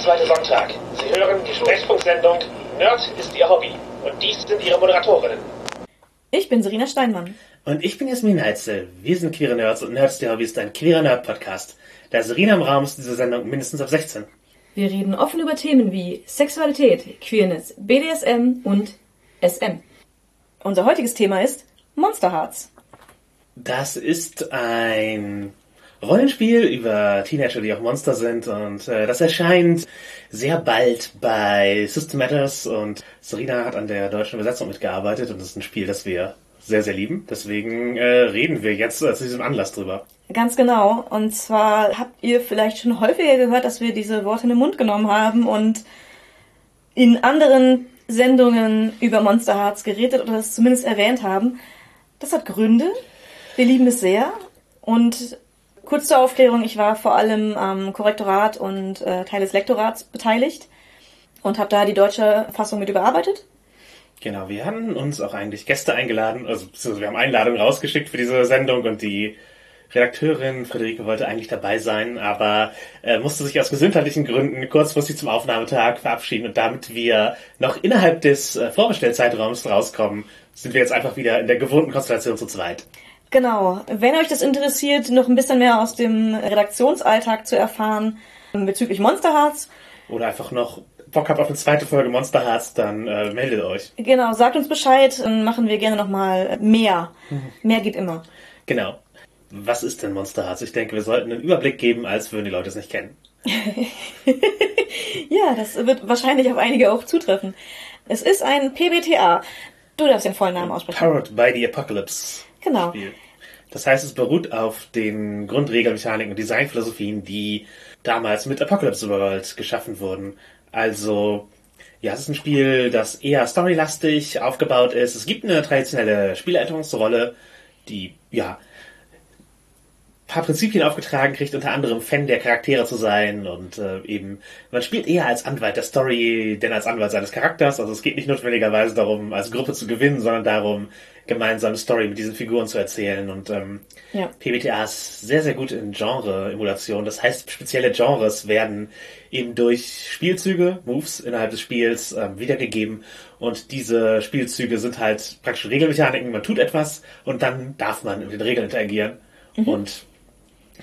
zweite Sonntag. Sie hören die Sprechfunksendung Nerd ist Ihr Hobby. Und dies sind Ihre Moderatorinnen. Ich bin Serena Steinmann. Und ich bin Jasmin Heitzel. Wir sind Queere Nerds und Nerds der Hobby ist ein queerer Nerd-Podcast. Da Serena im Raum ist diese Sendung mindestens ab 16. Wir reden offen über Themen wie Sexualität, Queerness, BDSM und SM. Unser heutiges Thema ist Monster Hearts. Das ist ein Rollenspiel über Teenager, die auch Monster sind und äh, das erscheint sehr bald bei System Matters und Serena hat an der deutschen Übersetzung mitgearbeitet und das ist ein Spiel, das wir sehr, sehr lieben. Deswegen äh, reden wir jetzt äh, zu diesem Anlass drüber. Ganz genau. Und zwar habt ihr vielleicht schon häufiger gehört, dass wir diese Worte in den Mund genommen haben und in anderen Sendungen über Monster Hearts geredet oder es zumindest erwähnt haben. Das hat Gründe. Wir lieben es sehr. Und kurz zur Aufklärung, ich war vor allem am Korrektorat und äh, Teil des Lektorats beteiligt und habe da die deutsche Fassung mit überarbeitet. Genau, wir hatten uns auch eigentlich Gäste eingeladen, also wir haben Einladungen rausgeschickt für diese Sendung und die Redakteurin Friederike wollte eigentlich dabei sein, aber äh, musste sich aus gesundheitlichen Gründen kurzfristig zum Aufnahmetag verabschieden und damit wir noch innerhalb des äh, Vorbestellzeitraums rauskommen, sind wir jetzt einfach wieder in der gewohnten Konstellation zu zweit. Genau. Wenn euch das interessiert, noch ein bisschen mehr aus dem Redaktionsalltag zu erfahren ähm, bezüglich Monster Hearts. Oder einfach noch Bock habt auf eine zweite Folge Monster Hearts, dann äh, meldet euch. Genau, sagt uns Bescheid, dann machen wir gerne nochmal mehr. Mhm. Mehr geht immer. Genau. Was ist denn Monster Hearts? Ich denke, wir sollten einen Überblick geben, als würden die Leute es nicht kennen. ja, das wird wahrscheinlich auf einige auch zutreffen. Es ist ein PBTA. Du darfst den vollen Namen aussprechen. Powered by the Apocalypse. Genau. Spiel. Das heißt, es beruht auf den Grundregelmechaniken und Designphilosophien, die damals mit Apocalypse World geschaffen wurden. Also, ja, es ist ein Spiel, das eher storylastig aufgebaut ist. Es gibt eine traditionelle Spielerörterungsrolle, die, ja, paar Prinzipien aufgetragen kriegt, unter anderem Fan der Charaktere zu sein und äh, eben, man spielt eher als Anwalt der Story, denn als Anwalt seines Charakters. Also es geht nicht notwendigerweise darum, als Gruppe zu gewinnen, sondern darum, gemeinsame Story mit diesen Figuren zu erzählen. Und ähm, ja. PBTA ist sehr, sehr gut in Genre-Emulation. Das heißt, spezielle Genres werden eben durch Spielzüge, Moves innerhalb des Spiels ähm, wiedergegeben. Und diese Spielzüge sind halt praktisch Regelmechaniken. Man tut etwas und dann darf man mit den Regeln interagieren. Mhm. Und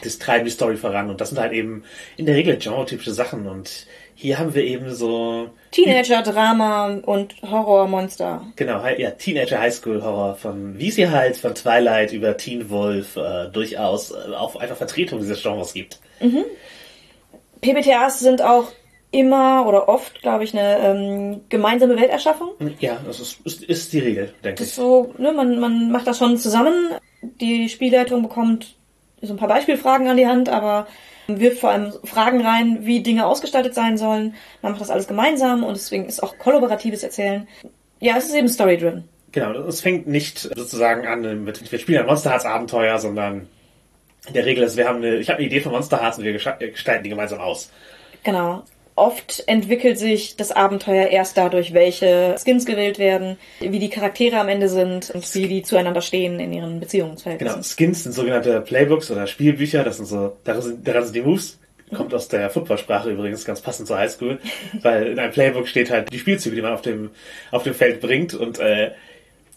das treiben die Story voran und das sind halt eben in der Regel genre-typische Sachen und hier haben wir eben so Teenager-Drama und Horror-Monster. Genau, ja, Teenager-Highschool-Horror von, wie es hier halt von Twilight über Teen Wolf äh, durchaus äh, auch einfach Vertretung dieses Genres gibt. Mhm. PBTAs sind auch immer oder oft, glaube ich, eine ähm, gemeinsame Welterschaffung. Ja, das ist, ist, ist die Regel, denke ich. So, ne, man, man macht das schon zusammen. Die Spielleitung bekommt so ein paar Beispielfragen an die Hand, aber wirft vor allem Fragen rein, wie Dinge ausgestaltet sein sollen. Man macht das alles gemeinsam und deswegen ist auch kollaboratives Erzählen. Ja, es ist eben story-driven. Genau, es fängt nicht sozusagen an mit, wir spielen ein Monster Hearts Abenteuer, sondern in der Regel ist, wir haben eine, ich habe eine Idee von Monster Hearts und wir gestalten die gemeinsam aus. Genau oft entwickelt sich das Abenteuer erst dadurch, welche Skins gewählt werden, wie die Charaktere am Ende sind und wie die zueinander stehen in ihren Beziehungsverhältnissen. Genau, Skins sind sogenannte Playbooks oder Spielbücher, das sind so, daran sind, daran sind die Moves. Kommt aus der Footballsprache übrigens ganz passend zur Highschool, weil in einem Playbook steht halt die Spielzüge, die man auf dem, auf dem Feld bringt und äh,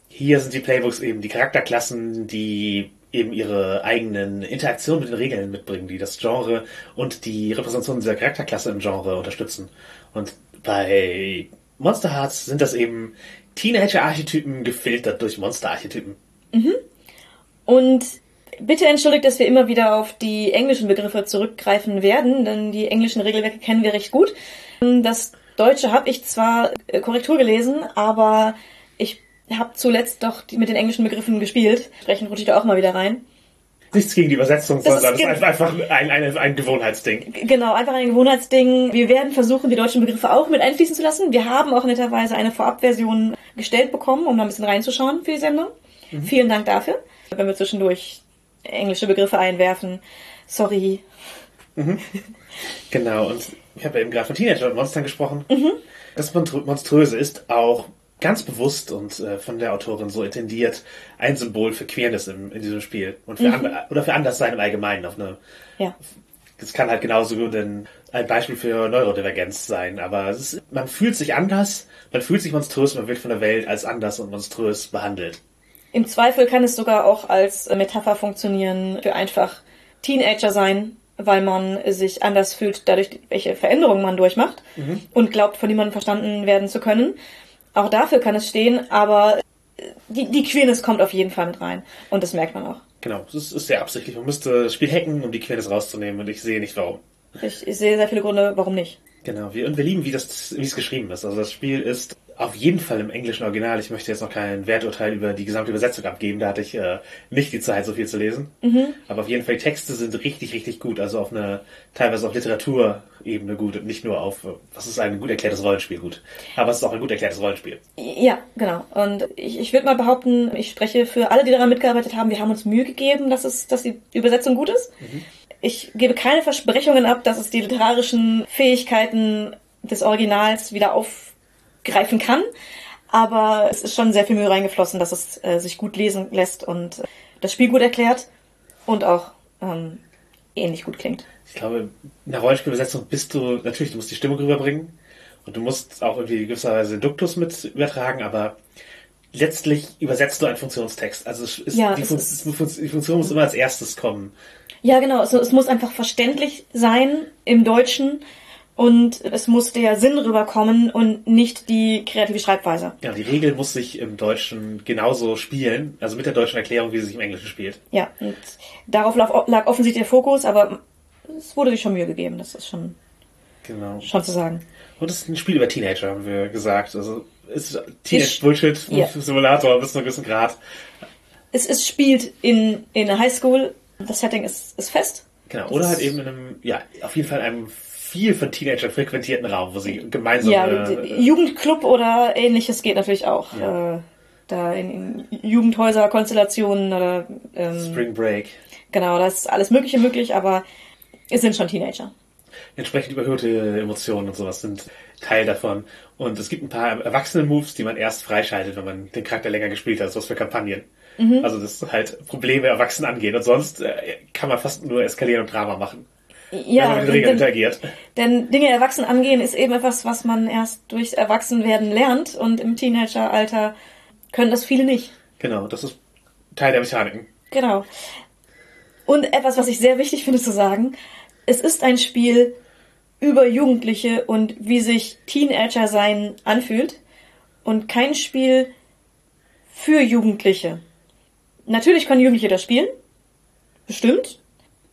hier sind die Playbooks eben die Charakterklassen, die eben ihre eigenen Interaktionen mit den Regeln mitbringen, die das Genre und die Repräsentation dieser Charakterklasse im Genre unterstützen. Und bei Monster Hearts sind das eben Teenager-Archetypen gefiltert durch Monster-Archetypen. Mhm. Und bitte entschuldigt, dass wir immer wieder auf die englischen Begriffe zurückgreifen werden, denn die englischen Regelwerke kennen wir recht gut. Das Deutsche habe ich zwar äh, Korrektur gelesen, aber habe zuletzt doch mit den englischen Begriffen gespielt. Entsprechend rutsche ich da auch mal wieder rein. Nichts gegen die Übersetzung, das sondern es ist einfach ein, ein, ein Gewohnheitsding. Genau, einfach ein Gewohnheitsding. Wir werden versuchen, die deutschen Begriffe auch mit einfließen zu lassen. Wir haben auch netterweise eine Vorabversion gestellt bekommen, um mal ein bisschen reinzuschauen für die Sendung. Mhm. Vielen Dank dafür. Wenn wir zwischendurch englische Begriffe einwerfen. Sorry. Mhm. Genau, und ich habe eben gerade von Teenager-Monstern gesprochen. Mhm. Das Monströse ist auch ganz bewusst und äh, von der Autorin so intendiert ein Symbol für Queerness im, in diesem Spiel und für mhm. oder für Anderssein im Allgemeinen auf eine ja. Das kann halt genauso gut ein, ein Beispiel für Neurodivergenz sein, aber ist, man fühlt sich anders, man fühlt sich monströs, man wird von der Welt als anders und monströs behandelt. Im Zweifel kann es sogar auch als Metapher funktionieren für einfach Teenager sein, weil man sich anders fühlt, dadurch, welche Veränderungen man durchmacht mhm. und glaubt, von niemandem verstanden werden zu können. Auch dafür kann es stehen, aber die, die Queerness kommt auf jeden Fall mit rein. Und das merkt man auch. Genau, das ist sehr absichtlich. Man müsste das Spiel hacken, um die Queerness rauszunehmen und ich sehe nicht warum. Ich, ich sehe sehr viele Gründe, warum nicht. Genau, wir, und wir lieben, wie, das, wie es geschrieben ist. Also das Spiel ist auf jeden Fall im englischen Original. Ich möchte jetzt noch kein Werturteil über die gesamte Übersetzung abgeben, da hatte ich äh, nicht die Zeit, so viel zu lesen. Mhm. Aber auf jeden Fall, die Texte sind richtig, richtig gut. Also auf eine, teilweise auf Literaturebene gut und nicht nur auf, was ist ein gut erklärtes Rollenspiel gut. Aber es ist auch ein gut erklärtes Rollenspiel. Ja, genau. Und ich, ich würde mal behaupten, ich spreche für alle, die daran mitgearbeitet haben, wir haben uns Mühe gegeben, dass, es, dass die Übersetzung gut ist. Mhm. Ich gebe keine Versprechungen ab, dass es die literarischen Fähigkeiten des Originals wieder aufgreifen kann. Aber es ist schon sehr viel Mühe reingeflossen, dass es äh, sich gut lesen lässt und äh, das Spiel gut erklärt und auch ähm, ähnlich gut klingt. Ich glaube, in der Rollenspielbesetzung bist du, natürlich, du musst die Stimmung rüberbringen und du musst auch irgendwie gewisserweise den Duktus mit übertragen, aber letztlich übersetzt du einen Funktionstext. Also ist, ja, die, Fun ist, die, Funktion muss immer als erstes kommen. Ja, genau. Also es muss einfach verständlich sein im Deutschen und es muss der Sinn rüberkommen und nicht die kreative Schreibweise. Ja, die Regel muss sich im Deutschen genauso spielen, also mit der deutschen Erklärung, wie sie sich im Englischen spielt. Ja, und darauf lag, offensichtlich der Fokus, aber es wurde sich schon Mühe gegeben, das ist schon, genau. schon zu sagen. Und es ist ein Spiel über Teenager, haben wir gesagt. Also es ist Teenage-Bullshit, ja. Simulator bis zu einem gewissen Grad. Es, es spielt in, in der Highschool, das Setting ist, ist fest. Genau, oder halt eben in einem, ja, auf jeden Fall einem viel von Teenager frequentierten Raum, wo sie gemeinsam. Ja, äh, Jugendclub oder ähnliches geht natürlich auch. Ja. Äh, da in, in Jugendhäuser-Konstellationen oder ähm, Spring Break. Genau, da ist alles Mögliche möglich, aber es sind schon Teenager. Entsprechend überhöhte Emotionen und sowas sind Teil davon. Und es gibt ein paar Erwachsenen-Moves, die man erst freischaltet, wenn man den Charakter länger gespielt hat, sowas für Kampagnen. Mhm. Also das halt Probleme Erwachsenen angehen. Und sonst äh, kann man fast nur eskalieren und Drama machen. Ja, wenn man mit Regeln interagiert. Denn Dinge Erwachsenen angehen ist eben etwas, was man erst durch Erwachsenwerden lernt. Und im Teenageralter können das viele nicht. Genau, das ist Teil der Mechaniken. Genau. Und etwas, was ich sehr wichtig finde zu sagen, es ist ein Spiel über Jugendliche und wie sich Teenager sein anfühlt und kein Spiel für Jugendliche. Natürlich können Jugendliche das spielen. Bestimmt.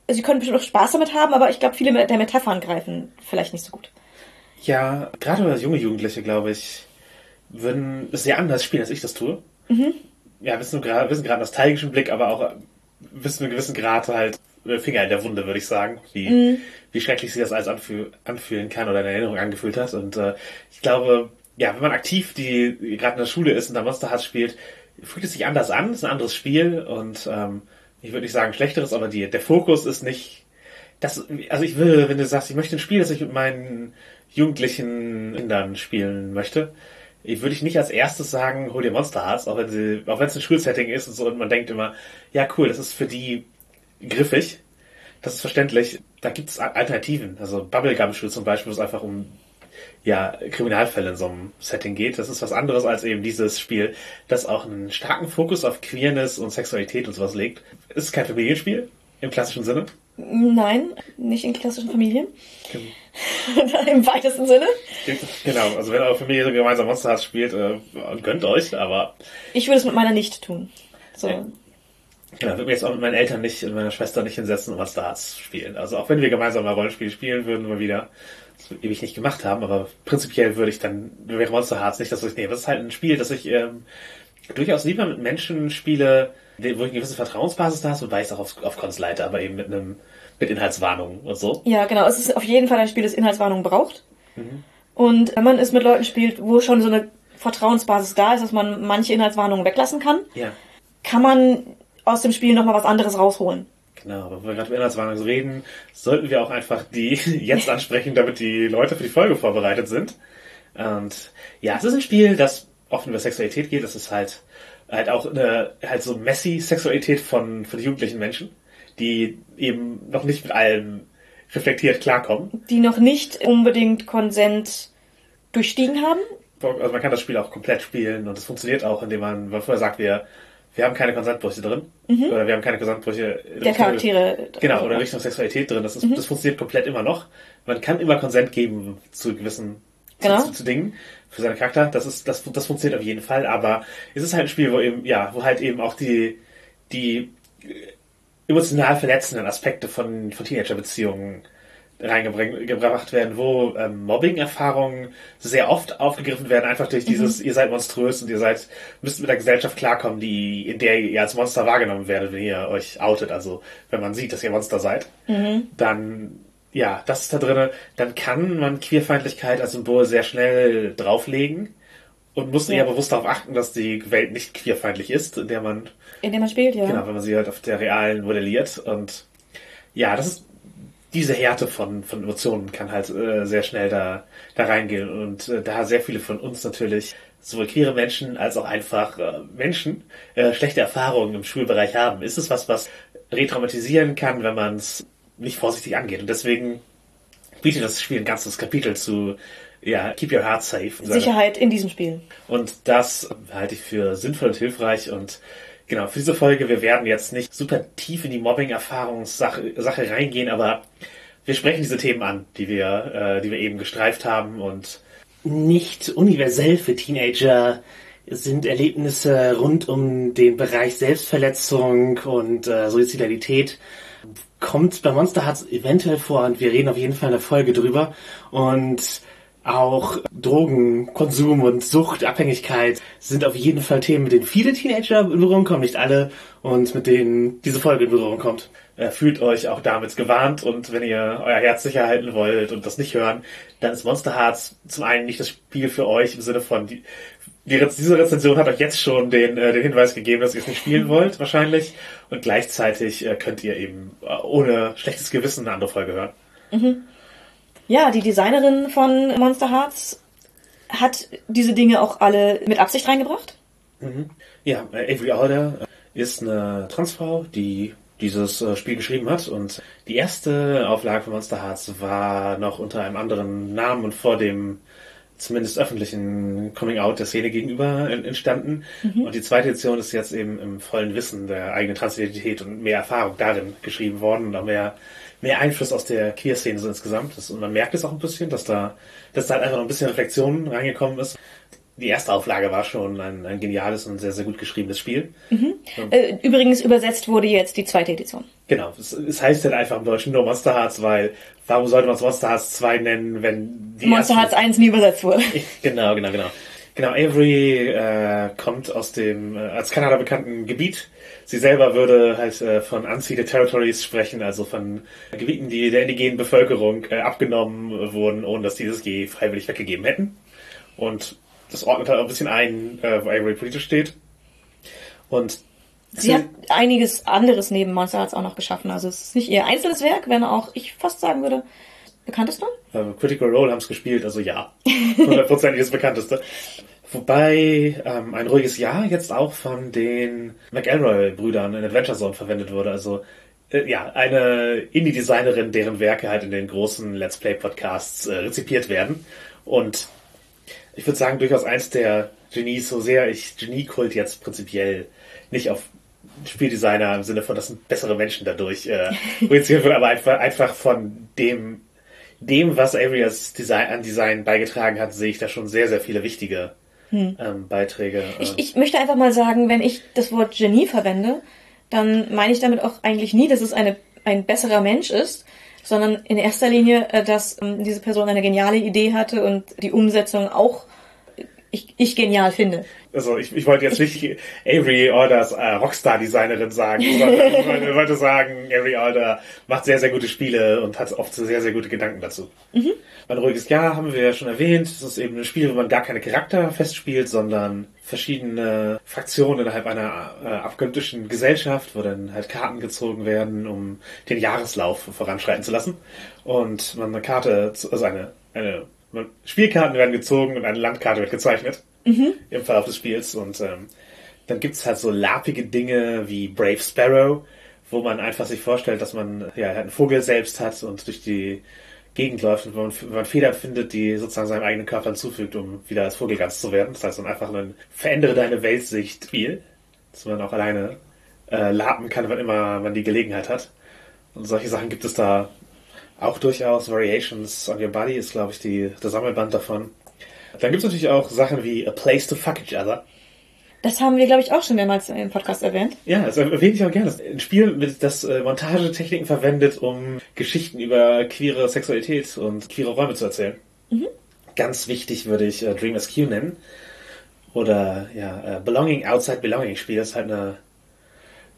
Sie können bestimmt auch Spaß damit haben, aber ich glaube, viele der Metaphern greifen vielleicht nicht so gut. Ja, gerade als junge Jugendliche, glaube ich, würden es sehr anders spielen, als ich das tue. Mhm. Ja, wissen gerade, wissen gerade nostalgischen Blick, aber auch bis zu einem gewissen Grad halt äh, Finger in der Wunde, würde ich sagen, wie, mhm. wie schrecklich sich das alles anfühl, anfühlen kann oder in Erinnerung angefühlt hat. Und äh, ich glaube, ja, wenn man aktiv die gerade in der Schule ist und da Monster Hearts spielt, fühlt es sich anders an, es ist ein anderes Spiel und ähm, ich würde nicht sagen schlechteres, aber die, der Fokus ist nicht das, also ich will, wenn du sagst, ich möchte ein Spiel, das ich mit meinen jugendlichen Kindern spielen möchte, ich würde ich nicht als erstes sagen, hol dir Monster Hearts, auch wenn sie, auch wenn es ein Schulsetting ist und so und man denkt immer, ja cool, das ist für die griffig. Das ist verständlich. Da gibt es Alternativen. Also Bubblegum-Spiel zum Beispiel, wo es einfach um ja, Kriminalfälle in so einem Setting geht. Das ist was anderes als eben dieses Spiel, das auch einen starken Fokus auf Queerness und Sexualität und sowas legt. Es ist kein Familienspiel im klassischen Sinne. Nein, nicht in klassischen Familien. Genau. Im weitesten Sinne. Genau, also wenn eure Familie gemeinsam Monster Hearts spielt, äh, gönnt euch, aber. Ich würde es mit meiner nicht tun. So. Äh, Genau, würde mir jetzt auch mit meinen Eltern nicht und meiner Schwester nicht hinsetzen und was Stars spielen. Also auch wenn wir gemeinsam mal Rollenspiel spielen würden, mal wieder, wir ewig nicht gemacht haben, aber prinzipiell würde ich dann, wäre Monster Hearts nicht das, was ich nehme. Das ist halt ein Spiel, das ich ähm, durchaus lieber mit Menschen spiele, wo ich eine gewisse Vertrauensbasis da habe, wobei ich es auch auf, auf Cons leite, aber eben mit einem, mit Inhaltswarnungen und so. Ja, genau. Es ist auf jeden Fall ein Spiel, das Inhaltswarnungen braucht. Mhm. Und wenn man es mit Leuten spielt, wo schon so eine Vertrauensbasis da ist, dass man manche Inhaltswarnungen weglassen kann, ja. kann man aus dem Spiel nochmal was anderes rausholen. Genau, aber wenn wir gerade über Inhaltswarnung reden, sollten wir auch einfach die jetzt ansprechen, damit die Leute für die Folge vorbereitet sind. Und ja, es ist ein Spiel, das offen über Sexualität geht. Es ist halt halt auch eine halt so messy Sexualität von von jugendlichen Menschen, die eben noch nicht mit allem reflektiert klarkommen. Die noch nicht unbedingt Konsent durchstiegen haben. Also man kann das Spiel auch komplett spielen und es funktioniert auch, indem man, man vorher sagt, wir, wir haben keine Konsentbrüche drin. Oder wir haben keine Konsentbrüche Mhm. Der Charaktere. Genau, oder Richtung Sexualität drin. Das, ist, das funktioniert komplett immer noch. Man kann immer Konsent geben zu gewissen Genau. zu, zu, Dingen für seinen Charakter. Das ist, das, das funktioniert auf jeden Fall, aber es ist halt ein Spiel, wo eben, ja, wo halt eben auch die, die emotional verletzenden Aspekte von, von Teenager-Beziehungen reingebracht werden, wo ähm, Mobbing-Erfahrungen sehr oft aufgegriffen werden, einfach durch dieses, ihr seid monströs und ihr seid, müsst mit der Gesellschaft klarkommen, die, in der ihr als Monster wahrgenommen werdet, wenn ihr euch outet. Also wenn man sieht, dass ihr Monster seid, dann ja, das ist da drinne. Dann kann man Queerfeindlichkeit als Symbol sehr schnell drauflegen und muss Ja. eher bewusst darauf achten, dass die Welt nicht queerfeindlich ist, in der man In dem man spielt, ja. Genau, wenn man sie halt auf der realen modelliert. Und ja, das ist diese Härte von, von Emotionen kann halt äh, sehr schnell da, da reingehen. Und äh, da sehr viele von uns natürlich, sowohl queere Menschen als auch einfach äh, Menschen, äh, schlechte Erfahrungen im Schulbereich haben, ist es was, was retraumatisieren kann, wenn man es nicht vorsichtig angeht. Und deswegen bietet das Spiel ein ganzes Kapitel zu ja, Keep Your Heart Safe. Sicherheit in diesem Spiel. Und das halte ich für sinnvoll und hilfreich. Und genau, für diese Folge, wir werden jetzt nicht super tief in die Mobbing-Erfahrungssache Sache reingehen, aber wir sprechen diese Themen an, die wir, äh, die wir eben gestreift haben. Und nicht universell für Teenager sind Erlebnisse rund um den Bereich Selbstverletzung und äh, Suizidalität kommt bei Monster Hearts eventuell vor und wir reden auf jeden Fall in der Folge drüber. Und auch Drogenkonsum und Sucht, Abhängigkeit sind auf jeden Fall Themen, mit denen viele Teenager in Berührung kommen, nicht alle, und mit denen diese Folge in Berührung kommt. Äh, fühlt euch auch damit gewarnt und wenn ihr euer Herz sicher halten wollt und das nicht hören, dann ist Monster Hearts zum einen nicht das Spiel für euch im Sinne von, die, die, diese Rezension hat euch jetzt schon den, äh, den Hinweis gegeben, dass ihr es nicht spielen wollt, wahrscheinlich. Und gleichzeitig äh, könnt ihr eben äh, ohne schlechtes Gewissen eine andere Folge hören. Ja, die Designerin von Monster Hearts hat diese Dinge auch alle mit Absicht reingebracht. Ja, äh, Avery Alder äh, ist eine Transfrau, die dieses äh, Spiel geschrieben hat und die erste Auflage von Monster Hearts war noch unter einem anderen Namen und vor dem zumindest öffentlichen Coming Out der Szene gegenüber en- entstanden. Und die zweite Edition ist jetzt eben im vollen Wissen der eigenen Transidentität und mehr Erfahrung darin geschrieben worden und auch mehr, mehr Einfluss aus der Queer-Szene so insgesamt. Das, und man merkt es auch ein bisschen, dass da, dass da halt einfach noch ein bisschen Reflexion reingekommen ist. Die erste Auflage war schon ein, ein geniales und sehr, sehr gut geschriebenes Spiel. Äh, übrigens übersetzt wurde jetzt die zweite Edition. Genau, es, es heißt halt einfach im Deutschen nur Monster Hearts, weil warum sollte man es Monster Hearts 2 nennen, wenn die Monster Hearts 1 nie übersetzt wurde. Genau, genau, genau. Genau, Avery äh, kommt aus dem äh, als Kanada bekannten Gebiet. Sie selber würde halt äh, von unceded territories sprechen, also von Gebieten, die der indigenen Bevölkerung äh, abgenommen wurden, ohne dass die das je freiwillig weggegeben hätten. Und das ordnet halt auch ein bisschen ein, äh, wo Avery politisch steht. Und Sie hat einiges anderes neben Monster Hearts auch noch geschaffen. Also es ist nicht ihr einzelnes Werk, wenn auch ich fast sagen würde, bekannteste. Äh, Critical Role haben es gespielt, also ja. Hundertprozentig das bekannteste. Wobei ähm, ein ruhiges Jahr jetzt auch von den McElroy-Brüdern in Adventure Zone verwendet wurde. Also äh, ja, eine Indie-Designerin, deren Werke halt in den großen Let's Play-Podcasts äh, rezipiert werden. Und ich würde sagen, durchaus eins der Genies, so sehr ich Genie-Kult jetzt prinzipiell nicht auf Spieldesigner im Sinne von, das sind bessere Menschen dadurch äh, projiziert wird, aber einfach, einfach von dem, dem, was Avery als Design, an Design beigetragen hat, sehe ich da schon sehr, sehr viele wichtige ähm, Beiträge. Ich, Ähm, ich möchte einfach mal sagen, wenn ich das Wort Genie verwende, dann meine ich damit auch eigentlich nie, dass es eine, ein besserer Mensch ist, sondern in erster Linie, äh, dass ähm, diese Person eine geniale Idee hatte und die Umsetzung auch äh, ich, ich genial finde. Also ich, ich wollte jetzt nicht Avery Alders äh, Rockstar-Designerin sagen, sondern ich wollte, wollte sagen, Avery Alder macht sehr, sehr gute Spiele und hat oft sehr, sehr gute Gedanken dazu. Ein ruhiges Jahr haben wir ja schon erwähnt. Es ist eben ein Spiel, wo man gar keine Charakter festspielt, sondern verschiedene Fraktionen innerhalb einer äh, abgöttischen Gesellschaft, wo dann halt Karten gezogen werden, um den Jahreslauf voranschreiten zu lassen. Und man eine Karte, also eine, eine Spielkarten werden gezogen und eine Landkarte wird gezeichnet im Verlauf des Spiels. Und ähm, dann gibt's halt so lapige Dinge wie Brave Sparrow, wo man einfach sich vorstellt, dass man ja einen Vogel selbst hat und durch die Gegend läuft und man, man Federn findet, die sozusagen seinem eigenen Körper hinzufügt, um wieder als Vogel ganz zu werden. Das heißt, dann einfach ein verändere deine Weltsicht Spiel, dass man auch alleine äh, lapen kann, wann immer man die Gelegenheit hat. Und solche Sachen gibt es da auch durchaus. Variations on Your Body ist, glaube ich, die, der Sammelband davon. Dann gibt es natürlich auch Sachen wie A Place to Fuck Each Other. Das haben wir, glaube ich, auch schon mehrmals im Podcast erwähnt. Ja, das erwähne ich auch gerne. Ein Spiel, mit das äh, Montagetechniken verwendet, um Geschichten über queere Sexualität und queere Räume zu erzählen. Mhm. Ganz wichtig würde ich äh, Dream Q nennen. Oder ja, äh, Belonging Outside Belonging Spiel. Das ist halt eine,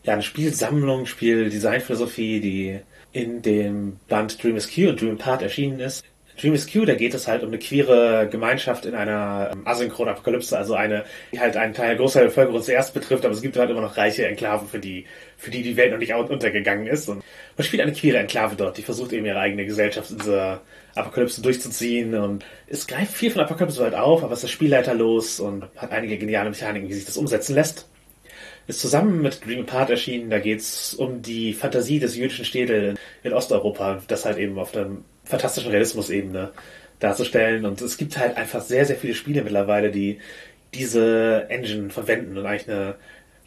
ja, eine Spielsammlung, Spieldesignphilosophie, die in dem Band Dream Q und Dream Part erschienen ist. Dream is Q, da geht es halt um eine queere Gemeinschaft in einer ähm, asynchronen Apokalypse, also eine, die halt einen Teil großer Bevölkerung zuerst betrifft, aber es gibt halt immer noch reiche Enklaven, für die, für die die Welt noch nicht untergegangen ist. Und man spielt eine queere Enklave dort, die versucht eben ihre eigene Gesellschaft in dieser Apokalypse durchzuziehen und es greift viel von Apokalypse halt auf, aber es ist spielleiterlos und hat einige geniale Mechaniken, wie sich das umsetzen lässt. Ist zusammen mit Dream Apart erschienen, da geht's um die Fantasie des jüdischen Städel in Osteuropa, das halt eben auf der fantastischen Realismus-Ebene darzustellen. Und es gibt halt einfach sehr, sehr viele Spiele mittlerweile, die diese Engine verwenden und eigentlich eine,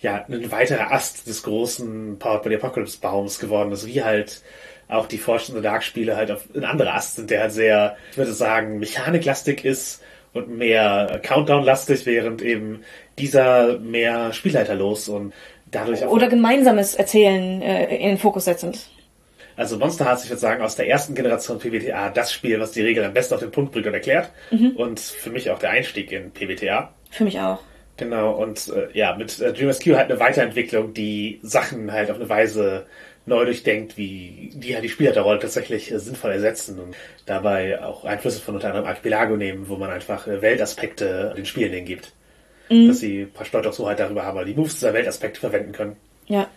ja, ein weiterer Ast des großen Powered by the Apocalypse Baums geworden ist, wie halt auch die Fortune Dark Spiele halt auf ein anderer Ast sind, der halt sehr, ich würde sagen, mechaniklastig ist und mehr Countdown-lastig, während eben dieser mehr spielleiterlos und dadurch auch Oder gemeinsames Erzählen äh, in den Fokus setzend. Also Monster Hearts, ich würde sagen, aus der ersten Generation PBTA das Spiel, was die Regeln am besten auf den Punkt bringt und erklärt. Mhm. Und für mich auch der Einstieg in PBTA. Für mich auch. Genau, und äh, ja, mit äh, Dreamers Q halt eine Weiterentwicklung, die Sachen halt auf eine Weise neu durchdenkt, wie die halt die Spielerrolle tatsächlich äh, sinnvoll ersetzen und dabei auch Einflüsse von unter anderem Archipelago nehmen, wo man einfach äh, Weltaspekte den Spielen gibt. Mhm. Dass sie ein paar Stolz auch so halt darüber haben, die Moves dieser Weltaspekte verwenden können. Ja,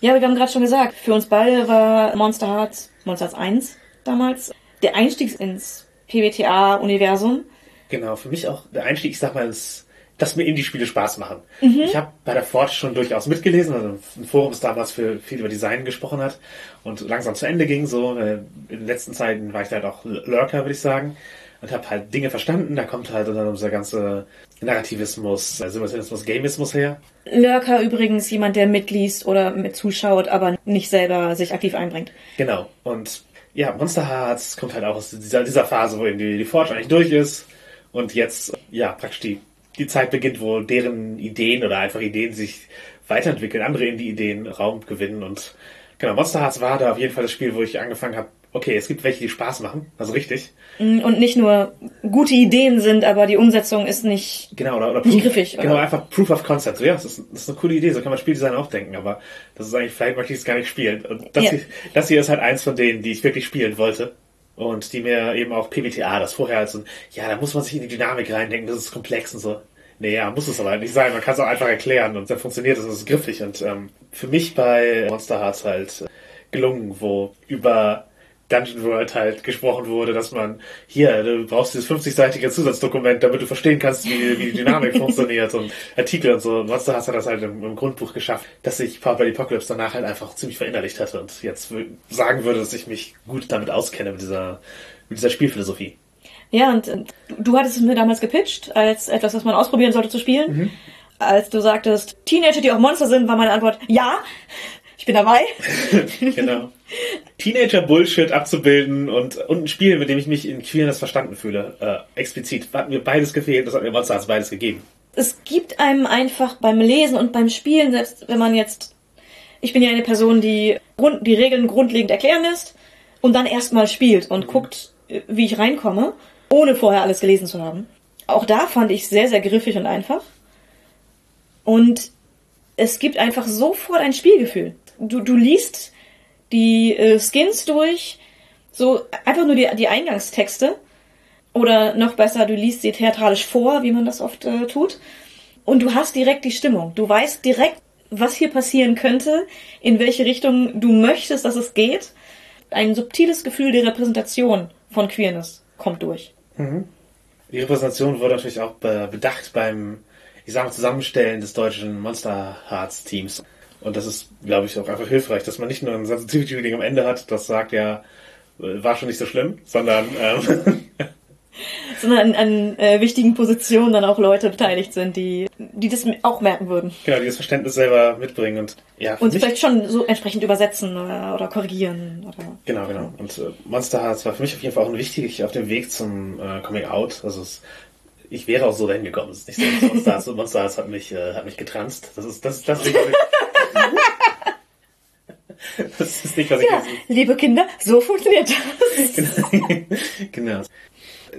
ja, wir haben gerade schon gesagt, für uns beide war Monster Hearts, Monster Hearts 1 damals, der Einstieg ins PBTA-Universum. Genau, für mich auch der Einstieg, ich sag mal, ins, dass mir Indie-Spiele Spaß machen. Mhm. Ich habe bei der Forge schon durchaus mitgelesen, also ein Forum, das damals für viel über Design gesprochen hat und langsam zu Ende ging. So äh, in den letzten Zeiten war ich halt auch Lurker, würde ich sagen und habe halt Dinge verstanden. Da kommt halt dann unser ganze Narrativismus, Simultanismus, Gamismus her. Lurker übrigens jemand, der mitliest oder mit zuschaut, aber nicht selber sich aktiv einbringt. Genau. Und ja, Monster Hearts kommt halt auch aus dieser, dieser Phase, wo eben die, die Forge eigentlich durch ist und jetzt ja praktisch die, die Zeit beginnt, wo deren Ideen oder einfach Ideen sich weiterentwickeln, andere in die Ideen Raum gewinnen und genau, Monster Hearts war da auf jeden Fall das Spiel, wo ich angefangen habe, okay, es gibt welche, die Spaß machen, also richtig. Mm, und nicht nur gute Ideen sind, aber die Umsetzung ist nicht, genau, oder, oder nicht Proof, griffig. Genau, oder? einfach Proof of Concept. So, ja, das ist, das ist eine coole Idee, so kann man Spieldesign auch denken, aber das ist eigentlich, vielleicht möchte ich es gar nicht spielen. Und das, ja. hier, das hier ist halt eins von denen, die ich wirklich spielen wollte. Und die mir eben auch PBTA, das vorher halt so, ja, da muss man sich in die Dynamik reindenken, das ist komplex und so. Nee, ja, muss es aber halt nicht sein. Man kann es auch einfach erklären und dann funktioniert es und es ist griffig. Und ähm, für mich bei Monster Hearts halt äh, gelungen, wo über Dungeon World halt gesprochen wurde, dass man hier, du brauchst dieses 50-seitige Zusatzdokument, damit du verstehen kannst, wie, wie die Dynamik funktioniert und Artikel und so. Und Monster hast du das halt im, im Grundbuch geschafft, dass ich Power by the Apocalypse danach halt einfach ziemlich verinnerlicht hatte und jetzt sagen würde, dass ich mich gut damit auskenne mit dieser, mit dieser Spielphilosophie. Ja, und du hattest es mir damals gepitcht, als etwas, was man ausprobieren sollte zu spielen. Mhm. Als du sagtest, Teenager, die auch Monster sind, war meine Antwort, ja, ich bin dabei. genau. Teenager-Bullshit abzubilden und, und ein Spiel, mit dem ich mich in Queerness verstanden fühle. Äh, explizit. Hat mir beides gefehlt, das hat mir Monster Hearts beides gegeben. Es gibt einem einfach beim Lesen und beim Spielen, selbst wenn man jetzt. Ich bin ja eine Person, die die Regeln grundlegend erklären lässt und dann erstmal spielt und mhm. guckt, wie ich reinkomme, ohne vorher alles gelesen zu haben. Auch da fand ich sehr, sehr griffig und einfach. Und es gibt einfach sofort ein Spielgefühl. Du, du liest die äh, Skins durch, so einfach nur die, die Eingangstexte. Oder noch besser, du liest sie theatralisch vor, wie man das oft äh, tut. Und du hast direkt die Stimmung. Du weißt direkt, was hier passieren könnte, in welche Richtung du möchtest, dass es geht. Ein subtiles Gefühl der Repräsentation von Queerness kommt durch. Mhm. Die Repräsentation wurde natürlich auch bedacht beim, ich sage mal, Zusammenstellen des deutschen Monster Hearts Teams. Und das ist, glaube ich, auch einfach hilfreich, dass man nicht nur ein Sensitivity-Reading am Ende hat, das sagt ja, äh, war schon nicht so schlimm, sondern ähm, sondern an, an äh, wichtigen Positionen dann auch Leute beteiligt sind, die, die das auch merken würden. Genau, die das Verständnis selber mitbringen und ja. Und vielleicht schon so entsprechend übersetzen oder, oder korrigieren. Oder, genau, genau. Und äh, Monster Hearts war für mich auf jeden Fall auch ein wichtig auf dem Weg zum äh, Coming Out. Also es, ich wäre auch so dahin gekommen. Es ist nicht so, Monster Hearts, Monster Hearts hat mich, äh, hat mich getranst. Das ist das, das ich, Das ist nicht, was ich ja, liebe Kinder, so funktioniert das. genau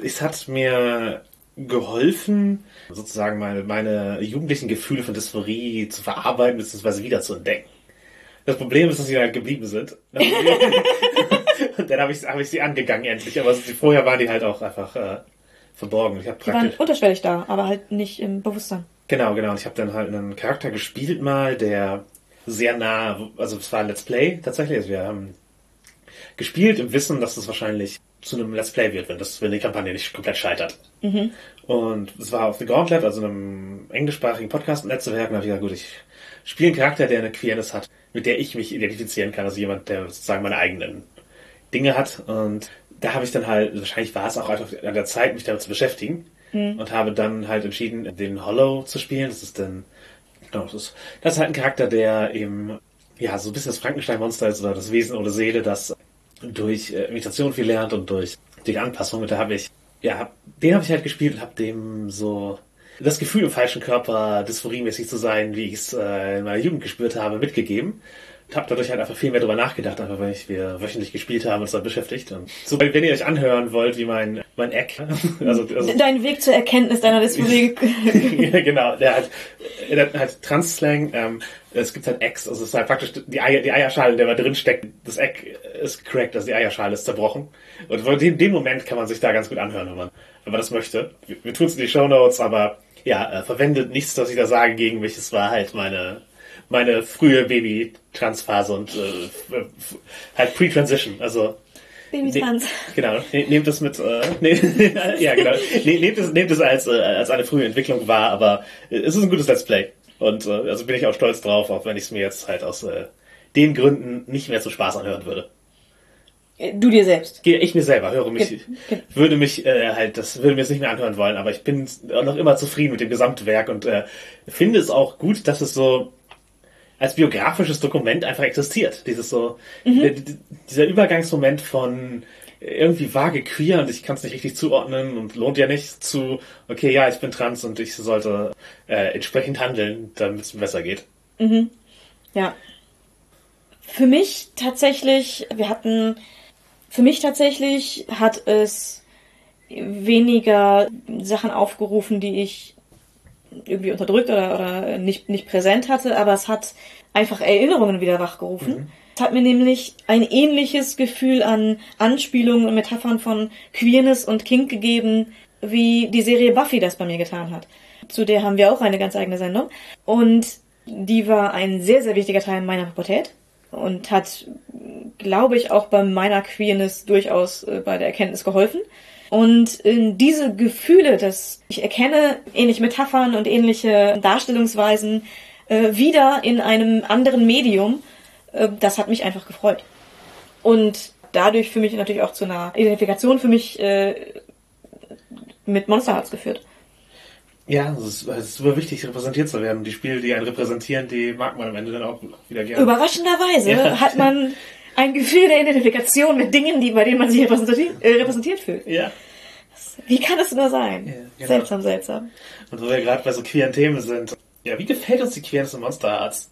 es hat mir geholfen, sozusagen meine, meine jugendlichen Gefühle von Dysphorie zu verarbeiten bzw. wieder zu entdecken. Das Problem ist, dass sie halt geblieben sind. Und dann habe ich, hab ich sie angegangen endlich, aber vorher waren die halt auch einfach äh, verborgen. Ich hab die waren unterschwellig da, aber halt nicht im Bewusstsein. Genau, genau. Und ich habe dann halt einen Charakter gespielt mal, der sehr nah, also es war ein Let's Play tatsächlich. Also wir haben gespielt im Wissen, dass es wahrscheinlich zu einem Let's Play wird, wenn das, wenn die Kampagne nicht komplett scheitert. Mhm. Und es war auf The Gauntlet, also einem englischsprachigen Podcast-Netzwerk, und da habe ich gesagt, gut, ich spiele einen Charakter, der eine Queerness hat, mit der ich mich identifizieren kann, also jemand, der sozusagen meine eigenen Dinge hat. Und da habe ich dann halt, wahrscheinlich war es auch einfach an der Zeit, mich damit zu beschäftigen. Mhm. Und habe dann halt entschieden, den Hollow zu spielen. Das ist dann, genau, das ist, das ist halt ein Charakter, der eben, ja, so ein bisschen das Frankenstein-Monster ist oder das Wesen oder Seele, das durch äh, Imitation viel lernt und durch die Anpassung. Und da habe ich, ja, den habe ich halt gespielt und habe dem so das Gefühl, im falschen Körper dysphoriemäßig zu sein, wie ich es äh, in meiner Jugend gespürt habe, mitgegeben. Habe dadurch halt einfach viel mehr drüber nachgedacht, einfach weil ich wir wöchentlich gespielt haben und uns da beschäftigt. Und so, wenn ihr euch anhören wollt, wie mein mein Eck, also, also dein Weg zur Erkenntnis deiner Dysphorie. genau, der hat, der hat halt Trans-Slang, ähm, es gibt halt Eggs, also es ist halt praktisch die, Eier, die Eierschale, in der man drin steckt, das Egg ist cracked, also die Eierschale ist zerbrochen. Und in dem Moment kann man sich da ganz gut anhören, wenn man, wenn man das möchte. Wir, wir tun es in die Show Notes, aber ja, äh, verwendet nichts, was ich da sage, gegen mich. Es war halt meine, meine frühe Baby-Trans-Phase und äh, halt Pre-Transition, also Babytrans. Ne, genau, nehmt es mit, äh, ne, ja genau, ne, nehmt es, nehmt es als, äh, als eine frühe Entwicklung wahr, aber es ist ein gutes Let's Play. Und äh, also bin ich auch stolz drauf, auch wenn ich es mir jetzt halt aus äh, den Gründen nicht mehr zum Spaß anhören würde. Äh, du dir selbst? Ich mir selber höre mich, Ge würde mich äh, halt, das würde mir jetzt nicht mehr anhören wollen, aber ich bin noch immer zufrieden mit dem Gesamtwerk und äh, finde es auch gut, dass es so als biografisches Dokument einfach existiert. Dieses so, mhm. dieser Übergangsmoment von irgendwie vage queer und ich kann es nicht richtig zuordnen und lohnt ja nicht zu, okay, ja, ich bin trans und ich sollte äh, entsprechend handeln, damit es mir besser geht. Mhm. Ja. Für mich tatsächlich, wir hatten, für mich tatsächlich hat es weniger Sachen aufgerufen, die ich irgendwie unterdrückt oder, oder nicht, nicht präsent hatte, aber es hat einfach Erinnerungen wieder wachgerufen. Mhm. Es hat mir nämlich ein ähnliches Gefühl an Anspielungen und Metaphern von Queerness und Kink gegeben, wie die Serie Buffy das bei mir getan hat. Zu der haben wir auch eine ganz eigene Sendung. Und die war ein sehr, sehr wichtiger Teil meiner Pubertät und hat, glaube ich, auch bei meiner Queerness durchaus äh, bei der Erkenntnis geholfen. Und in diese Gefühle, dass ich erkenne ähnliche Metaphern und ähnliche Darstellungsweisen äh, wieder in einem anderen Medium, äh, das hat mich einfach gefreut. Und dadurch für mich natürlich auch zu einer Identifikation für mich äh, mit Monster Hearts geführt. Ja, es ist, ist super wichtig, repräsentiert zu werden. Die Spiele, die einen repräsentieren, die mag man am Ende dann auch wieder gerne. Überraschenderweise ja. hat man ein Gefühl der Identifikation mit Dingen, die, bei denen man sich repräsentiert, äh, repräsentiert fühlt. Ja. Wie kann es nur sein? Ja, genau. Seltsam, seltsam. Und wo wir gerade bei so queeren Themen sind. Ja, wie gefällt uns die Queerness in Monster Hearts?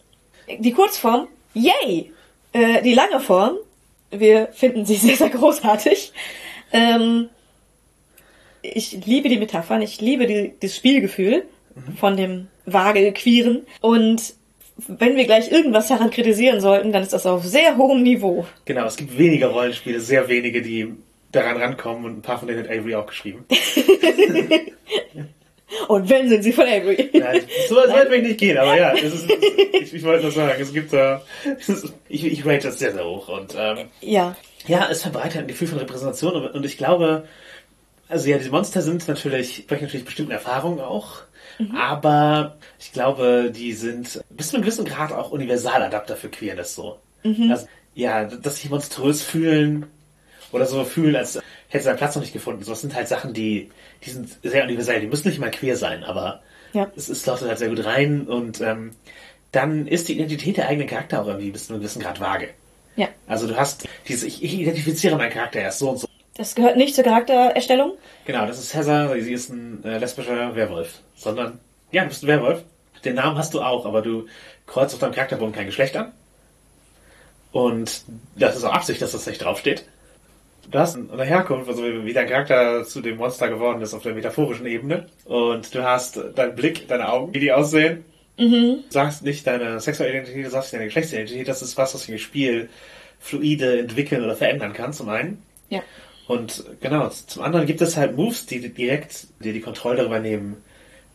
Die Kurzform, yay! Äh, die lange Form, wir finden sie sehr, sehr großartig. Ähm, ich liebe die Metaphern, ich liebe die, das Spielgefühl mhm. von dem vage Queeren. Und wenn wir gleich irgendwas daran kritisieren sollten, dann ist das auf sehr hohem Niveau. Genau, es gibt weniger Rollenspiele, sehr wenige, die daran rankommen und ein paar von denen hat Avery auch geschrieben. und wenn sind sie von Avery? Nein, so weit will ich nicht gehen, aber ja, ist, ich, ich, wollte nur sagen, es gibt da, äh, ich, ich rate das sehr, sehr hoch und ähm, ja. Ja, es verbreitet ein Gefühl von Repräsentation und ich glaube, Also ja, die Monster sind natürlich, sprechen natürlich bestimmten Erfahrungen auch. Aber ich glaube, die sind bis zu einem gewissen Grad auch Universaladapter für Queerness so. Also, ja, dass sich monströs fühlen oder so fühlen, als hätte seinen Platz noch nicht gefunden. So, das sind halt Sachen, die, die sind sehr universell. Die müssen nicht mal queer sein, aber Ja. es, es leuchtet halt sehr gut rein und ähm, dann ist die Identität der eigenen Charakter auch irgendwie bis zu einem gewissen Grad vage. Ja. Also du hast dieses, ich, ich identifiziere meinen Charakter erst so und so. Das gehört nicht zur Charaktererstellung. Genau, das ist Cesar, sie ist ein äh, lesbischer Werwolf. Sondern, ja, du bist ein Werwolf. Den Namen hast du auch, aber du kreuzt auf deinem Charakterbogen kein Geschlecht an. Und das ist auch Absicht, dass das nicht draufsteht. Du hast eine Herkunft, also wie dein Charakter zu dem Monster geworden ist auf der metaphorischen Ebene. Und du hast deinen Blick, deine Augen, wie die aussehen. Du sagst nicht deine sexuelle Identität, du sagst nicht deine Geschlechtsidentität. Das ist was, was im Spiel fluide entwickeln oder verändern kann, zum einen. Ja. Und genau, zum anderen gibt es halt Moves, die direkt dir die Kontrolle darüber nehmen,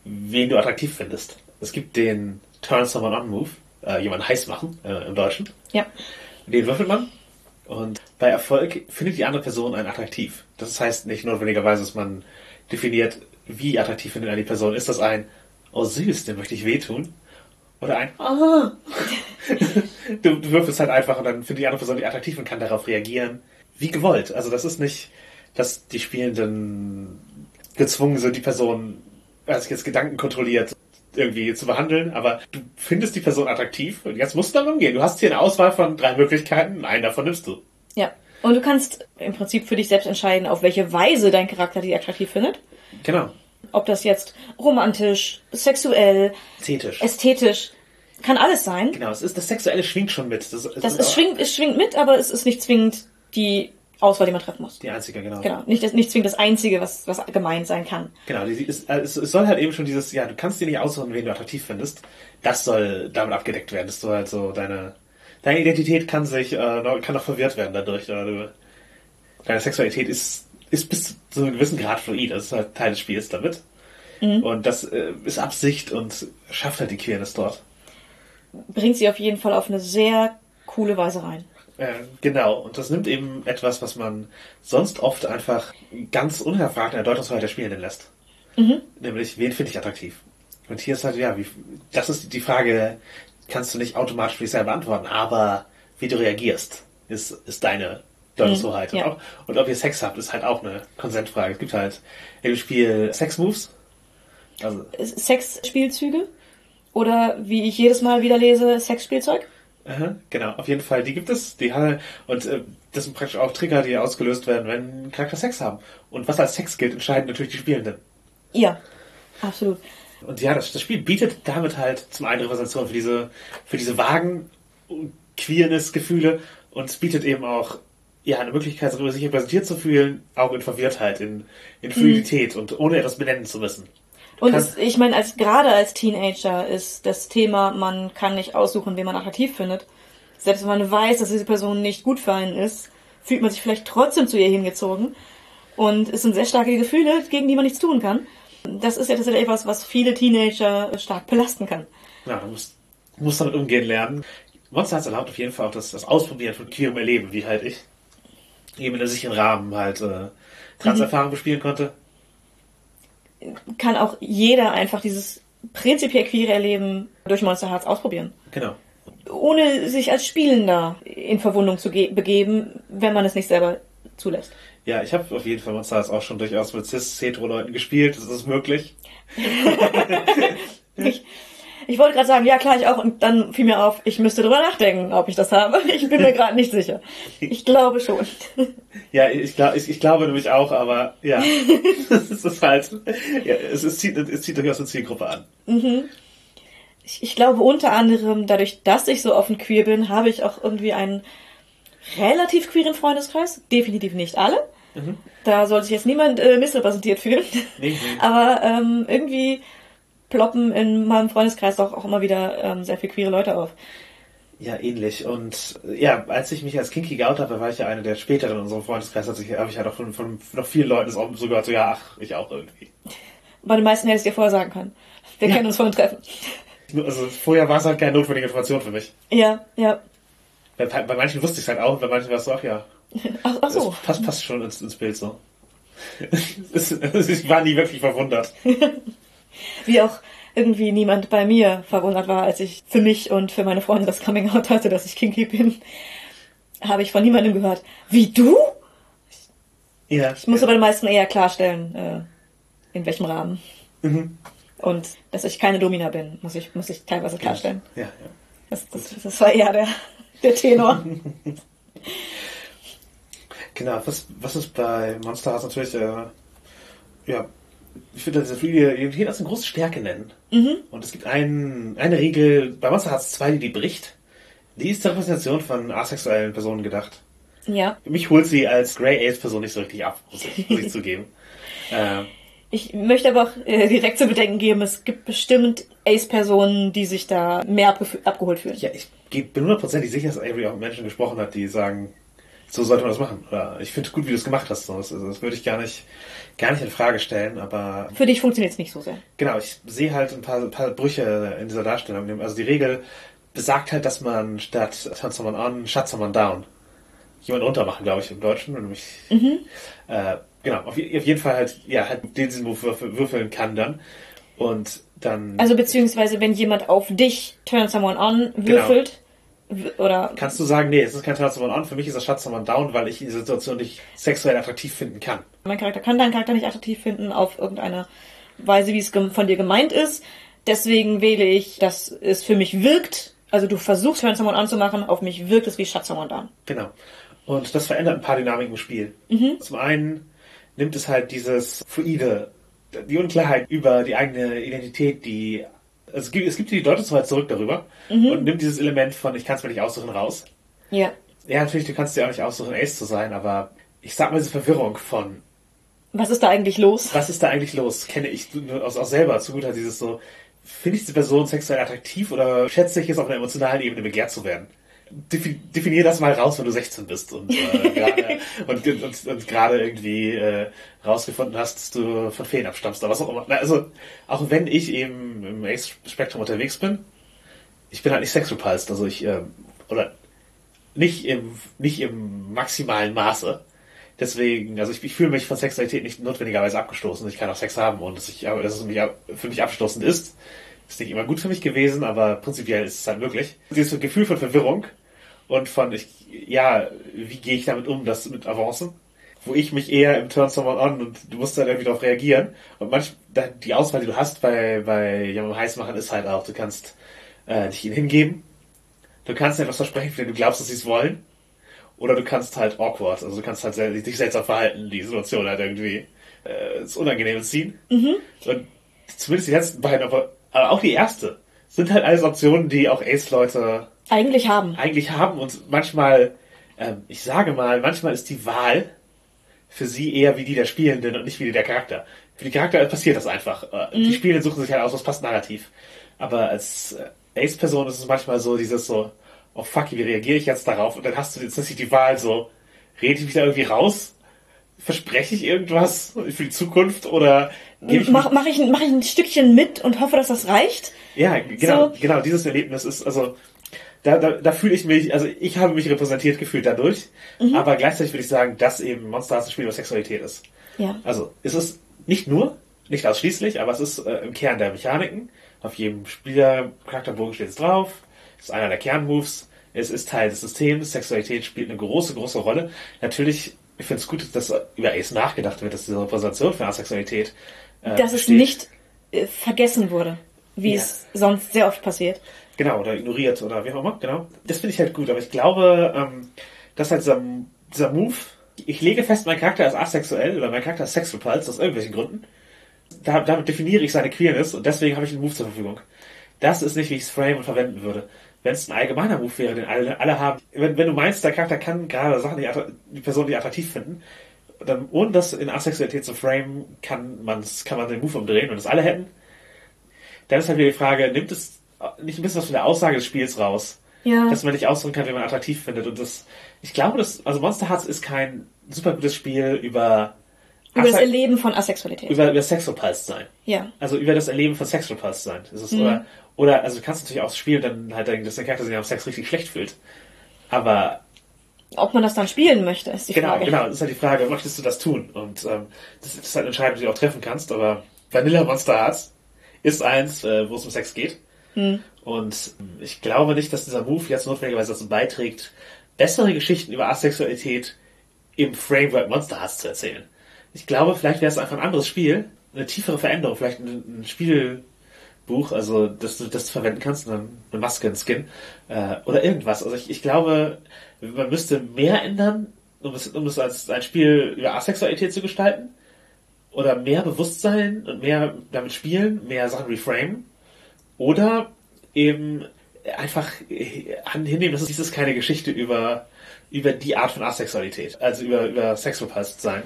wen du attraktiv findest. Es gibt den Turn Someone On Move, äh, jemanden heiß machen, äh, im Deutschen. Ja. Den würfelt man. Und bei Erfolg findet die andere Person einen attraktiv. Das heißt nicht notwendigerweise, dass man definiert, wie attraktiv findet eine die Person. Ist das ein, oh süß, dem möchte ich wehtun? Oder ein, ah. du, du würfelst halt einfach und dann findet die andere Person die attraktiv und kann darauf reagieren, wie gewollt. Also das ist nicht, dass die Spielenden gezwungen sind, die Person, als jetzt Gedanken kontrolliert, irgendwie zu behandeln, aber du findest die Person attraktiv und jetzt musst du damit umgehen. Du hast hier eine Auswahl von drei Möglichkeiten und einen davon nimmst du. Ja. Und du kannst im Prinzip für dich selbst entscheiden, auf welche Weise dein Charakter die attraktiv findet. Genau. Ob das jetzt romantisch, sexuell, Ästhetisch. ästhetisch, kann alles sein. Genau, es ist, das Sexuelle schwingt schon mit. Das, Das ist schwingt, es schwingt mit, aber es ist nicht zwingend die Auswahl, die man treffen muss. die einzige, genau. Genau. Nicht, das, nicht zwingend das Einzige, was, was gemeint sein kann. Genau, die, ist, äh, es, soll halt eben schon dieses, ja, du kannst dir nicht aussuchen, wen du attraktiv findest. Das soll damit abgedeckt werden, dass du halt so deine, deine Identität kann sich, äh, kann noch verwirrt werden dadurch. Oder deine Sexualität ist, ist bis zu einem gewissen Grad fluid. Das ist halt Teil des Spiels damit. Und das äh, ist Absicht und schafft halt die Queerness dort. Bringt sie auf jeden Fall auf eine sehr coole Weise rein. Äh, genau, und das nimmt eben etwas, was man sonst oft einfach ganz unerfragt in der Deutungshoheit der Spielenden lässt. Nämlich, wen finde ich attraktiv? Und hier ist halt, ja, wie, das ist die Frage, kannst du nicht automatisch für dich selber beantworten, aber wie du reagierst, ist, ist deine Deutungshoheit. Mhm, ja. und, und ob ihr Sex habt, ist halt auch eine Konsentfrage. Es gibt halt im Spiel Sex-Moves. Also, Sexspielzüge oder wie ich jedes Mal wieder lese, Sexspielzeug. Aha, genau, auf jeden Fall. Die gibt es, die haben, und äh, das sind praktisch auch Trigger, die ausgelöst werden, wenn Charakter Sex haben. Und was als Sex gilt, entscheiden natürlich die Spielenden. Ja, absolut. Und ja, das, das Spiel bietet damit halt zum einen Repräsentation für diese, für diese vagen Queerness-Gefühle und bietet eben auch ja, eine Möglichkeit, sich repräsentiert zu fühlen, auch in Verwirrtheit, in, in Fluidität und ohne etwas benennen zu müssen. Und es, ich meine, als gerade als Teenager ist das Thema, man kann nicht aussuchen, wen man attraktiv findet. Selbst wenn man weiß, dass diese Person nicht gut für einen ist, fühlt man sich vielleicht trotzdem zu ihr hingezogen. Und es sind sehr starke Gefühle, gegen die man nichts tun kann. Das ist ja tatsächlich etwas, was viele Teenager stark belasten kann. Ja, du musst, musst damit umgehen lernen. Monster Hearts erlaubt auf jeden Fall auch das, das Ausprobieren von queerem Erleben, wie halt ich eben in einem sicheren Rahmen halt äh, Transerfahrung bespielen konnte. Kann auch jeder einfach dieses prinzipiell queere Erleben durch Monster Hearts ausprobieren. Genau. Ohne sich als Spielender in Verwundung zu ge- begeben, wenn man es nicht selber zulässt. Ja, ich habe auf jeden Fall Monster Hearts auch schon durchaus mit cis-hetero-Leuten gespielt. Das ist möglich. Ich, ich wollte gerade sagen, ja klar, ich auch. Und dann fiel mir auf, ich müsste drüber nachdenken, ob ich das habe. Ich bin mir gerade nicht sicher. Ich glaube schon. Ja, ich, glaub, ich, ich glaube nämlich auch, aber ja, es ist halt, ja, es, es, zieht, es zieht durchaus eine Zielgruppe an. Ich, ich glaube unter anderem, dadurch, dass ich so offen queer bin, habe ich auch irgendwie einen relativ queeren Freundeskreis. Definitiv nicht alle. Da soll sich jetzt niemand äh, missrepräsentiert fühlen. Nee, nee. Aber ähm, irgendwie ploppen in meinem Freundeskreis auch, auch immer wieder ähm, sehr viele queere Leute auf. Ja, ähnlich. Und äh, ja, als ich mich als Kinky geoutet habe, war ich ja einer der späteren in unserem Freundeskreis, also habe ich halt auch von, von noch vielen Leuten das auch so gehört, so ja, ach, ich auch irgendwie. Bei den meisten hätte ich dir vorher sagen können. Wir Ja. kennen uns von den Treffen. Also vorher war es halt keine notwendige Information für mich. Ja, ja. Bei, bei manchen wusste ich es halt auch, bei manchen war es so, ach ja, Ach, ach so. das passt, passt schon ins, ins Bild so. ich war nie wirklich verwundert. Wie auch irgendwie niemand bei mir verwundert war, als ich für mich und für meine Freunde das Coming Out hatte, dass ich kinky bin, habe ich von niemandem gehört. Wie du? Ja. Ich muss aber den meisten eher klarstellen, äh, in welchem Rahmen. Mhm. Und dass ich keine Domina bin, muss ich, muss ich teilweise klarstellen. Ja, ja. Das, das, das war eher der, der Tenor. Genau, was, was ist bei Monster Hearts natürlich, äh, ja, ich finde, diese Regel, hier das eine große Stärke nennen. Mhm. Und es gibt ein, eine Regel bei Monster Hearts 2, die die bricht. Die ist zur Repräsentation von asexuellen Personen gedacht. Ja. Mich holt sie als Grey Ace Person nicht so richtig ab, muss ich, muss ich zugeben. Äh, Ich möchte aber auch äh, direkt zu bedenken geben, es gibt bestimmt Ace-Personen, die sich da mehr abgeholt fühlen. ja, ich bin hundertprozentig sicher, dass Avery auch Menschen gesprochen hat, die sagen, so sollte man das machen. Oder ich finde gut, wie du es gemacht hast. So, Das, also, das würde ich gar nicht, gar nicht in Frage stellen, aber Für dich funktioniert es nicht so sehr. Genau, ich sehe halt ein paar, ein paar Brüche in dieser Darstellung. Also die Regel besagt halt, dass man statt Turn someone on, shut someone down jemand runtermachen, glaube ich, im Deutschen. Und mich, äh, genau, auf, auf jeden Fall halt, ja, halt Move würfel- würfeln kann dann. Und dann Also beziehungsweise, wenn jemand auf dich Turn Someone On würfelt, w- oder kannst du sagen, nee, es ist kein someone on, für mich ist das someone down, weil ich die Situation nicht sexuell attraktiv finden kann. mein Charakter kann deinen Charakter nicht attraktiv finden auf irgendeine Weise, wie es von dir gemeint ist. Deswegen wähle ich, dass es für mich wirkt. Also du versuchst Turn Someone On zu machen, auf mich wirkt es wie Shut Someone Down. Genau. Und das verändert ein paar Dynamiken im Spiel. Zum einen nimmt es halt dieses fluide, die Unklarheit über die eigene Identität, die also es gibt, es gibt die Deutungshoheit zurück darüber und nimmt dieses Element von ich kann es mir nicht aussuchen raus. Ja. Ja, natürlich, du kannst dir auch nicht aussuchen, Ace zu sein, aber ich sag mal diese Verwirrung von Was ist da eigentlich los? was ist da eigentlich los? Kenne ich aus selber zu gut, halt dieses so, finde ich diese Person sexuell attraktiv oder schätze ich es auf einer emotionalen Ebene begehrt zu werden? Defi definier das mal raus, wenn du 16 bist und äh, gerade und, und, und gerade irgendwie äh, rausgefunden hast, dass du von Feen abstammst oder was auch immer. Na, Also, auch wenn ich eben im Ace-Spektrum unterwegs bin, ich bin halt nicht sexrepulsed, also ich, ähm, oder nicht im, nicht im maximalen Maße. Deswegen, also ich, ich fühle mich von Sexualität nicht notwendigerweise abgestoßen. Ich kann auch Sex haben und dass, ich, dass es mich, für mich abstoßend ist, ist nicht immer gut für mich gewesen, aber prinzipiell ist es halt möglich. Dieses Gefühl von Verwirrung und von, ich, ja, wie gehe ich damit um, das mit Avancen, wo ich mich eher im Turn Someone On und du musst dann irgendwie darauf reagieren. Und manch, da- die Auswahl, die du hast bei, bei jemandem heiß machen, ist halt auch, du kannst äh, dich ihnen hingeben, du kannst etwas versprechen, dem du glaubst, dass sie es wollen, oder du kannst halt awkward, also du kannst halt sel- dich seltsam verhalten, die Situation halt irgendwie äh, ins Unangenehme ziehen. Und zumindest die letzten beiden, aber, aber auch die erste, sind halt alles Optionen, die auch Ace-Leute Eigentlich haben. eigentlich haben und manchmal, ähm, ich sage mal, manchmal ist die Wahl für sie eher wie die der Spielenden und nicht wie die der Charakter. Für die Charakter passiert das einfach. Äh, Die Spielenden suchen sich halt aus, was passt narrativ. Aber als äh, Ace-Person ist es manchmal so dieses so, oh fuck, wie reagiere ich jetzt darauf? Und dann hast du jetzt nicht die Wahl so, rede ich mich da irgendwie raus? Verspreche ich irgendwas für die Zukunft oder ich Mach, mach, ich, ein- mach ich ein Stückchen mit und hoffe, dass das reicht? ja, genau, So. genau, dieses Erlebnis ist, also, da, da, da fühle ich mich, also ich habe mich repräsentiert gefühlt dadurch, Mhm. aber gleichzeitig würde ich sagen, dass eben Monster Hearts ein Spiel über Sexualität ist. Ja. Also, es ist nicht nur, nicht ausschließlich, aber es ist äh, im Kern der Mechaniken. Auf jedem Spieler-Charakterbogen steht es drauf. Es ist einer der Kernmoves. Es ist Teil des Systems. Sexualität spielt eine große, große Rolle. Natürlich, ich finde es gut, dass über Ace nachgedacht wird, dass diese Repräsentation für Asexualität äh, Dass es besteht. nicht äh, vergessen wurde, wie Ja. es sonst sehr oft passiert. Genau, oder ignoriert oder wie auch immer, genau. Das finde ich halt gut, aber ich glaube, ähm, dass halt dieser, dieser Move, ich lege fest, mein Charakter ist asexuell oder mein Charakter ist sexrepulsed aus irgendwelchen Gründen. Da, damit definiere ich seine Queerness und deswegen habe ich einen Move zur Verfügung. Das ist nicht, wie ich es frame und verwenden würde. Wenn es ein allgemeiner Move wäre, den alle, alle haben, wenn, wenn du meinst, der Charakter kann gerade Sachen, die, die Person, die attraktiv finden, dann ohne das in Asexualität zu frame, kann, man's, kann man den Move umdrehen und das alle hätten. Dann ist halt wieder die Frage, nimmt es nicht ein bisschen was von der Aussage des Spiels raus? Ja. Dass man nicht ausdrücken kann, wie man attraktiv findet. Und das, ich glaube, das, also Monster Hearts ist kein super gutes Spiel über, Über das Ase- Erleben von Asexualität. über, über Sexopulsed sein. ja. Also über das Erleben von Sexopulsed sein. Das ist, Mhm. oder, oder, also du kannst natürlich auch spielen, dann halt, dass der Charakter sich am Sex richtig schlecht fühlt. Aber ob man das dann spielen möchte, ist die Genau, Frage. genau, das ist halt die Frage, möchtest du das tun? Und ähm, das ist halt eine Entscheidung, die du auch treffen kannst, aber Vanilla Monster Hearts ist eins, äh, wo es um Sex geht. Hm. Und ich glaube nicht, dass dieser Move jetzt notwendigerweise dazu beiträgt, bessere Geschichten über Asexualität im Framework Monster Hearts zu erzählen. Ich glaube, vielleicht wäre es einfach ein anderes Spiel, eine tiefere Veränderung, vielleicht ein, ein Spielbuch, also dass du das verwenden kannst, eine, eine Maske, ein Skin äh, oder irgendwas. Also ich, ich glaube, man müsste mehr ändern, um es, um es als ein Spiel über Asexualität zu gestalten oder mehr Bewusstsein und mehr damit spielen, mehr Sachen reframen oder eben einfach äh, hinnehmen, dass es ist keine Geschichte über, über die Art von Asexualität, also über, über Sexualpast sein,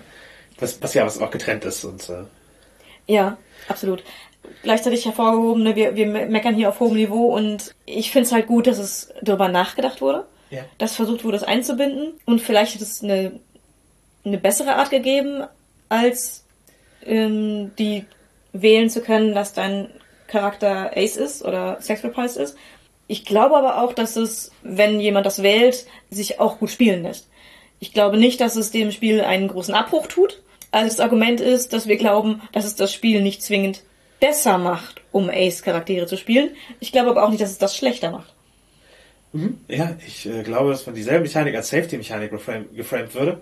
was, was ja was auch getrennt ist und äh, Ja, absolut. Gleichzeitig hervorgehoben, ne, wir, wir me- meckern hier auf hohem Niveau und ich finde es halt gut, dass es darüber nachgedacht wurde, Ja. dass versucht wurde, es einzubinden und vielleicht hat es eine, eine bessere Art gegeben, als ähm, die wählen zu können, dass dein Charakter Ace ist oder Sex Repulse ist. Ich glaube aber auch, dass es, wenn jemand das wählt, sich auch gut spielen lässt. Ich glaube nicht, dass es dem Spiel einen großen Abbruch tut. Also das Argument ist, dass wir glauben, dass es das Spiel nicht zwingend besser macht, um Ace-Charaktere zu spielen. Ich glaube aber auch nicht, dass es das schlechter macht. Ja, ich äh, glaube, dass man dieselbe Mechanik als Safety-Mechanik geframe, geframed würde.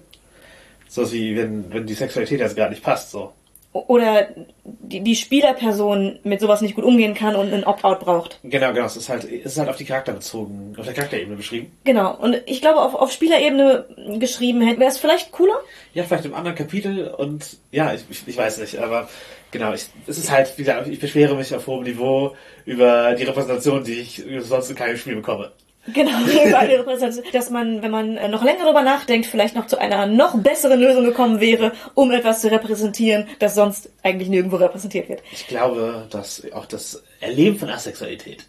So wie wenn, wenn die Sexualität jetzt gerade nicht passt, so. Oder die, die Spielerperson mit sowas nicht gut umgehen kann und einen Opt-out braucht. Genau, genau. Es ist halt, es ist halt auf die Charakter bezogen, auf der Charakterebene beschrieben. Genau. Und ich glaube, auf, auf Spielerebene geschrieben hätte, wäre es vielleicht cooler. Ja, vielleicht im anderen Kapitel und ja, ich, ich, ich weiß nicht, aber genau, ich, es ist halt wieder, ich beschwere mich auf hohem Niveau über die Repräsentation, die ich sonst in keinem Spiel bekomme. Genau, über die Repräsentation. dass man, wenn man äh, noch länger darüber nachdenkt, vielleicht noch zu einer noch besseren Lösung gekommen wäre, um etwas zu repräsentieren, das sonst eigentlich nirgendwo repräsentiert wird. Ich glaube, dass auch das Erleben von Asexualität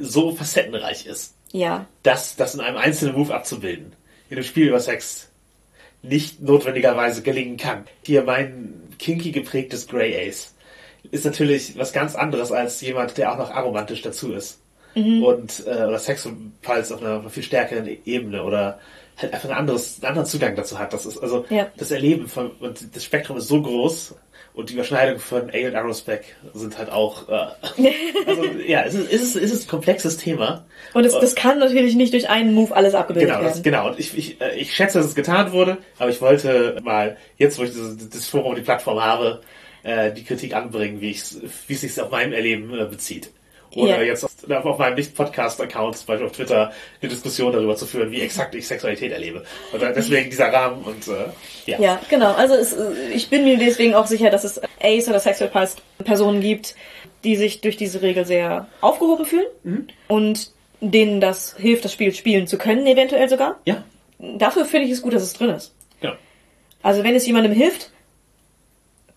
so facettenreich ist, Ja, dass das in einem einzelnen Move abzubilden, in einem Spiel über Sex, nicht notwendigerweise gelingen kann. Hier mein kinky geprägtes Grey Ace ist natürlich was ganz anderes als jemand, der auch noch aromantisch dazu ist. Und äh, oder Sexualpuls auf einer, auf einer viel stärkeren Ebene oder halt einfach ein anderes, einen anderen Zugang dazu hat. Das ist also Ja. das Erleben von und das Spektrum ist so groß und die Überschneidung von A und Aerospec sind halt auch äh, also ja, es ist, es ist, es ist ein komplexes Thema. und es, das kann natürlich nicht durch einen Move alles abgebildet Genau, das, werden. genau. Und ich, ich, äh, ich schätze, dass es getan wurde, aber ich wollte mal, jetzt wo ich das, das Forum und die Plattform habe, äh, die Kritik anbringen, wie, ich's, wie es sich auf meinem Erleben äh, bezieht. Oder Ja. jetzt auf, auf meinem Nicht-Podcast-Account, zum Beispiel auf Twitter, eine Diskussion darüber zu führen, wie exakt ich Sexualität erlebe. Und deswegen dieser Rahmen und äh, ja. Ja, genau. Also es, ich bin mir deswegen auch sicher, dass es Ace oder Sexual Pulse Personen gibt, die sich durch diese Regel sehr aufgehoben fühlen und denen das hilft, das Spiel spielen zu können, eventuell sogar. Ja, Dafür finde ich es gut, dass es drin ist. genau. Also wenn es jemandem hilft,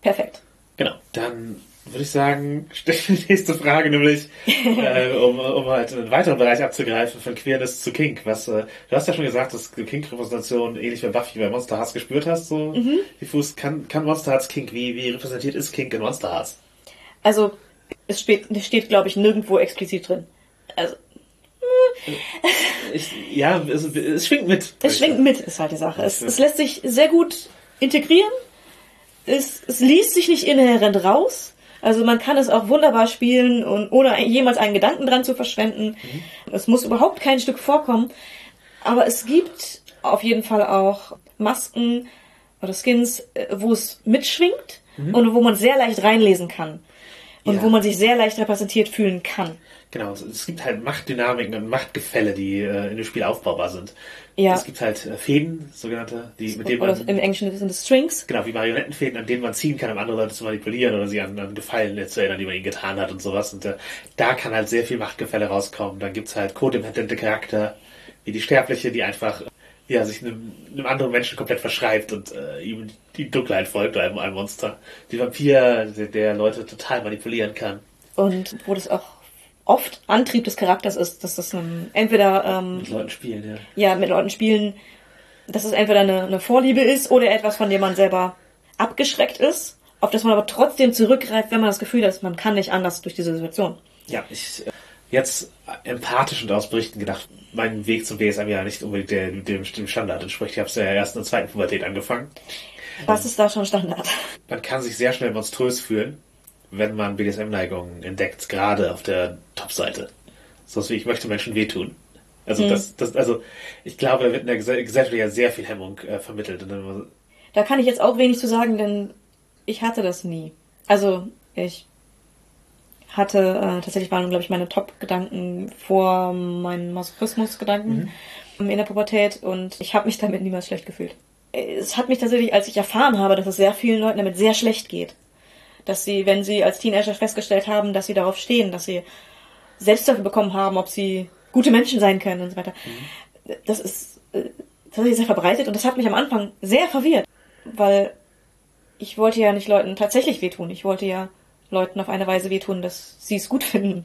perfekt. Genau. Dann würde ich sagen, stelle ich die nächste Frage, nämlich äh, um, um halt einen weiteren Bereich abzugreifen, von Queerness zu Kink. Was, äh, du hast ja schon gesagt, dass du Kink-Repräsentation ähnlich wie Buffy bei Monster Hearts gespürt hast, so diffus. Kann, kann Monster Hearts Kink? Wie, wie repräsentiert ist Kink in Monster Hearts? Also es steht, steht glaube ich, nirgendwo explizit drin. Also Ich, ja, es, es schwingt mit. es schwingt mit, ist halt die Sache. Es, es lässt sich sehr gut integrieren. Es, es liest sich nicht inhärent raus. Also man kann es auch wunderbar spielen und ohne jemals einen Gedanken dran zu verschwenden. Es muss überhaupt kein Stück vorkommen. Aber es gibt auf jeden Fall auch Masken oder Skins, äh, wo es mitschwingt und wo man sehr leicht reinlesen kann. Und Ja. wo man sich sehr leicht repräsentiert fühlen kann. Genau, es- es gibt halt Machtdynamiken und Machtgefälle, die äh, in dem Spiel aufbaubar sind. Ja. Es gibt halt äh, Fäden, sogenannte, die, mit denen Oder man... im Englischen sind es Strings. Genau, wie Marionettenfäden, an denen man ziehen kann, um andere Leute zu manipulieren oder sie an, an Gefallen zu erinnern, die man ihnen getan hat und sowas. Und äh, da kann halt sehr viel Machtgefälle rauskommen. Dann gibt's halt codependente Charakter, wie die Sterbliche, die einfach ja, sich einem, einem anderen Menschen komplett verschreibt und äh, ihm die Dunkelheit folgt, einem, einem Monster. Die Vampir, der, der Leute total manipulieren kann. Und wo das auch oft Antrieb des Charakters ist, dass das einem, entweder ähm, Mit Leuten spielen, ja. ja mit Leuten spielen, dass es entweder eine, eine Vorliebe ist oder etwas, von dem man selber abgeschreckt ist, auf das man aber trotzdem zurückgreift, wenn man das Gefühl hat, man kann nicht anders durch diese Situation. Ja, ich, äh, jetzt empathisch und aus Berichten gedacht, mein Weg zum BSM ja nicht unbedingt der, dem, dem Standard entspricht. Ich habe es ja erst in der zweiten Pubertät angefangen. Was ist da schon Standard? Man kann sich sehr schnell monströs fühlen, wenn man BDSM-Neigungen entdeckt, gerade auf der Top-Seite. So wie ich möchte Menschen wehtun. Also, Mhm. das, das, also ich glaube, da wird in der Gesell- Gesellschaft ja sehr viel Hemmung äh, vermittelt. Da kann ich jetzt auch wenig zu sagen, denn ich hatte das nie. Also ich hatte äh, tatsächlich waren, glaube ich, meine Top-Gedanken vor meinen Masochismus-Gedanken in der Pubertät und ich habe mich damit niemals schlecht gefühlt. Es hat mich tatsächlich, als ich erfahren habe, dass es sehr vielen Leuten damit sehr schlecht geht, dass sie, wenn sie als Teenager festgestellt haben, dass sie darauf stehen, dass sie Selbstzweifel bekommen haben, ob sie gute Menschen sein können und so weiter. Das ist äh, tatsächlich sehr verbreitet und das hat mich am Anfang sehr verwirrt, weil ich wollte ja nicht Leuten tatsächlich wehtun. Ich wollte ja Leuten auf eine Weise wehtun, dass sie es gut finden.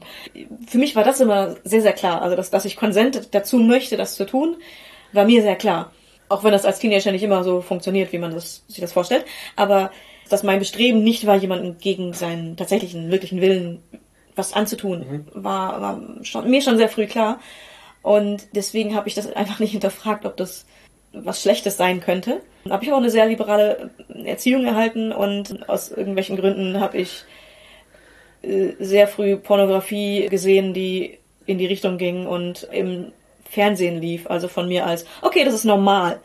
Für mich war das immer sehr, sehr klar. Also, dass, dass ich Konsent dazu möchte, das zu tun, war mir sehr klar. Auch wenn das als Teenager nicht immer so funktioniert, wie man das, sich das vorstellt. Aber dass mein Bestreben nicht war, jemanden gegen seinen tatsächlichen, wirklichen Willen was anzutun, war, war schon, mir schon sehr früh klar. Und deswegen habe ich das einfach nicht hinterfragt, ob das was Schlechtes sein könnte. Aber ich habe auch eine sehr liberale Erziehung erhalten und aus irgendwelchen Gründen habe ich sehr früh Pornografie gesehen, die in die Richtung ging und im Fernsehen lief, also von mir als, okay, das ist normal,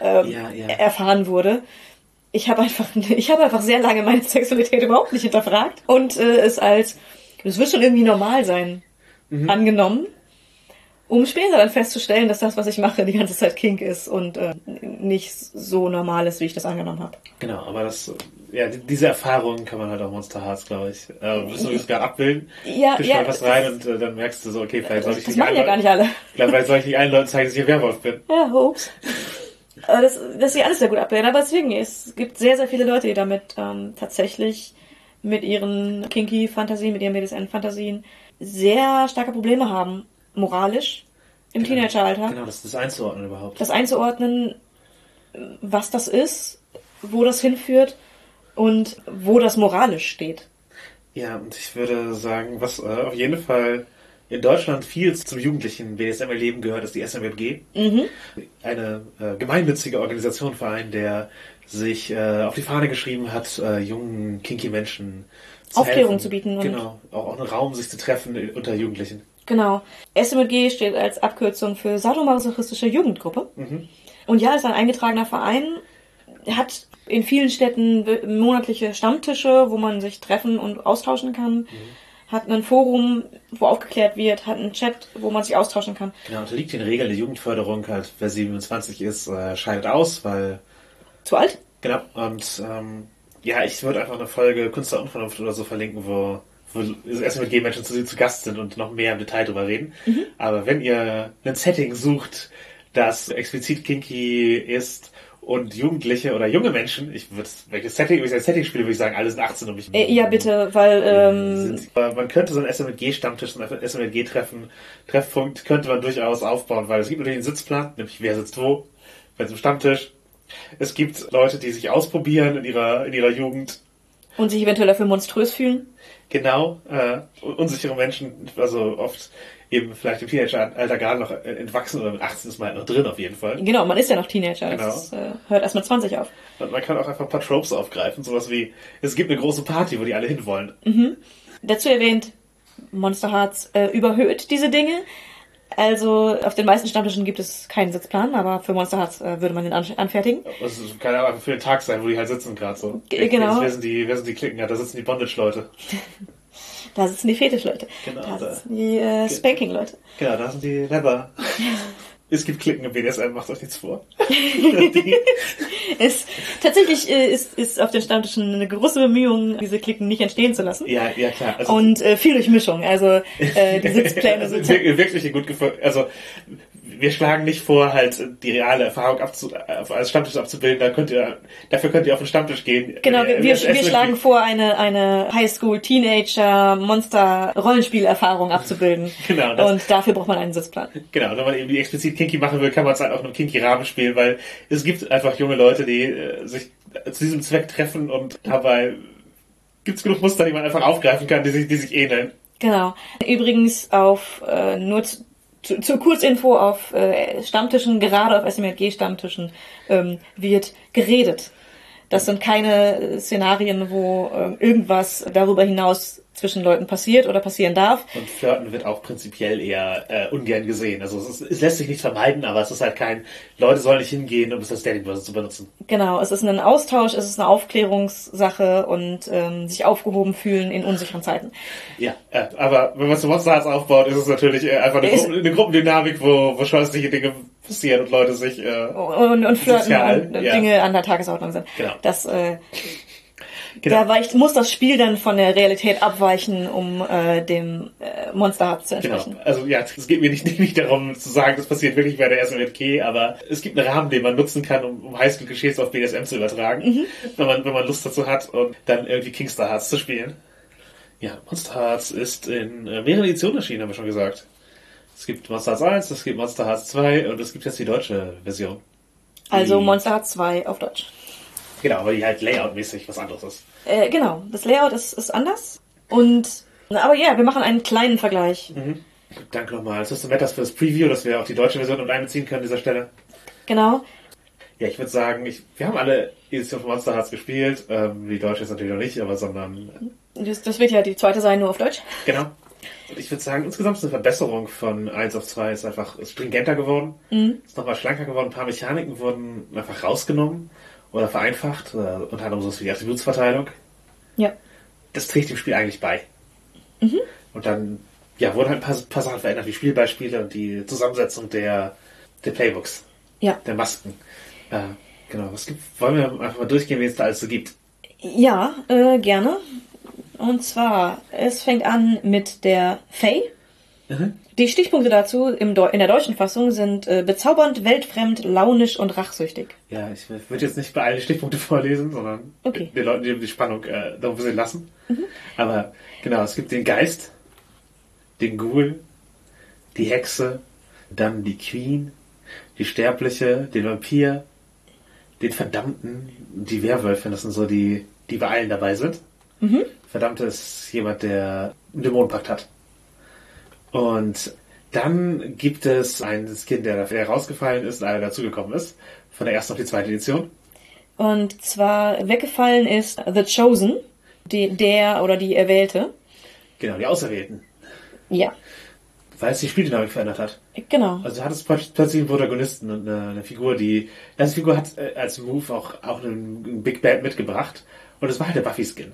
ähm, Ja, ja. erfahren wurde. Ich habe einfach, ich habe einfach sehr lange meine Sexualität überhaupt nicht hinterfragt und äh, es als, es wird schon irgendwie normal sein, angenommen, um später dann festzustellen, dass das, was ich mache, die ganze Zeit Kink ist und äh, nicht so normal ist, wie ich das angenommen habe. genau, aber das, ja, die- diese Erfahrung kann man halt auch Monster Hearts, glaube ich. Äh, müssen wir es gerade abbilden. Ja, du ja, stolperst rein und äh, dann merkst du so, okay, vielleicht soll ich Das nicht machen ja allen gar nicht alle. Vielleicht soll ich nicht allen Leuten zeigen, dass ich ein Werwolf bin. Ja, ups. Aber das, das sie alles sehr gut ablehnen. Aber deswegen, es gibt sehr, sehr viele Leute, die damit ähm, tatsächlich mit ihren Kinky-Fantasien, mit ihren BDSM-Fantasien sehr starke Probleme haben, moralisch, im Teenageralter. Genau, das ist einzuordnen überhaupt. Das einzuordnen, was das ist, wo das hinführt und wo das moralisch steht. Ja, und ich würde sagen, was äh, auf jeden Fall in Deutschland viel zum jugendlichen BDSM-Erleben gehört, ist die SMJG. Eine äh, gemeinnützige Organisation, Verein, der sich äh, auf die Fahne geschrieben hat, äh, jungen, kinky Menschen zu Aufklärung helfen. zu bieten Genau, auch, einen Raum, sich zu treffen unter Jugendlichen. Genau. SMG steht als Abkürzung für sadomasochistische Jugendgruppe. Und ja, ist ein eingetragener Verein, hat in vielen Städten monatliche Stammtische, wo man sich treffen und austauschen kann. Hat ein Forum, wo aufgeklärt wird, hat einen Chat, wo man sich austauschen kann. Genau, unterliegt den Regeln der Jugendförderung halt, wer 27 ist, äh, scheidet aus, weil Zu alt? Genau, und ähm, ja, ich würde einfach eine Folge Kunst der Unvernunft oder so verlinken, wo, wo SMG-Menschen zu, zu Gast sind und noch mehr im Detail drüber reden. Aber wenn ihr ein Setting sucht, das explizit kinky ist und Jugendliche oder junge Menschen, ich würde, welches Setting, wenn ich ein Setting spiele, würde ich sagen, alle sind 18 und mich. Äh, ja, bitte, weil ähm, Sind, aber man könnte so ein SMG-Stammtisch, so ein SMG-Treffen, Treffpunkt könnte man durchaus aufbauen, weil es gibt natürlich einen Sitzplan, nämlich wer sitzt wo, bei zum Stammtisch. Es gibt Leute, die sich ausprobieren in ihrer, in ihrer Jugend. und sich eventuell dafür monströs fühlen. Genau, äh, unsichere Menschen, also oft eben vielleicht im Teenageralter gerade noch entwachsen oder mit 18 ist man halt noch drin auf jeden Fall. Genau, man ist ja noch Teenager. Genau. Das äh, hört erst mit 20 auf. Und man kann auch einfach ein paar Tropes aufgreifen, sowas wie, es gibt eine große Party, wo die alle hinwollen. Dazu erwähnt, Monster Hearts äh, überhöht diese Dinge. Also auf den meisten Stammtischen gibt es keinen Sitzplan, aber für Monster Hearts äh, würde man den an anfertigen. Ist- kann ja einfach für den Tag sein, wo die halt sitzen gerade so. Ge- genau. Wer sind die, wer sind die Klicken? Ja, da sitzen die Bondage-Leute. Da sitzen die Fetischleute. Genau, da da. sitzen die äh, Spanking-Leute. Genau, da sind die Leather. es gibt Klicken im BDSM, macht euch nichts vor. Es, tatsächlich äh, ist, ist auf den Stammtischen eine große Bemühung, diese Klicken nicht entstehen zu lassen. ja, ja klar. Also, Und äh, viel Durchmischung. Also äh, die Sitzpläne also sind wirklich, wirklich gut gefunden. Also wir schlagen nicht vor, halt die reale Erfahrung abzu, als Stammtisch abzubilden. Da könnt ihr, dafür könnt ihr auf den Stammtisch gehen. Genau, wir, Äh, wir, es- es wir wird- schlagen vor, eine, eine Highschool-Teenager-Monster-Rollenspielerfahrung abzubilden. Genau, das- Und dafür braucht man einen Sitzplan. Genau, wenn man eben die explizit kinky machen will, kann man es halt auch in einem kinky Rahmen spielen, weil es gibt einfach junge Leute, die äh, sich zu diesem Zweck treffen und dabei gibt's genug Muster, die man einfach aufgreifen kann, die sich, die sich ähneln. Genau. Übrigens auf äh, nur zu, zu, zur Kurzinfo auf äh, Stammtischen, gerade auf SMLG-Stammtischen, ähm, wird geredet. Das sind keine äh, Szenarien, wo äh, irgendwas darüber hinaus zwischen Leuten passiert oder passieren darf. Und Flirten wird auch prinzipiell eher äh, ungern gesehen. Also es, ist, es lässt sich nicht vermeiden, aber es ist halt kein, Leute sollen nicht hingehen, um es als Datingbörse zu benutzen. Genau, es ist ein Austausch, es ist eine Aufklärungssache und ähm, sich aufgehoben fühlen in unsicheren Zeiten. Ja, äh, aber wenn man so Monster Hearts aufbaut, ist es natürlich äh, einfach eine, Gruppen, eine Gruppendynamik, wo, wo scheußliche Dinge passieren und Leute sich... Äh, Und, und Flirten Sozial, und ja. Dinge an der Tagesordnung sind. Genau. Das, äh, Genau. Da weicht, muss das Spiel dann von der Realität abweichen, um äh, dem äh, Monster Hearts zu Genau. entsprechen. Also ja, es geht mir nicht, nicht darum zu sagen, das passiert wirklich bei der SMLK, aber es gibt einen Rahmen, den man nutzen kann, um, um Highschool-Klischees auf BDSM zu übertragen, Mhm. wenn, man, wenn man Lust dazu hat und dann irgendwie Kingstar Hearts zu spielen. Ja, Monster Hearts ist in äh, mehreren Editionen erschienen, haben wir schon gesagt. Es gibt Monster Hearts 1, es gibt Monster Hearts 2 und es gibt jetzt die deutsche Version. Also Monster Hearts 2 auf Deutsch. Genau, aber die halt layoutmäßig was anderes ist. Äh, genau, das Layout ist, ist anders. Und aber ja, wir machen einen kleinen Vergleich. Mhm. Danke nochmal System Matters für das Preview, dass wir auch die deutsche Version mit einbeziehen können an dieser Stelle. Genau. Ja, ich würde sagen, ich, wir haben alle Edition von Monster Hearts gespielt. Ähm, die deutsche ist natürlich noch nicht, aber sondern Das, das wird ja die zweite sein, nur auf Deutsch. genau. Und ich würde sagen, insgesamt ist eine Verbesserung von 1 auf 2 ist einfach ist stringenter geworden. Ist nochmal schlanker geworden. Ein paar Mechaniken wurden einfach rausgenommen oder vereinfacht. Oder unter anderem sowas wie die Attributsverteilung. Ja. Das trägt dem Spiel eigentlich bei. Und dann ja, wurden halt ein paar, paar Sachen verändert, wie Spielbeispiele und die Zusammensetzung der, der Playbooks, Ja. der Masken. Äh, genau, was gibt, wollen wir einfach mal durchgehen, wie es da alles so gibt. Ja, äh, gerne. Und zwar, es fängt an mit der Faye. Die Stichpunkte dazu in der deutschen Fassung sind äh, bezaubernd, weltfremd, launisch und rachsüchtig. Ja, ich würde jetzt nicht bei allen Stichpunkte vorlesen, sondern Okay. den Leuten die, die Spannung äh, noch ein bisschen lassen. Aber genau, es gibt den Geist, den Ghoul, die Hexe, dann die Queen, die Sterbliche, den Vampir, den Verdammten, die Werwölfin, das sind so die, die bei allen dabei sind. Verdammte ist jemand, der einen Dämonenpakt hat. Und dann gibt es ein Skin, der herausgefallen ist, einer dazugekommen ist, von der ersten auf die zweite Edition. Und zwar weggefallen ist The Chosen, die, der oder die Erwählte. Genau, die Auserwählten. Ja, Weil es die Spieldynamik verändert hat. genau. Also hat es plötzlich einen Protagonisten und eine, eine Figur, die. Das Figur hat äh, als Move auch, auch einen, einen Big Bad mitgebracht. Und es war halt der Buffy-Skin.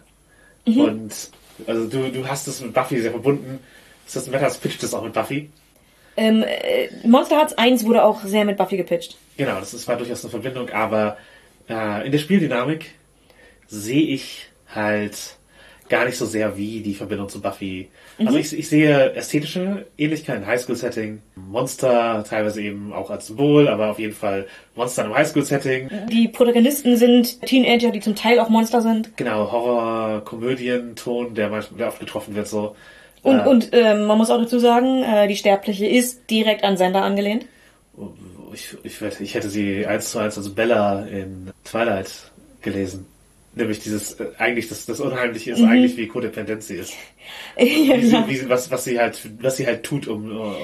Und also du, du hast es mit Buffy sehr verbunden. Das Matters pitcht es auch mit Buffy. Ähm, äh, Monster Hearts 1 wurde auch sehr mit Buffy gepitcht. Genau, das ist, war durchaus eine Verbindung, aber äh, in der Spieldynamik sehe ich halt gar nicht so sehr wie die Verbindung zu Buffy. Also ich, ich sehe ästhetische Ähnlichkeiten, Highschool-Setting, Monster teilweise eben auch als Symbol, aber auf jeden Fall Monster im Highschool-Setting. Die Protagonisten sind Teenager, die zum Teil auch Monster sind. Genau, Horror, Komödienton, der manchmal der oft getroffen wird so. Und, Äh, und ähm, man muss auch dazu sagen, äh, die Sterbliche ist direkt an Sender angelehnt. ich, ich, ich hätte sie eins zu eins als Bella in Twilight gelesen. Nämlich dieses, äh, eigentlich das, das Unheimliche ist eigentlich, wie codependent sie ist. ja, Wie sie, ja. wie sie, was, was sie halt, was sie halt tut, um, um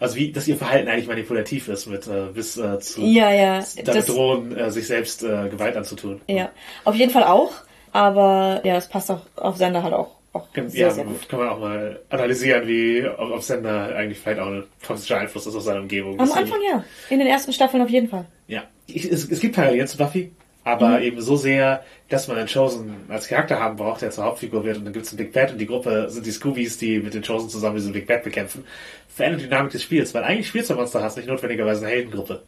also wie, dass ihr Verhalten eigentlich manipulativ ist, mit, äh, bis, äh, zu, ja, ja. damit drohen, äh, sich selbst, äh, Gewalt anzutun. ja, auf jeden Fall auch. Aber ja, es passt auch auf Sender halt auch, auch Kann, sehr, ja, sehr gut. kann man auch mal analysieren, wie, ob, ob Sender eigentlich vielleicht auch ein toxischer Einfluss ist auf seine Umgebung. Am Anfang ja. In den ersten Staffeln auf jeden Fall. Ja, es, es gibt Parallelen zu Buffy, aber Mhm. eben so sehr, dass man einen Chosen als Charakter haben braucht, der zur Hauptfigur wird und dann gibt es einen Big Bad und die Gruppe sind die Scoobies, die mit den Chosen zusammen diesen Big Bad bekämpfen. Verändert die Dynamik des Spiels, weil eigentlich spielst du Monster Hearts nicht notwendigerweise eine Heldengruppe,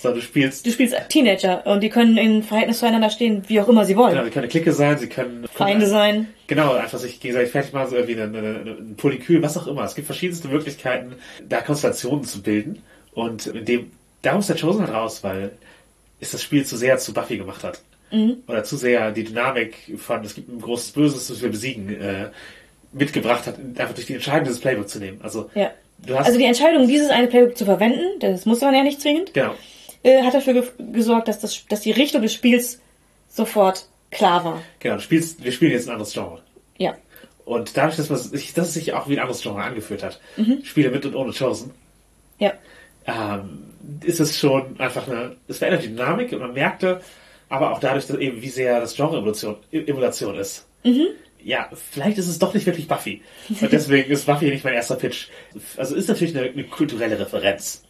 sondern du spielst, Du spielst Teenager und die können in Verhältnis zueinander stehen, wie auch immer sie wollen. genau, sie können eine Clique sein, sie können Feinde sein. Genau, einfach sich gegenseitig fertig machen, so irgendwie eine, ein Polykül, was auch immer. Es gibt verschiedenste Möglichkeiten, da Konstellationen zu bilden. Und in dem, da muss der Chosen halt raus, weil es das Spiel zu sehr zu Buffy gemacht hat. Oder zu sehr die Dynamik von, es gibt ein großes Böses, das wir besiegen, äh, mitgebracht hat, einfach durch die Entscheidung, dieses Playbook zu nehmen. Also, Ja. du hast, Also die Entscheidung, dieses eine Playbook zu verwenden, das muss man ja nicht zwingend, genau. Äh, hat dafür ge gesorgt, dass, das, dass die Richtung des Spiels sofort klar war. Genau, spielst, wir spielen jetzt ein anderes Genre. Ja. Und dadurch, dass, man sich, dass es sich auch wie ein anderes Genre angeführt hat, Spiele mit und ohne Chosen, Ja. ähm, ist es schon einfach eine, es verändert die Dynamik und man merkte, aber auch dadurch, dass eben wie sehr das Genre Evolution, Evolution ist. Ja, vielleicht ist es doch nicht wirklich Buffy. Und deswegen ist Buffy nicht mein erster Pitch. Also ist natürlich eine, eine kulturelle Referenz.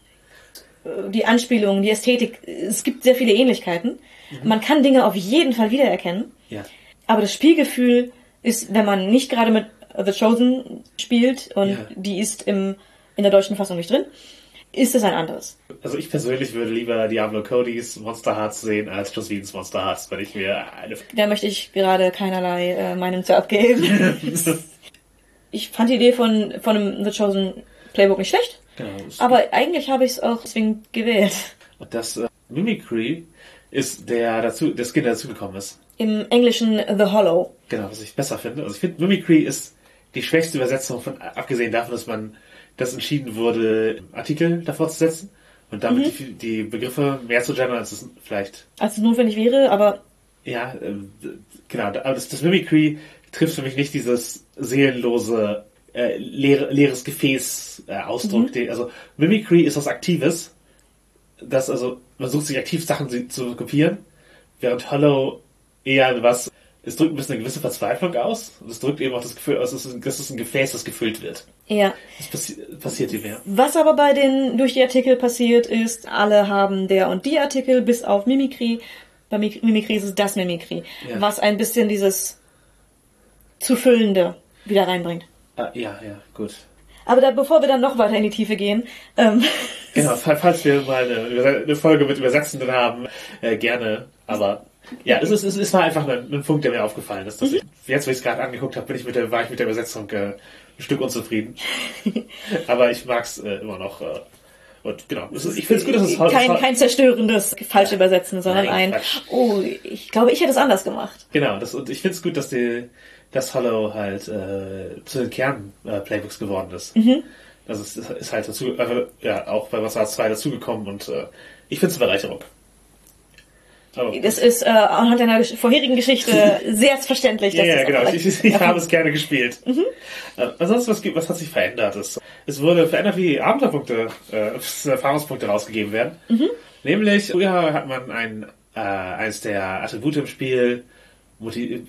Die Anspielungen, die Ästhetik, es gibt sehr viele Ähnlichkeiten. Man kann Dinge auf jeden Fall wiedererkennen. Ja. Aber das Spielgefühl ist, wenn man nicht gerade mit The Chosen spielt und Ja. die ist im, in der deutschen Fassung nicht drin, ist es ein anderes. Also ich persönlich würde lieber Diablo Codys Monster Hearts sehen als Whedons Monster Hearts, wenn ich mir eine Da möchte ich gerade keinerlei äh, Meinung zu abgeben. ich fand die Idee von, von einem The Chosen Playbook nicht schlecht, genau, aber eigentlich habe ich es auch deswegen gewählt. Und das äh, Mimicry ist der dazu, der Skin, der dazugekommen ist. Im Englischen The Hollow. Genau, was ich besser finde. Also ich finde, Mimicry ist die schwächste Übersetzung von, abgesehen davon, dass man das entschieden wurde, Artikel davor zu setzen und damit die, die Begriffe mehr zu gendern, als es vielleicht, Als es notwendig wäre, aber ja, ähm, genau, aber das, das Mimicry trifft für mich nicht dieses seelenlose, äh, leere, leeres Gefäß äh, Ausdruck. Den, also Mimicry ist was Aktives, das also, man sucht sich aktiv Sachen zu- kopieren, während Hollow eher was, es drückt ein bisschen eine gewisse Verzweiflung aus und es drückt eben auch das Gefühl aus, es ist ein, Gefäß, das gefüllt wird. ja. Das passi passiert hier mehr. Was aber bei den durch die Artikel passiert ist, alle haben der und die Artikel bis auf Mimikry. Bei Mi- Mimikry ist es das Mimikry, Ja. was ein bisschen dieses zu füllende wieder reinbringt. Ah, ja, ja, gut. Aber da, bevor wir dann noch weiter in die Tiefe gehen, ähm, Genau, fall- falls wir mal eine, eine Folge mit Übersetzenden haben, äh, gerne. Aber ja, es, ist, es, es war einfach ein, ein Punkt, der mir aufgefallen ist. Dass ich, jetzt, wo ich es gerade angeguckt habe, bin ich mit der, war ich mit der Übersetzung äh, ein Stück unzufrieden. Aber ich mag es äh, immer noch. Äh, und genau, es ist, ich finde es gut, dass es kein, es- kein zerstörendes falsch übersetzen, sondern Nein, ein, Quatsch. oh, ich glaube, ich hätte es anders gemacht. Genau, das, und ich finde es gut, dass die, das Hollow halt äh, zu den Kern-Playbooks geworden ist. Das ist, ist halt dazu, äh, ja, auch bei Wasser 2 dazugekommen und äh, ich finde es eine Bereicherung. Aber, Das ist äh, anhand deiner gesch- vorherigen Geschichte sehr verständlich. ja, ja, genau. vielleicht- Ich, ich habe es gerne gespielt. Äh, ansonsten, was, was hat sich verändert? Es, es wurde verändert, wie Abenteuerpunkte, äh, Erfahrungspunkte rausgegeben werden. Nämlich, früher hat man ein, äh, eines der Attribute im Spiel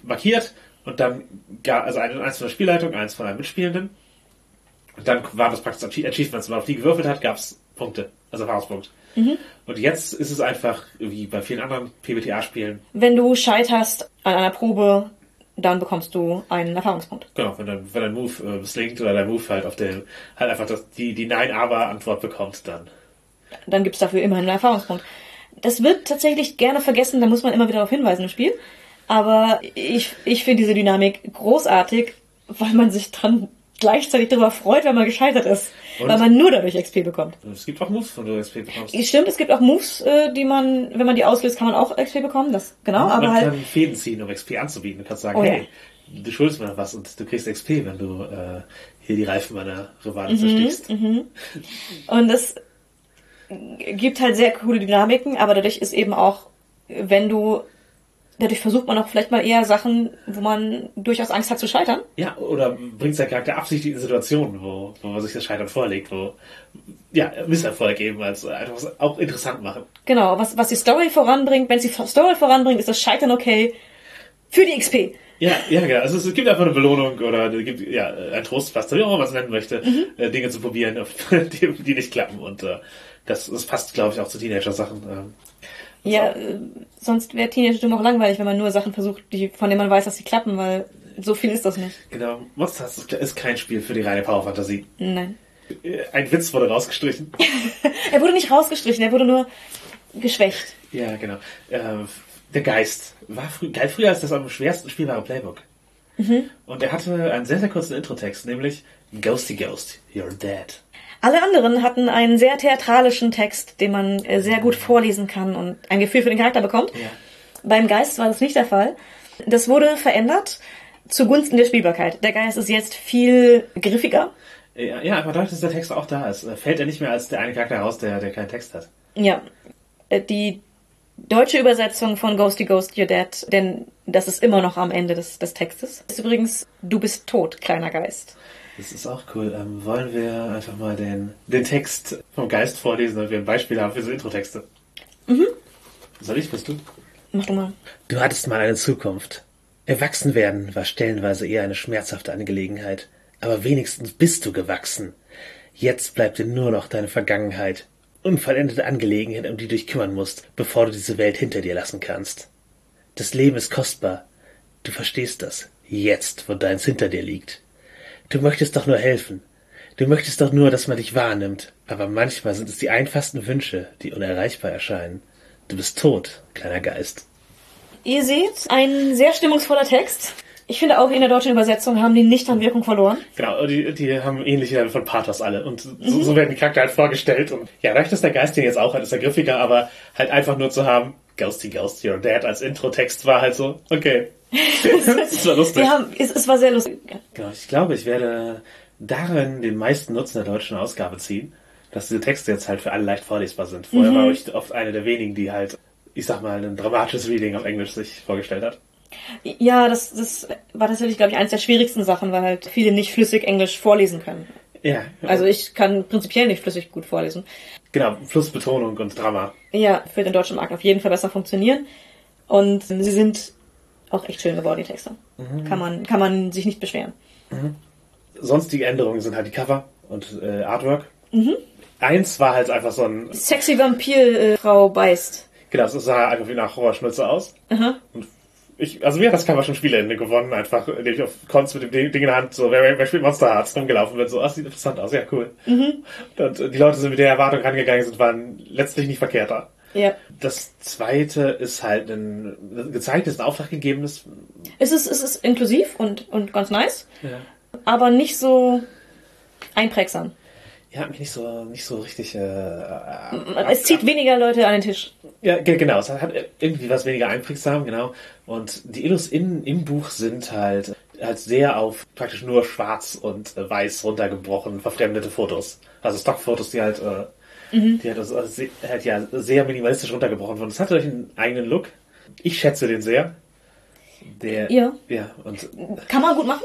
markiert und dann, ga- also ein- eins von der Spielleitung, eins von einem Mitspielenden. Und dann waren das praktisch Achie- Achievements. Wenn man auf die gewürfelt hat, gab es Punkte, also Erfahrungspunkte. Und jetzt ist es einfach, wie bei vielen anderen PBTA-Spielen, Wenn du scheiterst an einer Probe, dann bekommst du einen Erfahrungspunkt. Genau, wenn dein, wenn dein Move äh, misslingt oder dein Move halt auf der halt einfach das, die, die Nein-Aber-Antwort bekommt, dann. Dann gibt's dafür immerhin einen Erfahrungspunkt. Das wird tatsächlich gerne vergessen, da muss man immer wieder darauf hinweisen im Spiel. Aber ich, ich finde diese Dynamik großartig, weil man sich dann gleichzeitig darüber freut, wenn man gescheitert ist. Und? Weil man nur dadurch XP bekommt. Es gibt auch Moves, von du XP bekommst. Stimmt, es gibt auch Moves, äh, die man, wenn man die auslöst, kann man auch XP bekommen. Das, genau, aber Man halt. kann Fäden ziehen, um XP anzubieten. Du kannst sagen, Oh ja. hey, du schuldest mir noch was und du kriegst XP, wenn du äh, hier die Reifen meiner Rivalen Mhm, zerstichst. Und es gibt halt sehr coole Dynamiken, aber dadurch ist eben auch, wenn du, dadurch versucht man auch vielleicht mal eher Sachen, wo man durchaus Angst hat zu scheitern. Ja, oder bringt sein Charakter absichtlich in Situationen, wo, wo man sich das Scheitern vorlegt, wo ja, Misserfolg eben als einfach was auch interessant machen. Genau, was, was die Story voranbringt, wenn sie Story voranbringt, ist das Scheitern okay für die XP. Ja, ja, genau. Also es gibt einfach eine Belohnung oder es gibt ja ein Trostpflaster, wie auch immer man es nennen möchte, Mhm. äh, Dinge zu probieren, die, die nicht klappen. Und äh, das, das passt, glaube ich, auch zu Teenager-Sachen. Ja, äh, sonst wäre Teenager auch langweilig, wenn man nur Sachen versucht, die, von denen man weiß, dass sie klappen, weil so viel ist das nicht. genau. Monster ist- ist kein Spiel für die reine Power-Fantasie. Nein. Äh, Ein Witz wurde rausgestrichen. Er wurde nicht rausgestrichen, er wurde nur geschwächt. ja, genau. Äh, der Geist war frü galt früher als das am schwersten spielbare Playbook. Mhm. Und er hatte einen sehr, sehr kurzen Introtext, nämlich Ghosty Ghost, you're dead. Alle anderen hatten einen sehr theatralischen Text, den man äh, sehr gut vorlesen kann und ein Gefühl für den Charakter bekommt. Ja. Beim Geist war das nicht der Fall. Das wurde verändert zugunsten der Spielbarkeit. Der Geist ist jetzt viel griffiger. Ja, ja, aber dadurch, dass der Text auch da ist, äh, fällt er nicht mehr als der eine Charakter heraus, der, der keinen Text hat. Ja, äh, die deutsche Übersetzung von Ghosty Ghost You're Dead, denn Das ist immer noch am Ende des, des Textes. Ist übrigens, du bist tot, kleiner Geist. Das ist auch cool. Ähm, wollen wir einfach mal den, den Text vom Geist vorlesen, damit wir ein Beispiel haben für so Intro-Texte? Mhm. Soll ich, bist du? Mach du mal. Du hattest mal eine Zukunft. Erwachsen werden war stellenweise eher eine schmerzhafte Angelegenheit. Aber wenigstens bist du gewachsen. Jetzt bleibt dir nur noch deine Vergangenheit. Unvollendete Angelegenheit, um die du dich kümmern musst, bevor du diese Welt hinter dir lassen kannst. Das Leben ist kostbar. Du verstehst das. Jetzt, wo deins hinter dir liegt. Du möchtest doch nur helfen. Du möchtest doch nur, dass man dich wahrnimmt. Aber manchmal sind es die einfachsten Wünsche, die unerreichbar erscheinen. Du bist tot, kleiner Geist. Ihr seht, ein sehr stimmungsvoller Text. Ich finde auch in der deutschen Übersetzung haben die nicht an Wirkung verloren. Genau, die, die haben ähnliche Level von Pathos alle. Und so, mhm. so werden die Charakter halt vorgestellt. Und ja, reicht dass der Geist den jetzt auch hat, ist er griffiger, aber halt einfach nur zu haben, Ghosty Ghost, Your Dad als Intro-Text war halt so, okay. das war lustig. Ja, es, es war sehr lustig. Genau, ich glaube, ich werde darin den meisten Nutzen der deutschen Ausgabe ziehen, dass diese Texte jetzt halt für alle leicht vorlesbar sind. Vorher mhm. war ich oft eine der wenigen, die halt, ich sag mal, ein dramatisches Reading auf Englisch sich vorgestellt hat. Ja, das, das war tatsächlich, glaube ich, eines der schwierigsten Sachen, weil halt viele nicht flüssig Englisch vorlesen können. Ja. Also ich kann prinzipiell nicht flüssig gut vorlesen. Genau, Flussbetonung und Drama. Ja, für den deutschen Markt auf jeden Fall besser funktionieren. Und sie sind auch echt schön geworden, die Texte. Mhm. Kann, man, kann man sich nicht beschweren. Mhm. Sonstige Änderungen sind halt die Cover und äh, Artwork. Mhm. Eins war halt einfach so ein... Sexy Vampir-Frau äh, beißt. Genau, es sah einfach wie nach Horrorschnitze aus. Aha. Und ich, also mir hat das Cover schon Spieleende gewonnen, einfach, indem ich auf Cons mit dem Ding in der Hand so, wer, wer spielt Monster Hearts rumgelaufen bin, so, ah, sieht interessant aus, ja, cool. Mhm. Und die Leute sind mit der Erwartung rangegangen sind, waren letztlich nicht verkehrter. Ja. Das zweite ist halt ein gezeigtes, ein Auftrag gegebenes. Es ist, es ist inklusiv und, und ganz nice. Ja. Aber nicht so einprägsam. Ja, mich nicht so, nicht so richtig. Äh, es zieht weniger Leute an den Tisch. Ja, genau. Es hat irgendwie was weniger einprägsam, genau. Und die Illus in, im Buch sind halt, halt sehr auf praktisch nur schwarz und äh, weiß runtergebrochen, verfremdete Fotos. Also Stockfotos, die halt, äh, mhm. die halt, also, halt ja sehr minimalistisch runtergebrochen wurden. Es hat natürlich einen eigenen Look. Ich schätze den sehr. Der, ja. Ja, und. Kann man gut machen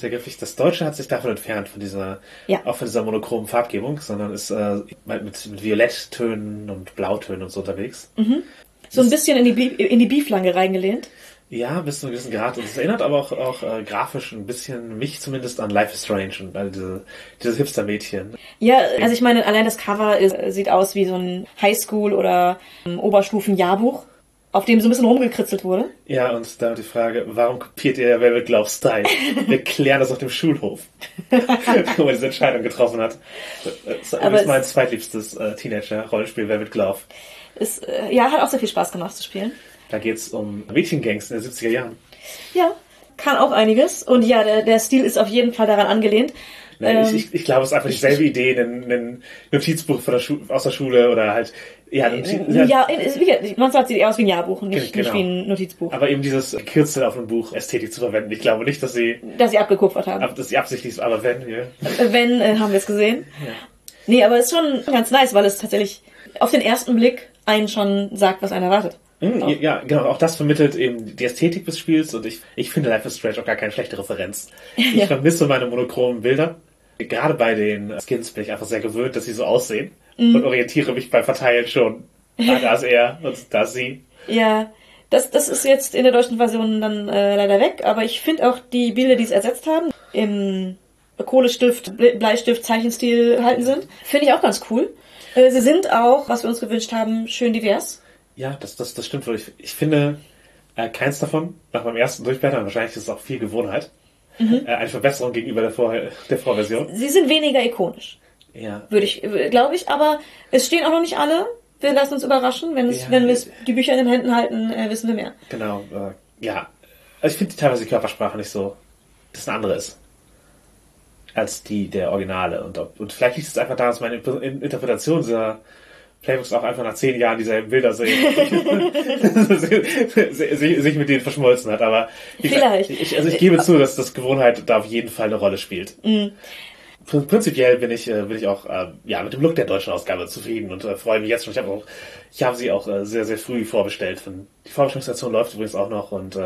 sehr griffig. Das Deutsche hat sich davon entfernt, von dieser, ja. auch von dieser monochromen Farbgebung, sondern ist äh, mit, mit Violetttönen und Blautönen und so unterwegs. Mhm. So ein bisschen in die, in die Beeflange reingelehnt. Ja, bis zu einem gewissen Grad. Und es erinnert aber auch, auch äh, grafisch ein bisschen, mich zumindest, an Life is Strange und all diese, dieses Hipster-Mädchen. Ja, also ich meine, allein das Cover ist, sieht aus wie so ein Highschool- oder ähm, Oberstufen-Jahrbuch auf dem so ein bisschen rumgekritzelt wurde. Ja, und da die Frage, warum kopiert ihr Velvet Glove Style? Wir klären das auf dem Schulhof. wo er diese Entscheidung getroffen hat. Das ist mein zweitliebstes äh, Teenager-Rollenspiel, Velvet Glove. Ist, äh, ja, hat auch sehr viel Spaß gemacht zu spielen. Da geht's um Mädchengangs in den 70er Jahren. Ja, kann auch einiges. Und ja, der, der Stil ist auf jeden Fall daran angelehnt. Nee, ähm, ich, ich, glaube, es ist einfach dieselbe Idee, ein, ein Notizbuch von der aus der Schule oder halt ja, ja, ja Monster sieht eher aus wie ein Jahrbuch und nicht, genau. nicht wie ein Notizbuch. Aber eben dieses Kürzel auf einem Buch Ästhetik zu verwenden. Ich glaube nicht, dass sie... Dass sie abgekupfert haben. Ab, dass sie absichtlich ist, aber wenn, ja. Wenn, äh, haben wir es gesehen. Ja. Nee, aber es ist schon ganz nice, weil es tatsächlich auf den ersten Blick einen schon sagt, was einen erwartet. Mhm, ja, genau. Auch das vermittelt eben die Ästhetik des Spiels und ich, ich finde Life is Strange auch gar keine schlechte Referenz. Ich ja. vermisse meine monochromen Bilder. Gerade bei den Skins bin ich einfach sehr gewöhnt, dass sie so aussehen mhm. und orientiere mich beim Verteilen schon. Ah, da ist er und da ist sie. Ja, das, das ist jetzt in der deutschen Version dann äh, leider weg, aber ich finde auch die Bilder, die es ersetzt haben, im Kohlestift, Bleistift, Zeichenstil halten sind, finde ich auch ganz cool. Äh, sie sind auch, was wir uns gewünscht haben, schön divers. Ja, das, das, das stimmt wohl. Ich, ich finde äh, keins davon nach meinem ersten Durchblättern, wahrscheinlich ist es auch viel Gewohnheit, mhm. äh, eine Verbesserung gegenüber der, Vor der Vorversion. Sie sind weniger ikonisch. Ja. Würde ich, glaube ich, aber es stehen auch noch nicht alle. Wir lassen uns überraschen. Wenn, es, ja, wenn wir die Bücher in den Händen halten, äh, wissen wir mehr. Genau, äh, ja. Also ich finde teilweise die Körpersprache nicht so, dass eine andere ist. Als die der Originale. Und, ob, und vielleicht liegt es einfach daran, dass meine Interpretation dieser Playbooks auch einfach nach zehn Jahren dieselben Bilder sehen. sich mit denen verschmolzen hat. Aber vielleicht. Ich, also ich gebe zu, dass das Gewohnheit da auf jeden Fall eine Rolle spielt. Mhm pr- prinzipiell bin ich, äh, bin ich auch äh, ja, mit dem Look der deutschen Ausgabe zufrieden und äh, freue mich jetzt schon. Ich habe auch, ich habe sie auch sehr, sehr früh vorbestellt. Die Vorbestellungsstation läuft übrigens auch noch und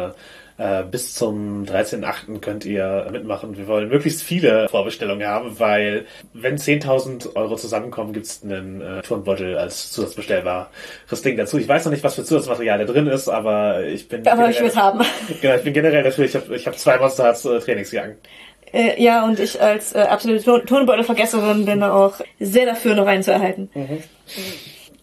bis zum 13.8. könnt ihr mitmachen. Wir wollen möglichst viele Vorbestellungen haben, weil wenn 10.000 Euro zusammenkommen, gibt's einen äh, Turnbeutel als zusatzbestellbares Ding dazu. Ich weiß noch nicht, was für Zusatzmaterial da drin ist, aber ich bin Aber ich will haben. Genau, ich bin generell dafür. Ich habe ich hab zwei Monster Hearts äh, Trainingsjacken. Äh, ja, und ich als äh, absolute Tonbeutelvergesserin bin auch sehr dafür, noch einen zu erhalten.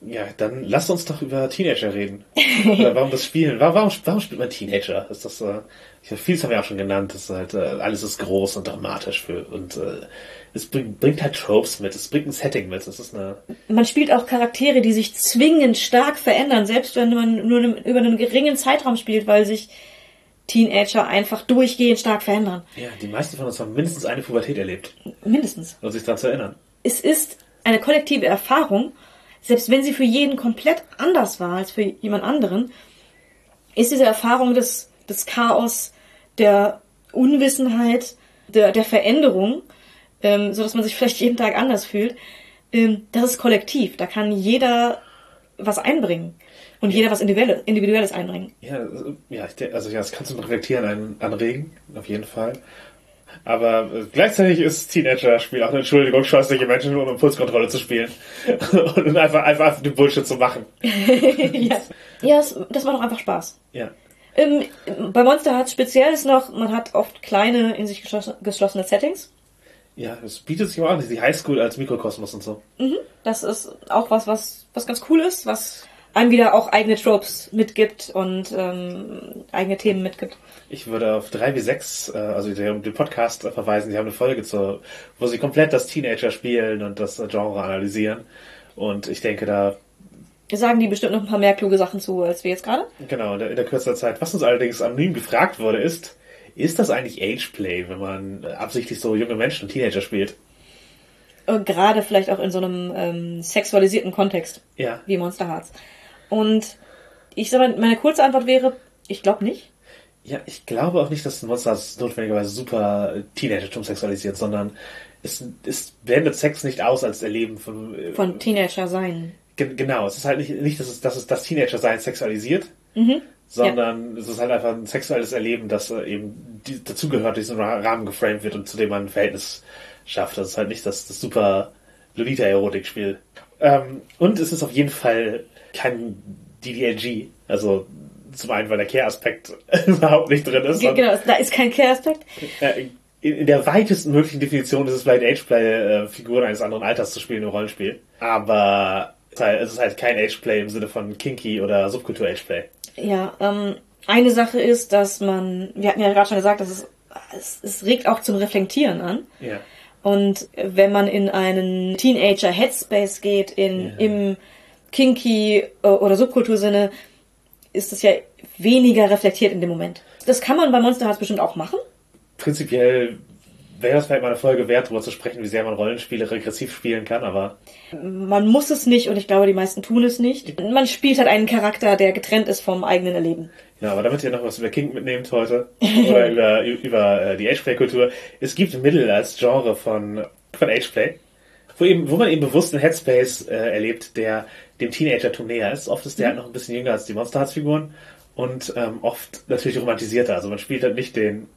Ja, dann lasst uns doch über Teenager reden. Oder warum das Spielen? Warum, warum, warum spielt man Teenager? Ist das, äh, ich hab, vieles haben wir auch schon genannt. Das ist halt, äh, alles ist groß und dramatisch für, und äh, es bringt, bringt halt Tropes mit, es bringt ein Setting mit. Es ist eine, Man spielt auch Charaktere, die sich zwingend stark verändern, selbst wenn man nur über einen geringen Zeitraum spielt, weil sich Teenager einfach durchgehend stark verändern. ja, die meisten von uns haben mindestens eine Pubertät erlebt, Mindestens. um sich daran zu erinnern. Es ist eine kollektive Erfahrung, selbst wenn sie für jeden komplett anders war als für jemand anderen, ist diese Erfahrung des, des Chaos, der Unwissenheit, der, der Veränderung, ähm, so dass man sich vielleicht jeden Tag anders fühlt, ähm, das ist kollektiv. Da kann jeder was einbringen und jeder was Individuelles, Individuelles einbringen. Ja, äh, ja, also ja, das kann zum Reflektieren einen anregen, auf jeden Fall. Aber äh, gleichzeitig ist Teenager-Spiel auch eine Entschuldigung, scheußliche Menschen ohne Impulskontrolle zu spielen. und einfach, einfach, einfach den Bullshit zu machen. ja, ja das, das macht doch einfach Spaß. Ja. Ähm, bei Monster Hearts speziell ist noch, man hat oft kleine, in sich geschlossen- geschlossene Settings. Ja, es bietet sich auch an, die Highschool als Mikrokosmos und so. Das ist auch was, was, was ganz cool ist, was einem wieder auch eigene Tropes mitgibt und ähm, eigene Themen mitgibt. Ich würde auf 3W6, äh, also den, Podcast äh, verweisen, die haben eine Folge zur, wo sie komplett das Teenager spielen und das äh, Genre analysieren. Und ich denke da, Sagen die bestimmt noch ein paar mehr kluge Sachen zu, als wir jetzt gerade. genau, in der, in der kürzer Zeit, was uns allerdings anonym gefragt wurde, ist, ist das eigentlich Ageplay, wenn man äh, absichtlich so junge Menschen, Teenager spielt? Äh, Gerade vielleicht auch in so einem ähm, sexualisierten Kontext, Ja. wie Monster Hearts. Und ich sag mal, meine kurze Antwort wäre, ich glaube nicht. Ja, ich glaube auch nicht, dass Monsters notwendigerweise super äh, Teenagertum sexualisiert, sondern es, es blendet Sex nicht aus als Erleben von, äh, Von Teenager sein. Ge- Genau, es ist halt nicht, nicht dass, es, dass es das Teenager-Sein sexualisiert, Mhm. sondern es ist halt einfach ein sexuelles Erleben, das äh, eben die, dazugehört, durch so einen Rahmen geframed wird und zu dem man ein Verhältnis schafft. Das ist halt nicht das, das super Lolita-Erotik-Spiel. Ähm, und es ist auf jeden Fall kein DDLG, also zum einen, weil der Care-Aspekt überhaupt nicht drin ist. Genau, da ist kein Care-Aspekt. in, der weitesten möglichen Definition ist es vielleicht Ageplay, äh, Figuren eines anderen Alters zu spielen im Rollenspiel. Aber es ist halt, es ist halt kein Ageplay im Sinne von Kinky oder Subkultur-Ageplay. Ja, ähm, eine Sache ist, dass man, wir hatten ja gerade schon gesagt, dass es, es, es regt auch zum Reflektieren an. Ja. Und wenn man in einen Teenager-Headspace geht, in, Ja. im Kinky- äh, oder Subkultursinne, ist das ja weniger reflektiert in dem Moment. Das kann man bei Monster Hearts bestimmt auch machen. Prinzipiell wäre das vielleicht mal eine Folge wert, darüber zu sprechen, wie sehr man Rollenspiele regressiv spielen kann, aber Man muss es nicht und ich glaube, die meisten tun es nicht. Man spielt halt einen Charakter, der getrennt ist vom eigenen Erleben. ja, aber damit ihr noch was über Kink mitnehmt heute oder über, über äh, die Ageplay-Kultur, es gibt Mittel als Genre von, von Ageplay, wo, eben, wo man eben bewusst einen Headspace äh, erlebt, der dem Teenager-Tum näher ist. Oft ist der halt noch ein bisschen jünger als die Monster Hearts-Figuren und ähm, oft natürlich romantisierter. Also man spielt halt nicht den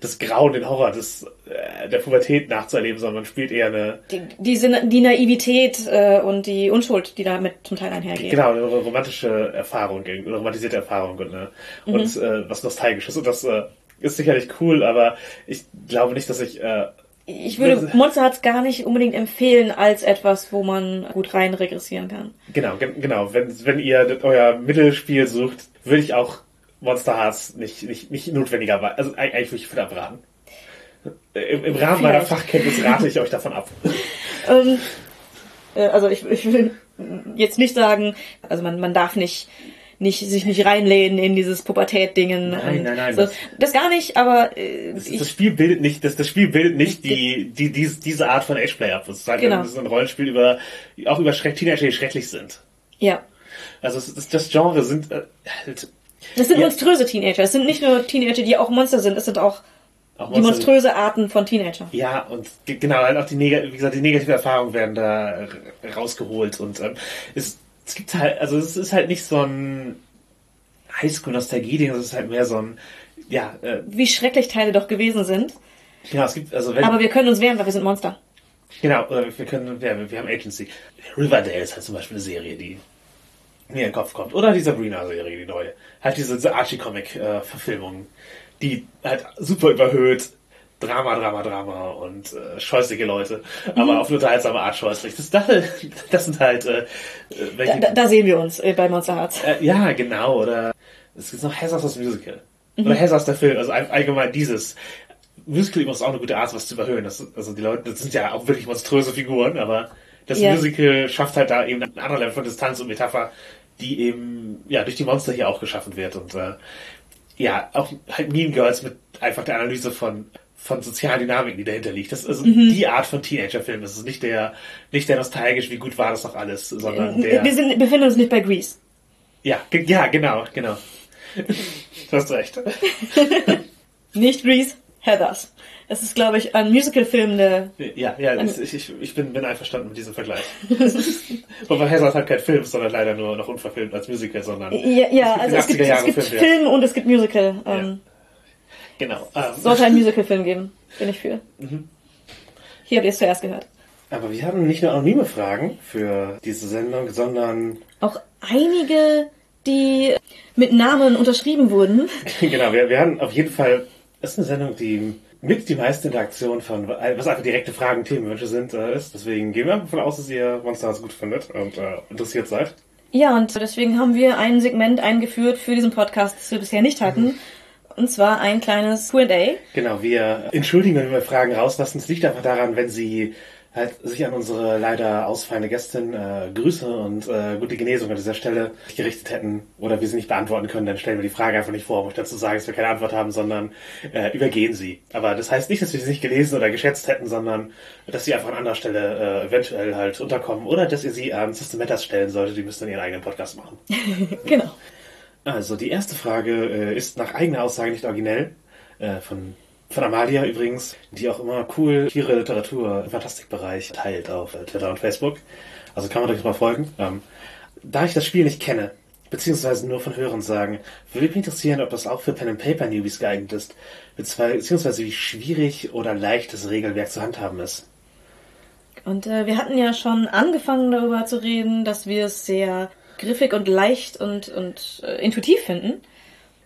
das Grauen, den Horror des, äh, der Pubertät nachzuerleben, sondern man spielt eher eine Die, die, die Naivität äh, und die Unschuld, die damit zum Teil einhergeht. Genau, eine romantische Erfahrung, eine romantisierte Erfahrung und, eine, Mhm. und äh, was Nostalgisches. Und das äh, ist sicherlich cool, aber ich glaube nicht, dass ich. Äh, Ich würde Monster Hearts gar nicht unbedingt empfehlen als etwas, wo man gut rein regressieren kann. genau, gen genau. Wenn, wenn ihr euer Mittelspiel sucht, würde ich auch Monster Hearts nicht, nicht, nicht notwendigerweise, also eig- eigentlich würde ich von abraten. Im, Im Rahmen meiner. Fachkenntnis rate ich euch davon ab. Ähm, äh, also ich, ich will jetzt nicht sagen, also man, man darf nicht, nicht sich nicht reinlehnen in dieses Pubertät-Dingen. Nein, nein, nein, So. das- Das gar nicht, aber äh, Das, ich, das Spiel bildet nicht, das, das Spiel bildet nicht die, die, die, diese Art von Ageplay ab. Es ist halt Genau. ein, ist Rollenspiel über, auch über Schreck, Teenager, die schrecklich sind. ja. Also es, das, das Genre sind äh, halt Das sind Ja. monströse Teenager. Es sind nicht nur Teenager, die auch Monster sind. Es sind auch Die monströse Arten von Teenager. Ja, und ge- genau, halt auch die, neg wie gesagt, die negative Erfahrungen werden da rausgeholt und ähm, es, es gibt halt, also es ist halt nicht so ein Highschool-Nostalgie-Ding, es ist halt mehr so ein, ja, äh, Wie schrecklich Teile doch gewesen sind. genau, es gibt, also wenn, Aber wir können uns wehren, weil wir sind Monster. genau, äh, wir können, ja, wir haben Agency. Riverdale ist halt zum Beispiel eine Serie, die mir in den Kopf kommt. Oder die Sabrina-Serie, die neue. Halt diese, diese Archie-Comic-Verfilmungen, die halt super überhöht, Drama, Drama, Drama und äh, scheußliche Leute, aber auf eine unterhaltsame Art scheußlich. Das, das, das sind halt äh, äh, Da, welche, da, da sehen wir uns äh, bei Monster Hearts. äh, ja, genau, oder es gibt noch Hazards das Musical. Oder Hazards der Film, also all- allgemein dieses. Musical übrigens auch eine gute Art, was zu überhöhen. Das, also die Leute, das sind ja auch wirklich monströse Figuren, aber das Ja. Musical schafft halt da eben ein anderer Level von Distanz und Metapher, die eben ja durch die Monster hier auch geschaffen wird. Und äh, ja, auch halt Mean Girls mit einfach der Analyse von von sozialen Dynamiken, die dahinter liegt. Das ist also die Art von Teenager-Film. Das ist nicht der, nicht der nostalgisch, wie gut war das noch alles, sondern der. Wir sind, befinden uns nicht bei Grease. Ja, ja, genau, genau. du hast recht. Nicht Grease, Heathers. Es ist, glaube ich, ein Musicalfilm, der Ja, ja, ich, ich, ich bin, bin einverstanden mit diesem Vergleich. Wobei Hazard halt kein Film sondern leider nur noch unverfilmt als Musical, sondern Ja, ja also es gibt, 80er es gibt Film, ja. Film und es gibt Musical. Ähm, genau. Ähm, Sollte ein Musicalfilm geben. Bin ich für. Mhm. Hier habt ihr es zuerst gehört. aber wir haben nicht nur anonyme Fragen für diese Sendung, sondern Auch einige, die mit Namen unterschrieben wurden. genau, wir, wir haben auf jeden Fall, das ist eine Sendung, die mit die meiste Interaktion von, was einfach direkte Fragen, Themenwünsche sind, äh, ist. Deswegen gehen wir davon aus, dass ihr Monster Hearts gut findet und äh, interessiert seid. Ja, und deswegen haben wir ein Segment eingeführt für diesen Podcast, das wir bisher nicht hatten. Und zwar ein kleines Q&A. Genau, wir entschuldigen, wenn wir Fragen rauslassen. Es liegt einfach daran, wenn Sie halt sich an unsere leider ausfallende Gästin äh, Grüße und äh, gute Genesung an dieser Stelle gerichtet hätten oder wir sie nicht beantworten können, dann stellen wir die Frage einfach nicht vor, um euch dazu sagen, dass wir keine Antwort haben, sondern äh, übergehen sie. Aber das heißt nicht, dass wir sie nicht gelesen oder geschätzt hätten, sondern dass sie einfach an anderer Stelle äh, eventuell halt unterkommen oder dass ihr sie an System Matters stellen solltet, die müssen dann ihren eigenen Podcast machen. Genau. Also die erste Frage äh, ist nach eigener Aussage nicht originell. Äh, von, von Amalia übrigens, die auch immer cool ihre Literatur im Fantastikbereich teilt auf äh, Twitter und Facebook. Also kann man euch mal folgen. Ähm, da ich das Spiel nicht kenne, beziehungsweise nur von Hören sagen, würde mich interessieren, ob das auch für Pen and Paper Newbies geeignet ist, beziehungsweise wie schwierig oder leicht das Regelwerk zu handhaben ist. Und äh, wir hatten ja schon angefangen darüber zu reden, dass wir es sehr griffig und leicht und, und äh, intuitiv finden.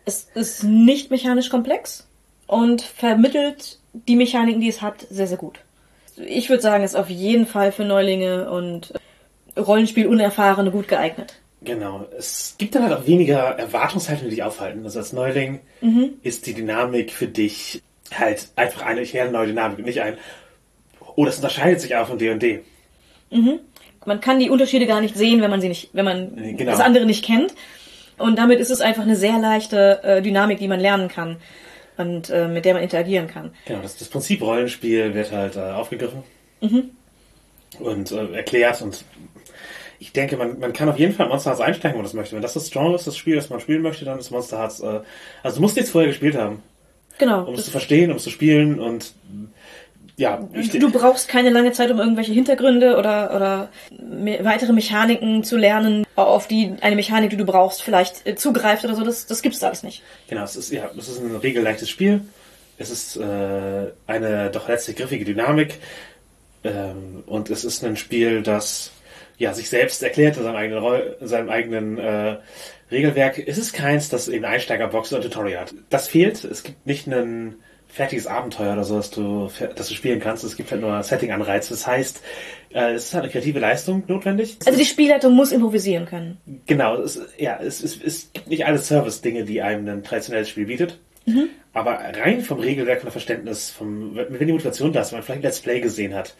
Es ist nicht mechanisch komplex und vermittelt die Mechaniken, die es hat, sehr, sehr gut. Ich würde sagen, es ist auf jeden Fall für Neulinge und äh, Rollenspiel-Unerfahrene gut geeignet. Genau. Es gibt dann halt auch weniger Erwartungshaltung, die dich aufhalten. Also als Neuling ist die Dynamik für dich halt einfach eine, ich eine neue Dynamik und nicht ein, oh, das unterscheidet sich auch von D und D. Man kann die Unterschiede gar nicht sehen, wenn man sie nicht, wenn man genau. das andere nicht kennt. Und damit ist es einfach eine sehr leichte äh, Dynamik, die man lernen kann und äh, mit der man interagieren kann. Genau, das, das Prinzip Rollenspiel wird halt äh, aufgegriffen und äh, erklärt und ich denke, man, man kann auf jeden Fall Monster Hearts einsteigen, wenn man das möchte. Wenn das das Genre ist, das Spiel, das man spielen möchte, dann ist Monster Hearts, äh, also du musst nichts vorher gespielt haben, Genau. um es zu verstehen, um es zu spielen und ja, ich, du brauchst keine lange Zeit, um irgendwelche Hintergründe oder, oder me weitere Mechaniken zu lernen, auf die eine Mechanik, die du brauchst, vielleicht äh, zugreift oder so. Das, das gibt's da alles nicht. Genau, es ist, ja, es ist ein regelleichtes Spiel. Es ist äh, eine doch letztlich griffige Dynamik. Ähm, und es ist ein Spiel, das ja, sich selbst erklärt in seinem eigenen, Roll in seinem eigenen äh, Regelwerk. Es ist keins, das in Einsteigerbox oder Tutorial hat. Das fehlt. Es gibt nicht ein fertiges Abenteuer oder so, dass du, das du spielen kannst. Es gibt halt nur Setting-Anreize. Das heißt, äh, es ist halt eine kreative Leistung notwendig. Also die Spielleitung muss improvisieren können. Genau, es, ja, es, es, es gibt nicht alle Service-Dinge, die einem ein traditionelles Spiel bietet. Aber rein vom Regelwerk, der Verständnis, vom, wenn die Motivation da ist, wenn man vielleicht ein Let's Play gesehen hat,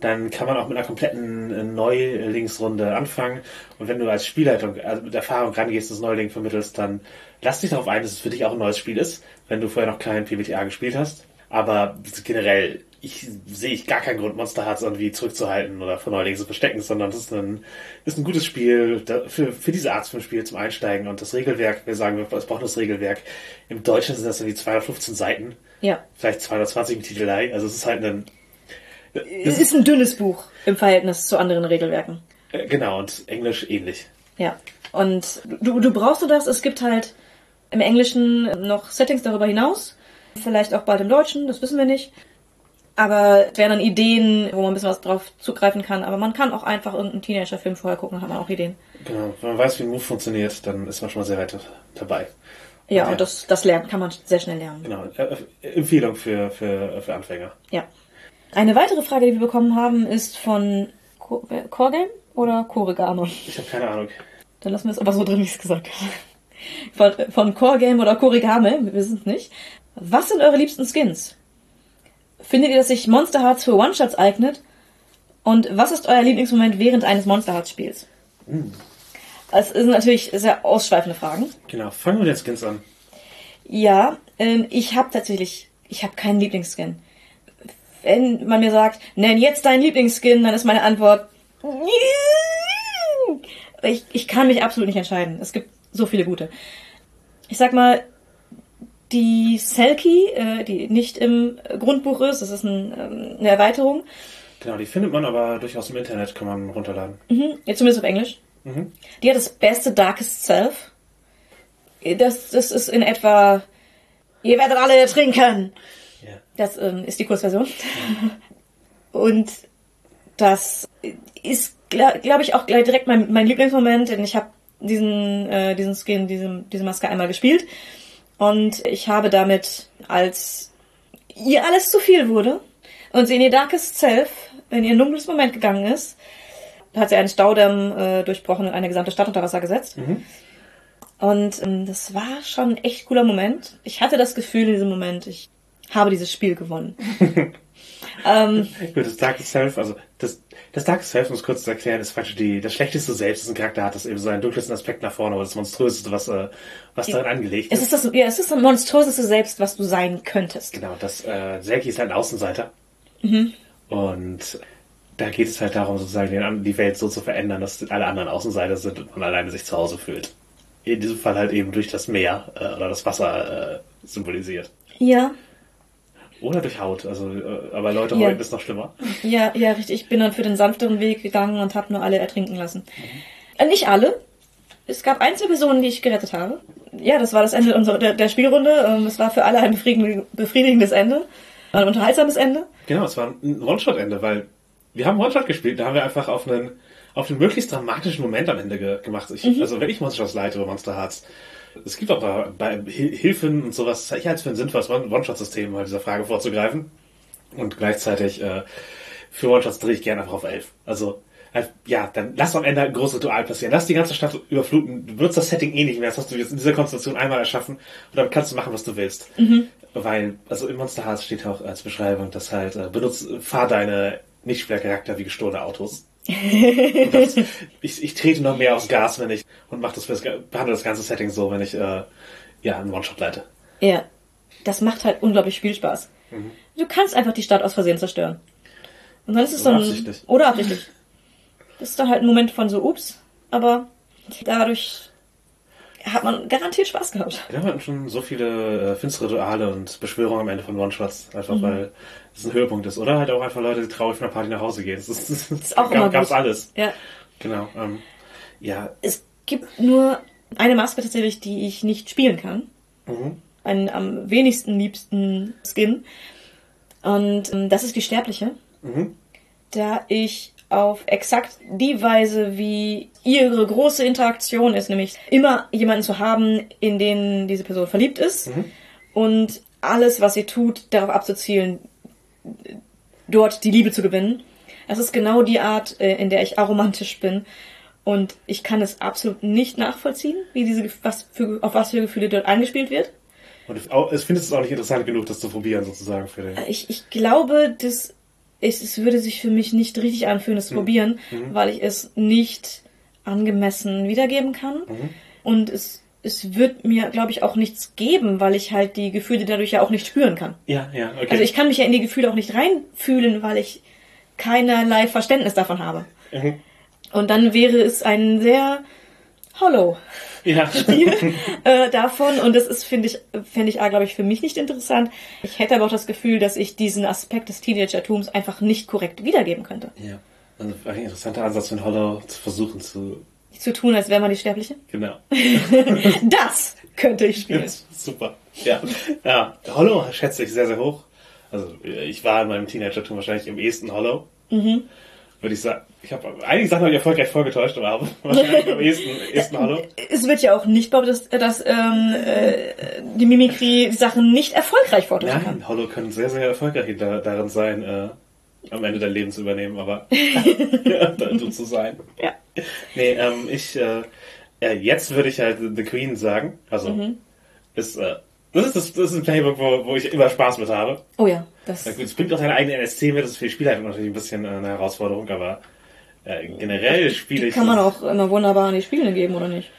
dann kann man auch mit einer kompletten äh, Neulingsrunde anfangen. Und wenn du als Spielleitung, also mit Erfahrung rangehst, das Neuling vermittelst, dann lass dich darauf ein, dass es für dich auch ein neues Spiel ist, wenn du vorher noch kein PBTA gespielt hast. Aber generell ich sehe ich gar keinen Grund, Monster Hearts irgendwie zurückzuhalten oder von Neulingen zu verstecken, sondern das ist ein, ist ein gutes Spiel für, für diese Art von Spiel zum Einsteigen. Und das Regelwerk, wir sagen, es braucht das Regelwerk. Im Deutschen sind das irgendwie 215 Seiten. Ja. Vielleicht 220 im Titelei. Also es ist halt ein... Es ist ein dünnes Buch im Verhältnis zu anderen Regelwerken. Äh, Genau, und Englisch ähnlich. Ja. Und du, du brauchst du das. Es gibt halt im Englischen noch Settings darüber hinaus. Vielleicht auch bald im Deutschen, das wissen wir nicht. Aber es wären dann Ideen, wo man ein bisschen was drauf zugreifen kann. Aber man kann auch einfach irgendeinen Teenager-Film vorher gucken, dann hat man auch Ideen. Genau, wenn man weiß, wie ein Move funktioniert, dann ist man schon mal sehr weit dabei. Ja, Ja. und das, das lernt, kann man sehr schnell lernen. Genau, äh, äh, Empfehlung für, für, für Anfänger. Ja. Eine weitere Frage, die wir bekommen haben, ist von Core Game oder Koregamon? Ich habe keine Ahnung. Dann lassen wir es aber so drin, wie ich es gesagt habe. Von, von Core Game oder Korigame, wir wissen es nicht. Was sind eure liebsten Skins? Findet ihr, dass sich Monster Hearts für One-Shots eignet? Und was ist euer Lieblingsmoment während eines Monster Hearts Spiels? Das sind natürlich sehr ausschweifende Fragen. Genau, fangen wir mit den Skins an. Ja, ähm, ich habe tatsächlich, ich habe keinen Lieblingsskin. Wenn man mir sagt, nenn jetzt deinen Lieblingsskin, dann ist meine Antwort, ich, ich kann mich absolut nicht entscheiden. Es gibt so viele gute. Ich sag mal, die Selkie, äh, die nicht im Grundbuch ist, das ist ein, ähm, eine Erweiterung, Genau, die findet man aber durchaus im Internet, kann man runterladen. mhm, jetzt zumindest auf Englisch. Die hat das beste Darkest Self. Das, das ist in etwa, ihr werdet alle ertrinken. Ja. Das ähm, ist die Kurzversion. Und das ist, glaube glaub ich, auch gleich direkt mein, mein Lieblingsmoment, denn ich habe diesen, äh, diesen Skin, diese, diese Maske einmal gespielt. Und ich habe damit, als ihr alles zu viel wurde und sie in ihr Darkest Self, in ihr dunkles Moment gegangen ist, hat sie einen Staudamm äh, durchbrochen und eine gesamte Stadt unter Wasser gesetzt. Und ähm, das war schon ein echt cooler Moment. Ich hatte das Gefühl in diesem Moment, ich habe dieses Spiel gewonnen. ähm, Gut, das Darkest Self, also das, das Darkest Self, um es kurz zu erklären, ist praktisch die, das schlechteste Selbst, das ein Charakter hat, das eben so einen dunkelsten Aspekt nach vorne, aber das Monströseste, was, äh, was darin angelegt es ist. ist das, ja, es ist das monströseste Selbst, was du sein könntest. Genau, das äh, Selkie ist halt ein Außenseiter. Und da geht es halt darum, sozusagen den, die Welt so zu verändern, dass alle anderen Außenseiter sind und man alleine sich zu Hause fühlt. In diesem Fall halt eben durch das Meer äh, oder das Wasser äh, symbolisiert. Ja, Oder durch Haut. Also, äh, aber Leute, Ja. heute ist noch schlimmer. ja, ja, richtig. Ich bin dann für den sanfteren Weg gegangen und habe nur alle ertrinken lassen. Äh, nicht alle. Es gab einzelne Personen, die ich gerettet habe. Ja, das war das Ende unserer, der, der Spielrunde. Ähm, Es war für alle ein befriedigen- befriedigendes Ende. Ein unterhaltsames Ende. Genau, es war ein One-Shot-Ende, weil wir haben One-Shot gespielt, da haben wir einfach auf einen, auf einen möglichst dramatischen Moment am Ende ge gemacht. Ich, Also wenn ich Monster leite oder Monster Hearts, es gibt auch bei, bei Hil- Hilfen und sowas, ich halte es für ein sinnvolles One- One-Shot-System, mal dieser Frage vorzugreifen. Und gleichzeitig äh, für One-Shots drehe ich gerne einfach auf 11. Also äh, ja, dann lass am Ende ein großes Ritual passieren. Lass die ganze Stadt überfluten. Du wirst das Setting eh nicht mehr. Das hast du jetzt in dieser Konstellation einmal erschaffen. Und dann kannst du machen, was du willst. Weil, also in Monster Hearts steht auch als Beschreibung, dass halt, äh, benutzt, fahr deine Nicht-Spielercharakter wie gestohlene Autos. Ich, ich trete noch mehr aufs Gas, wenn ich, und mach das behandle das ganze Setting so, wenn ich, äh, ja, einen One-Shot leite. Ja. Das macht halt unglaublich Spielspaß. Du kannst einfach die Stadt aus Versehen zerstören. Und dann ist es so Oder absichtlich. Oder absichtlich. Das ist dann halt ein Moment von so, ups, aber dadurch hat man garantiert Spaß gehabt. Wir haben schon so viele äh, finstere Rituale und Beschwörungen am Ende von One-Shots, einfach weil es ein Höhepunkt ist. Oder halt auch einfach Leute, die traurig von der Party nach Hause gehen. Das ist, das ist auch immer gab's alles. Ja. Genau. Ähm, ja, Es gibt nur eine Maske tatsächlich, die ich nicht spielen kann. Einen am wenigsten liebsten Skin. Und ähm, das ist die Sterbliche. Da ich auf exakt die Weise, wie ihre große Interaktion ist, nämlich immer jemanden zu haben, in den diese Person verliebt ist und alles, was sie tut, darauf abzuzielen, dort die Liebe zu gewinnen. Das ist genau die Art, äh, in der ich aromantisch bin. Und ich kann es absolut nicht nachvollziehen, wie diese, was für, auf was für Gefühle dort angespielt wird. und ich finde es auch nicht interessant genug, das zu probieren, sozusagen, für den. Ich, ich glaube, das, es, es würde sich für mich nicht richtig anfühlen, das zu probieren, weil ich es nicht angemessen wiedergeben kann. Und es es wird mir, glaube ich, auch nichts geben, weil ich halt die Gefühle dadurch ja auch nicht spüren kann. Ja, ja, okay. Also ich kann mich ja in die Gefühle auch nicht reinfühlen, weil ich keinerlei Verständnis davon habe. Mhm. Und dann wäre es ein sehr hollow ja. Spiel äh, davon und das ist, finde ich, fände ich, glaube ich, für mich nicht interessant. Ich hätte aber auch das Gefühl, dass ich diesen Aspekt des Teenagertums einfach nicht korrekt wiedergeben könnte. ja. Also ein interessanter Ansatz von Hollow zu versuchen zu. Zu tun, als wäre man die Sterbliche. Genau. Das könnte ich spielen. Super. Ja. ja. Hollow schätze ich sehr, sehr hoch. Also ich war in meinem Teenagertum wahrscheinlich im ehesten Hollow. Mhm. Würde ich sagen. Ich habe einige Sachen habe ich erfolgreich vorgetäuscht, aber wahrscheinlich am ehesten, ehesten Hollow. Es wird ja auch nicht behauptet, dass, dass ähm, äh, die Mimikry Sachen nicht erfolgreich vortragen kann. Nein, Hollow können sehr, sehr erfolgreich da, darin sein, äh, am Ende dein Leben zu übernehmen, aber ja, du zu sein. Ja. Nee, ähm, ich, äh, äh, jetzt würde ich halt The Queen sagen. Also, Mhm. ist, äh, das ist, das, das ist ein Playbook, wo, wo ich immer Spaß mit habe. Oh ja, das. Na gut, es bringt auch seine eigene NSC mit, das ist für die Spielleitung natürlich ein bisschen äh, eine Herausforderung, aber äh, generell spiele ich. Kann man auch immer wunderbar an die Spiele geben, oder nicht?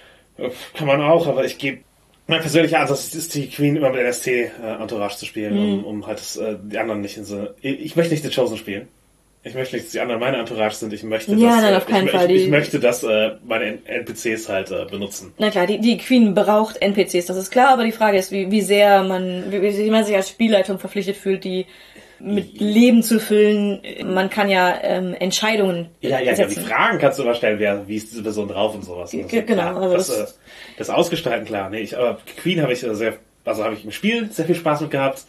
Kann man auch, aber ich gebe. Mein persönlicher Ansatz ist die Queen immer mit NST äh, zu spielen, Mhm. um, um halt das, äh, die anderen nicht in so. Ich, ich möchte nicht The Chosen spielen. Ich möchte nicht, dass die anderen meine Entourage sind. Ich möchte, Ja, dass, nein, äh, auf keinen ich, Fall. Ich, ich möchte, dass äh, meine NPCs halt äh, benutzen. Na klar, die, die Queen braucht NPCs, das ist klar, aber die Frage ist, wie, wie sehr man, wie, wie man sich als Spielleitung verpflichtet fühlt, die mit Leben zu füllen. Man kann ja ähm, Entscheidungen Ja, ja, ja, die setzen. Fragen kannst du immer stellen, wer, wie ist diese Person drauf und sowas. Und das genau, also das, das- äh, das Ausgestalten, klar. Nee, ich, aber Queen habe ich äh, sehr, also habe ich im Spiel sehr viel Spaß mit gehabt.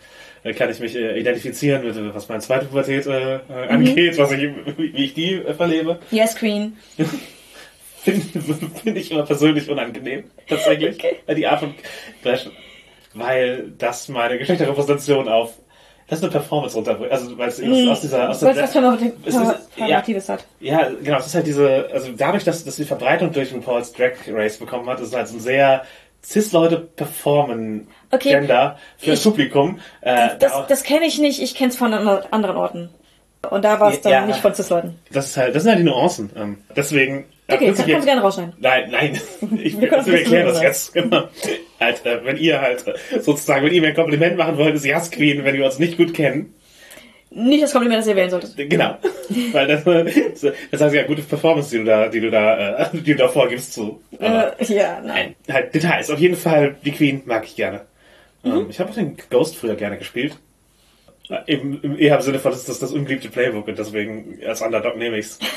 Kann ich mich äh, identifizieren mit, äh, was meine zweite Pubertät äh, äh, Mhm. angeht, was ich, wie ich die äh, verlebe. Yes, Queen. Finde find ich immer persönlich unangenehm, tatsächlich. Okay. Äh, Die Art von Flash, weil das meine Geschlechterrepräsentation auf das ist eine Performance runterbringt. Also weil es eben aus dieser aus Was, was Performati- es ist- Performatives hat. Ja, genau, es ist halt diese, also dadurch, dass, dass die Verbreitung durch den Paul's Drag Race bekommen hat, ist es halt so ein sehr Cis-Leute performen Okay. Gender für das Ich- Publikum. Äh, Das, da- das kenne ich nicht, ich kenne es von an- anderen Orten. Und da war es dann Ja. nicht von Cis-Leuten. das ist halt, das sind halt die Nuancen. Ähm, deswegen. Okay, prinzipiell- kannst du gerne rausschneiden. Nein, nein, ich Wir das erklären das jetzt. Genau. Halt, äh, wenn ihr halt sozusagen, wenn ihr mir ein Kompliment machen wollt, ist Jas Queen, wenn wir uns nicht gut kennen. Nicht das Kompliment, das ihr wählen solltet. Genau. Weil das, das heißt ja gute Performance, die du da, die du da, äh, die du da vorgibst zu. Aber- Äh, ja, nein. Nein, halt Details. Auf jeden Fall, die Queen mag ich gerne. Ähm, ich habe auch den Ghost früher gerne gespielt. Äh, Im, im eher im Sinne von, das ist das, das ungeliebte Playbook und deswegen als Underdog nehme ich's.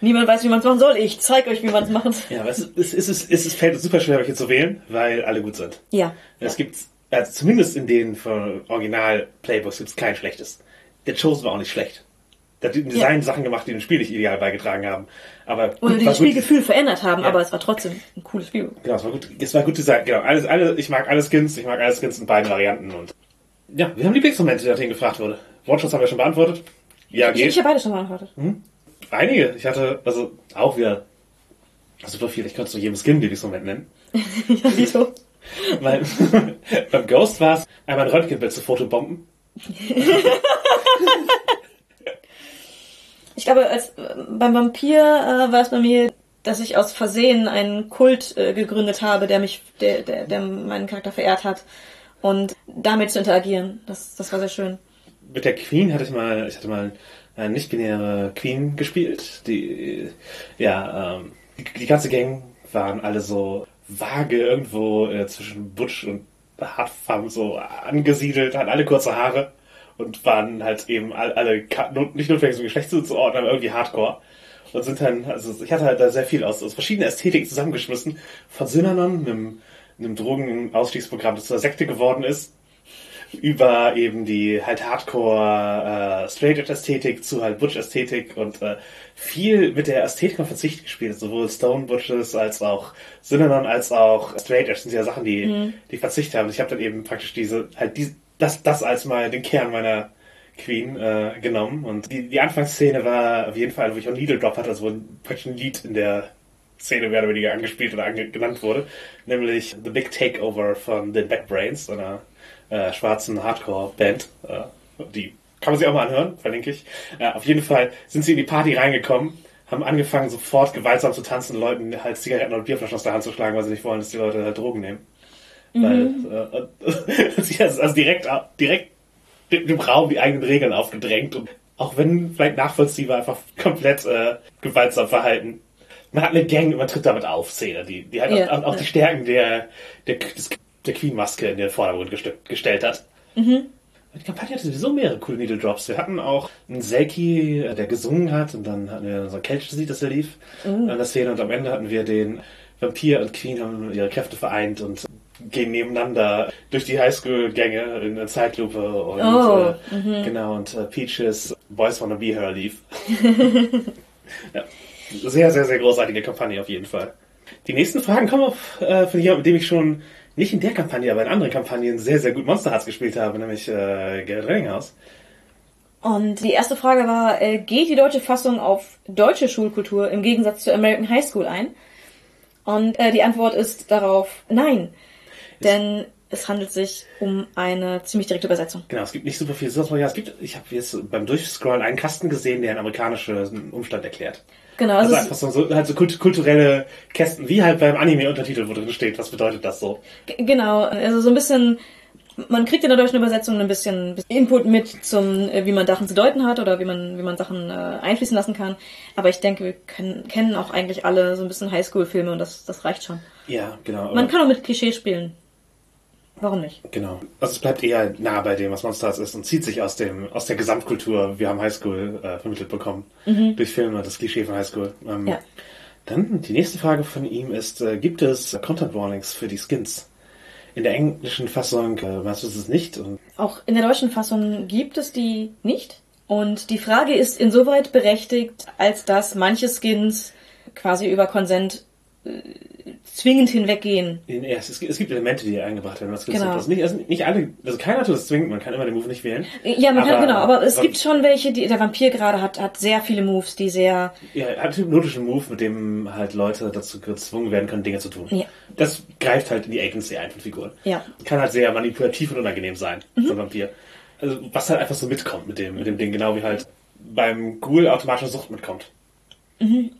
Niemand weiß, wie man es machen soll. Ich zeig euch, wie man es macht. Ja, aber es, ist- es, ist- es, es fällt uns super schwer, welche zu wählen, weil alle gut sind. Ja. Es gibt, also zumindest in den von Original-Playbooks gibt es kein schlechtes. Der Chosen war auch nicht schlecht. Da hat die Design Sachen gemacht, die dem Spiel nicht ideal beigetragen haben. Aber Oder gut, die war das Spielgefühl verändert haben, Ja. aber es war trotzdem ein cooles Spiel. Genau, es war gut, es war gut designt, genau. Alles, alle, ich mag alle Skins, ich mag alle Skins in beiden Varianten und. Ja, wir haben Lieblingsmomente, nachdem gefragt wurde. One-Shots haben wir schon beantwortet. Ja, Ich, ich geht. habe beide schon beantwortet. Einige. Ich hatte, also, auch wieder super viel. Ich könnte zu jedem Skin Lieblingsmoment nennen. Ja, Vito. Weil, beim Ghost war es, einmal ein Röntgenbild zu Fotobomben. Ich glaube, als beim Vampir äh, war es bei mir, dass ich aus Versehen einen Kult äh, gegründet habe, der mich, der, der, der meinen Charakter verehrt hat. Und damit zu interagieren, das, das war sehr schön. Mit der Queen hatte ich mal, ich hatte mal eine nicht-binäre Queen gespielt. Die, ja, ähm, die, die ganze Gang waren alle so vage irgendwo äh, zwischen Butch und Hardfarm so angesiedelt, hatten alle kurze Haare und waren halt eben all, alle not- nicht notwendig so Geschlecht zuzuordnen, aber irgendwie Hardcore. Und sind dann, also ich hatte halt da sehr viel aus, aus verschiedenen Ästhetiken zusammengeschmissen. Von Synanon, einem, einem Drogenausstiegsprogramm, das zur Sekte geworden ist, über eben die halt Hardcore äh, Straight Edge Ästhetik zu halt Butch Ästhetik und äh, viel mit der Ästhetik auf Verzicht gespielt, sowohl Stone Butches als auch Synanon als auch Straight Edge sind ja Sachen, die die Verzicht haben. Ich habe dann eben praktisch diese halt die, das das als mal den Kern meiner Queen äh, genommen. Und die die Anfangsszene war auf jeden Fall, wo ich auch Needle Drop hatte, also wo praktisch ein Lied in der Szene mehr oder weniger angespielt oder ange genannt wurde, nämlich The Big Takeover von den Bad Brains, einer äh, schwarzen Hardcore-Band. Äh, die kann man sich auch mal anhören, verlinke ich. Äh, auf jeden Fall sind sie in die Party reingekommen, haben angefangen, sofort gewaltsam zu tanzen, Leuten halt Zigaretten und Bierflaschen aus der Hand zu schlagen, weil sie nicht wollen, dass die Leute halt Drogen nehmen. Mhm. Weil, äh, sie hat also direkt, direkt dem Raum die eigenen Regeln aufgedrängt und auch wenn vielleicht nachvollziehbar einfach komplett äh, gewaltsam verhalten. Man hat eine Gang und man tritt damit auf, Szene, die, die halt ja, auch, auch ja. die Stärken der, der, der Queen-Maske in den Vordergrund gestellt hat. Mhm. Die Kampagne hatte sowieso mehrere coole Needle Drops. Wir hatten auch einen Selkie, äh, der gesungen hat, und dann hatten wir so ein keltisches Lied, das er lief mhm. an der Szene, und am Ende hatten wir den Vampir und Queen haben ihre Kräfte vereint und gehen nebeneinander durch die Highschool-Gänge in der Zeitlupe und oh, äh, mhm. genau und äh, Peaches Boys Wanna Be Her lief. ja, sehr, sehr, sehr großartige Kampagne auf jeden Fall. Die nächsten Fragen kommen auf, äh, von jemandem, mit dem ich schon nicht in der Kampagne, aber in anderen Kampagnen sehr, sehr gut Monster Hearts gespielt habe, nämlich äh, Gerrit Renninghaus. Und die erste Frage war, äh, geht die deutsche Fassung auf deutsche Schulkultur im Gegensatz zur American High School ein? Und äh, die Antwort ist darauf nein. Denn es handelt sich um eine ziemlich direkte Übersetzung. Genau, es gibt nicht super viel. Es gibt, ich habe jetzt beim Durchscrollen einen Kasten gesehen, der einen amerikanischen Umstand erklärt. Genau. Also, also einfach so, halt so kulturelle Kästen, wie halt beim Anime-Untertitel, wo drin steht, was bedeutet das so? Genau, also so ein bisschen, man kriegt in der deutschen Übersetzung ein bisschen Input mit zum, äh, wie man Sachen zu deuten hat oder wie man, wie man Sachen äh, einfließen lassen kann. Aber ich denke, wir können, kennen auch eigentlich alle so ein bisschen Highschool-Filme und das, das reicht schon. Ja, genau. Man kann auch mit Klischee spielen. Warum nicht? Genau. Also es bleibt eher nah bei dem, was Monsters ist und zieht sich aus dem, aus der Gesamtkultur. Wir haben Highschool äh, vermittelt bekommen. Mhm. Durch Filme, das Klischee von Highschool. Ähm, ja. Dann die nächste Frage von ihm ist, äh, gibt es Content Warnings für die Skins? In der englischen Fassung äh, weißt du es nicht. Und Auch in der deutschen Fassung gibt es die nicht. Und die Frage ist insoweit berechtigt, als dass manche Skins quasi über Consent äh, zwingend hinweggehen. Ja, es, es, gibt Elemente, die eingebracht werden. Was genau. Das nicht, also nicht alle, also keiner tut es zwingend, man kann immer den Move nicht wählen. Ja, man aber, kann, genau, aber es gibt schon welche, die, der Vampir gerade hat, hat sehr viele Moves, die sehr... Ja, er hat einen hypnotischen Move, mit dem halt Leute dazu gezwungen werden können, Dinge zu tun. Ja. Das greift halt in die Agency ein von Figuren. Ja. Kann halt sehr manipulativ und unangenehm sein, mhm. so ein Vampir. Also, was halt einfach so mitkommt mit dem, mit dem Ding, genau wie halt beim Ghoul automatische Sucht mitkommt. Mhm.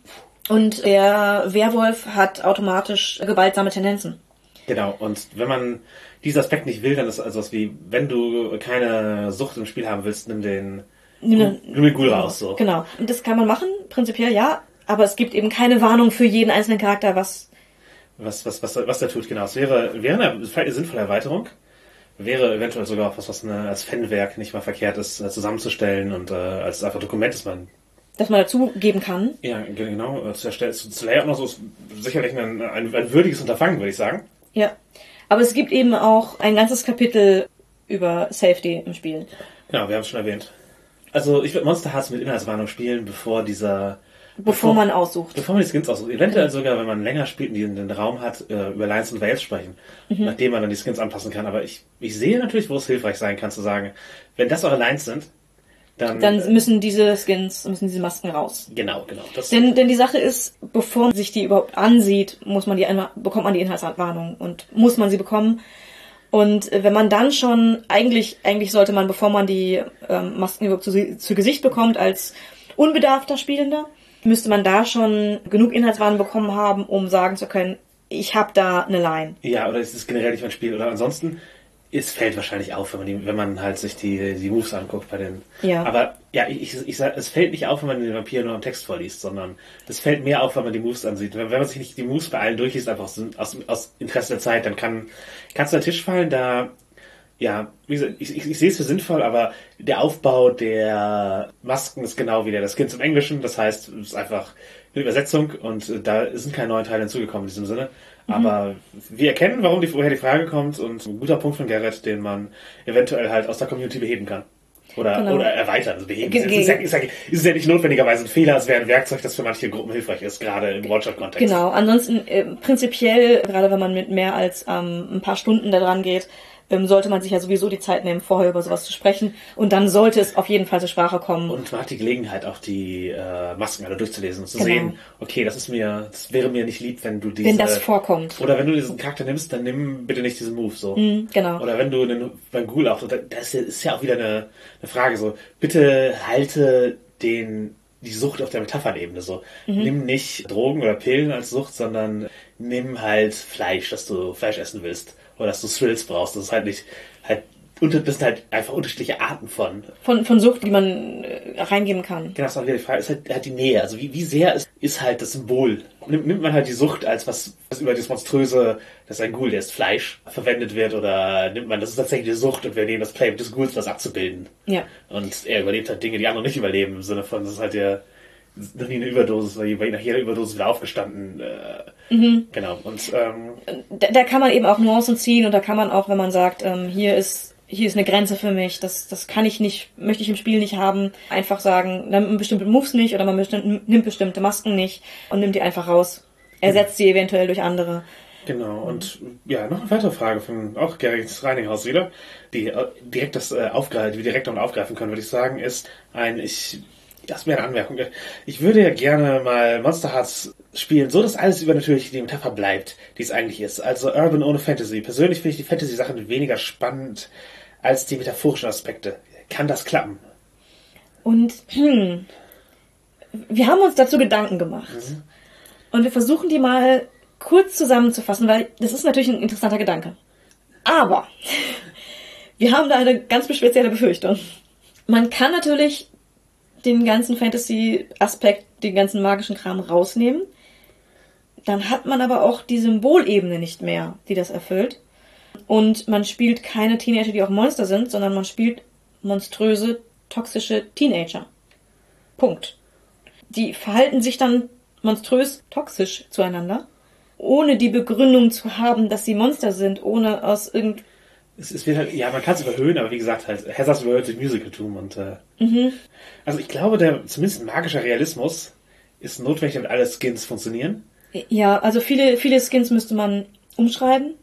Und der Werwolf hat automatisch gewaltsame Tendenzen. Genau, und wenn man diesen Aspekt nicht will, dann ist also was wie, wenn du keine Sucht im Spiel haben willst, nimm den, nimm den Ghoul raus. So. Genau, und das kann man machen, prinzipiell ja, aber es gibt eben keine Warnung für jeden einzelnen Charakter, was... Was, was, was, was der tut, genau. Es wäre, wäre eine, eine sinnvolle Erweiterung. Wäre eventuell sogar auch was, was eine, als Fanwerk nicht mal verkehrt ist, äh, zusammenzustellen und äh, als einfach Dokument, das man das man dazugeben kann. Ja, genau. Zu, zu Layout noch so ist sicherlich ein, ein, ein würdiges Unterfangen, würde ich sagen. Ja. Aber es gibt eben auch ein ganzes Kapitel über Safety im Spiel. Genau, wir haben es schon erwähnt. Also ich würde Monster Hearts mit Inhaltswarnung spielen, bevor dieser Bevor, bevor, man aussucht. Bevor man die Skins aussucht. Eventuell sogar, wenn man länger spielt und den Raum hat, äh, über Lines und Vales sprechen. Mhm. Nachdem man dann die Skins anpassen kann. Aber ich, ich sehe natürlich, wo es hilfreich sein kann, zu sagen, wenn das eure Lines sind, dann, dann äh, müssen diese Skins, müssen diese Masken raus. Genau, genau. Denn, denn die Sache ist, bevor man sich die überhaupt ansieht, muss man die einmal, bekommt man die Inhaltswarnung und muss man sie bekommen. Und äh, wenn man dann schon, eigentlich, eigentlich sollte man, bevor man die ähm, Masken überhaupt zu, zu Gesicht bekommt, als unbedarfter Spielender, müsste man da schon genug Inhaltswarnung bekommen haben, um sagen zu können, ich habe da eine Line. Ja, oder ist es generell nicht mein Spiel? Oder ansonsten, es fällt wahrscheinlich auf, wenn man, die, wenn man halt sich die, die Moves anguckt bei den. Ja. Aber ja, ich, ich, ich sag, es fällt nicht auf, wenn man den Vampir nur am Text vorliest, sondern es fällt mehr auf, wenn man die Moves ansieht. Wenn, wenn man sich nicht die Moves bei allen durchliest, einfach aus, aus, aus Interesse der Zeit, dann kann kannst du an den Tisch fallen, da ja, wie gesagt, ich, ich, ich sehe es für sinnvoll, aber der Aufbau der Masken ist genau wie der des Skins im Englischen. Das heißt, es ist einfach eine Übersetzung und da sind keine neuen Teile hinzugekommen in diesem Sinne. Aber wir erkennen, warum die, woher die Frage kommt und ein guter Punkt von Gerrit, den man eventuell halt aus der Community beheben kann. Oder, genau. oder erweitern, also beheben. Ge ist, ist, ist, ist, ja nicht notwendigerweise ein Fehler, es wäre ein Werkzeug, das für manche Gruppen hilfreich ist, gerade im Rollshot-Kontext. Genau, ansonsten äh, prinzipiell, gerade wenn man mit mehr als ähm, ein paar Stunden da dran geht, ähm, sollte man sich ja sowieso die Zeit nehmen, vorher über sowas zu sprechen. Und dann sollte es auf jeden Fall zur Sprache kommen. Und man hat die Gelegenheit, auch die äh, Masken alle durchzulesen und zu genau. sehen, okay, das ist mir, das wäre mir nicht lieb, wenn du diese... Wenn das vorkommt. Oder wenn du diesen Charakter nimmst, dann nimm bitte nicht diesen Move, so. Mm, genau. Oder wenn du den, beim Ghoul auch, das ist ja auch wieder eine, eine Frage, so, bitte halte den die Sucht auf der Metaphernebene so. Nimm nicht Drogen oder Pillen als Sucht, sondern nimm halt Fleisch, dass du Fleisch essen willst. Oder dass du Thrills brauchst. Das ist halt nicht, halt, unter, das sind halt einfach unterschiedliche Arten von. Von, von Sucht, die man äh, reingeben kann. Genau, das ist die Frage, ist halt, halt die Nähe. Also wie, wie sehr ist, ist halt das Symbol? Nimmt, nimmt man halt die Sucht als was, was über das Monströse, das ist ein Ghoul, der ist Fleisch, verwendet wird, oder nimmt man, das ist tatsächlich die Sucht und wir nehmen das Play des Ghouls, was abzubilden. Ja. Und er überlebt halt Dinge, die andere nicht überleben, im Sinne von, das ist halt der, noch nie eine Überdosis, weil nach jeder Überdosis wieder aufgestanden. Äh, Genau. Und ähm, Da, da kann man eben auch Nuancen ziehen und da kann man auch, wenn man sagt, ähm, hier ist hier ist eine Grenze für mich, das, das kann ich nicht, möchte ich im Spiel nicht haben, einfach sagen, dann nimmt bestimmte Moves nicht oder man bestimmt, nimmt bestimmte Masken nicht und nimmt die einfach raus. Ersetzt sie eventuell durch andere. Genau, und ja, noch eine weitere Frage von auch Gerrit Reininghaus wieder, die äh, direkt das äh, aufgreifen, wir direkt noch aufgreifen können, würde ich sagen, ist ein, ich, das ist mir eine Anmerkung. Ich würde ja gerne mal Monster Hearts spielen, so dass alles übernatürlich die Metapher bleibt, die es eigentlich ist. Also Urban ohne Fantasy. Persönlich finde ich die Fantasy-Sachen weniger spannend als die metaphorischen Aspekte. Kann das klappen? Und hm, wir haben uns dazu Gedanken gemacht. Und wir versuchen die mal kurz zusammenzufassen, weil das ist natürlich ein interessanter Gedanke. Aber wir haben da eine ganz spezielle Befürchtung. Man kann natürlich den ganzen Fantasy-Aspekt, den ganzen magischen Kram rausnehmen. Dann hat man aber auch die Symbolebene nicht mehr, die das erfüllt. Und man spielt keine Teenager, die auch Monster sind, sondern man spielt monströse, toxische Teenager. Punkt. Die verhalten sich dann monströs toxisch zueinander, ohne die Begründung zu haben, dass sie Monster sind, ohne aus irgend Es, es wird halt, ja, man kann es überhöhen, aber wie gesagt, halt Heathers World durch Musicaltum und äh, also ich glaube, der zumindest ein magischer Realismus ist notwendig, damit alle Skins funktionieren. Ja, also viele, viele Skins müsste man umschreiben,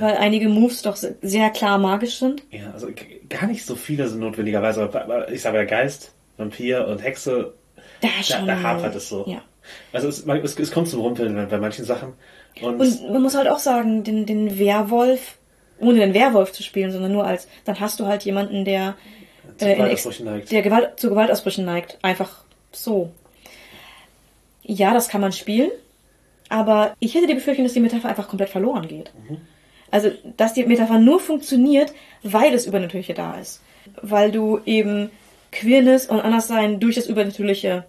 weil einige Moves doch se- sehr klar magisch sind. Ja, also gar nicht so viele sind notwendigerweise, aber ich sage ja Geist, Vampir und Hexe, Da da, da hapert es so. Ja. Also es, es, es kommt zum Rumpeln bei- bei manchen Sachen. Und, Und man muss halt auch sagen, den, den Werwolf, ohne den Werwolf zu spielen, sondern nur als, dann hast du halt jemanden, der, Zu äh, Gewaltausbrüchen neigt. der Gewalt, zu Gewaltausbrüchen neigt. Einfach so. Ja, das kann man spielen, aber ich hätte die Befürchtung, dass die Metapher einfach komplett verloren geht. Also, dass die Metapher nur funktioniert, weil das Übernatürliche da ist. Weil du eben Queerness und Anderssein durch das Übernatürliche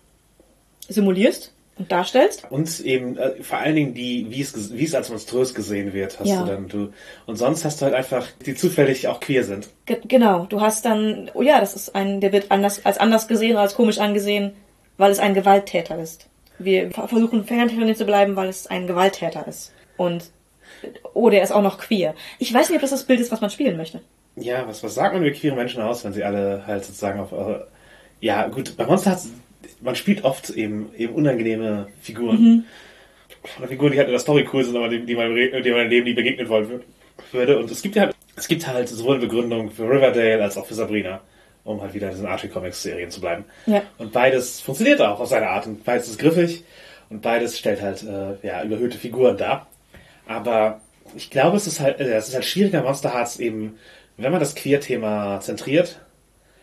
simulierst und darstellst. Und eben äh, vor allen Dingen die, wie es, wie es als monströs gesehen wird, hast Ja. du dann du. Und sonst hast du halt einfach, die zufällig auch queer sind. Ge genau, du hast dann, oh ja, das ist ein, der wird anders, als anders gesehen oder als komisch angesehen, weil es ein Gewalttäter ist. Wir ver- versuchen fernständig zu bleiben, weil es ein Gewalttäter ist. Und, oh, der ist auch noch queer. Ich weiß nicht, ob das das Bild ist, was man spielen möchte. Ja, was, was sagt man über queere Menschen aus, wenn sie alle halt sozusagen auf, äh, ja gut, bei Monster Hearts, man spielt oft eben, eben unangenehme Figuren. Oder Figuren, die halt in der Story cool sind, aber die, die, man, die man im Leben nie begegnen wollen wür- würde. Und es gibt ja, es gibt halt sowohl eine Begründung für Riverdale als auch für Sabrina, um halt wieder in diesen Archie Comics Serien zu bleiben. Ja. Und beides funktioniert auch auf seine Art und beides ist griffig und beides stellt halt, äh, ja, überhöhte Figuren dar. Aber ich glaube, es ist halt, äh, es ist halt schwieriger, Monster Hearts eben, wenn man das Queer-Thema zentriert.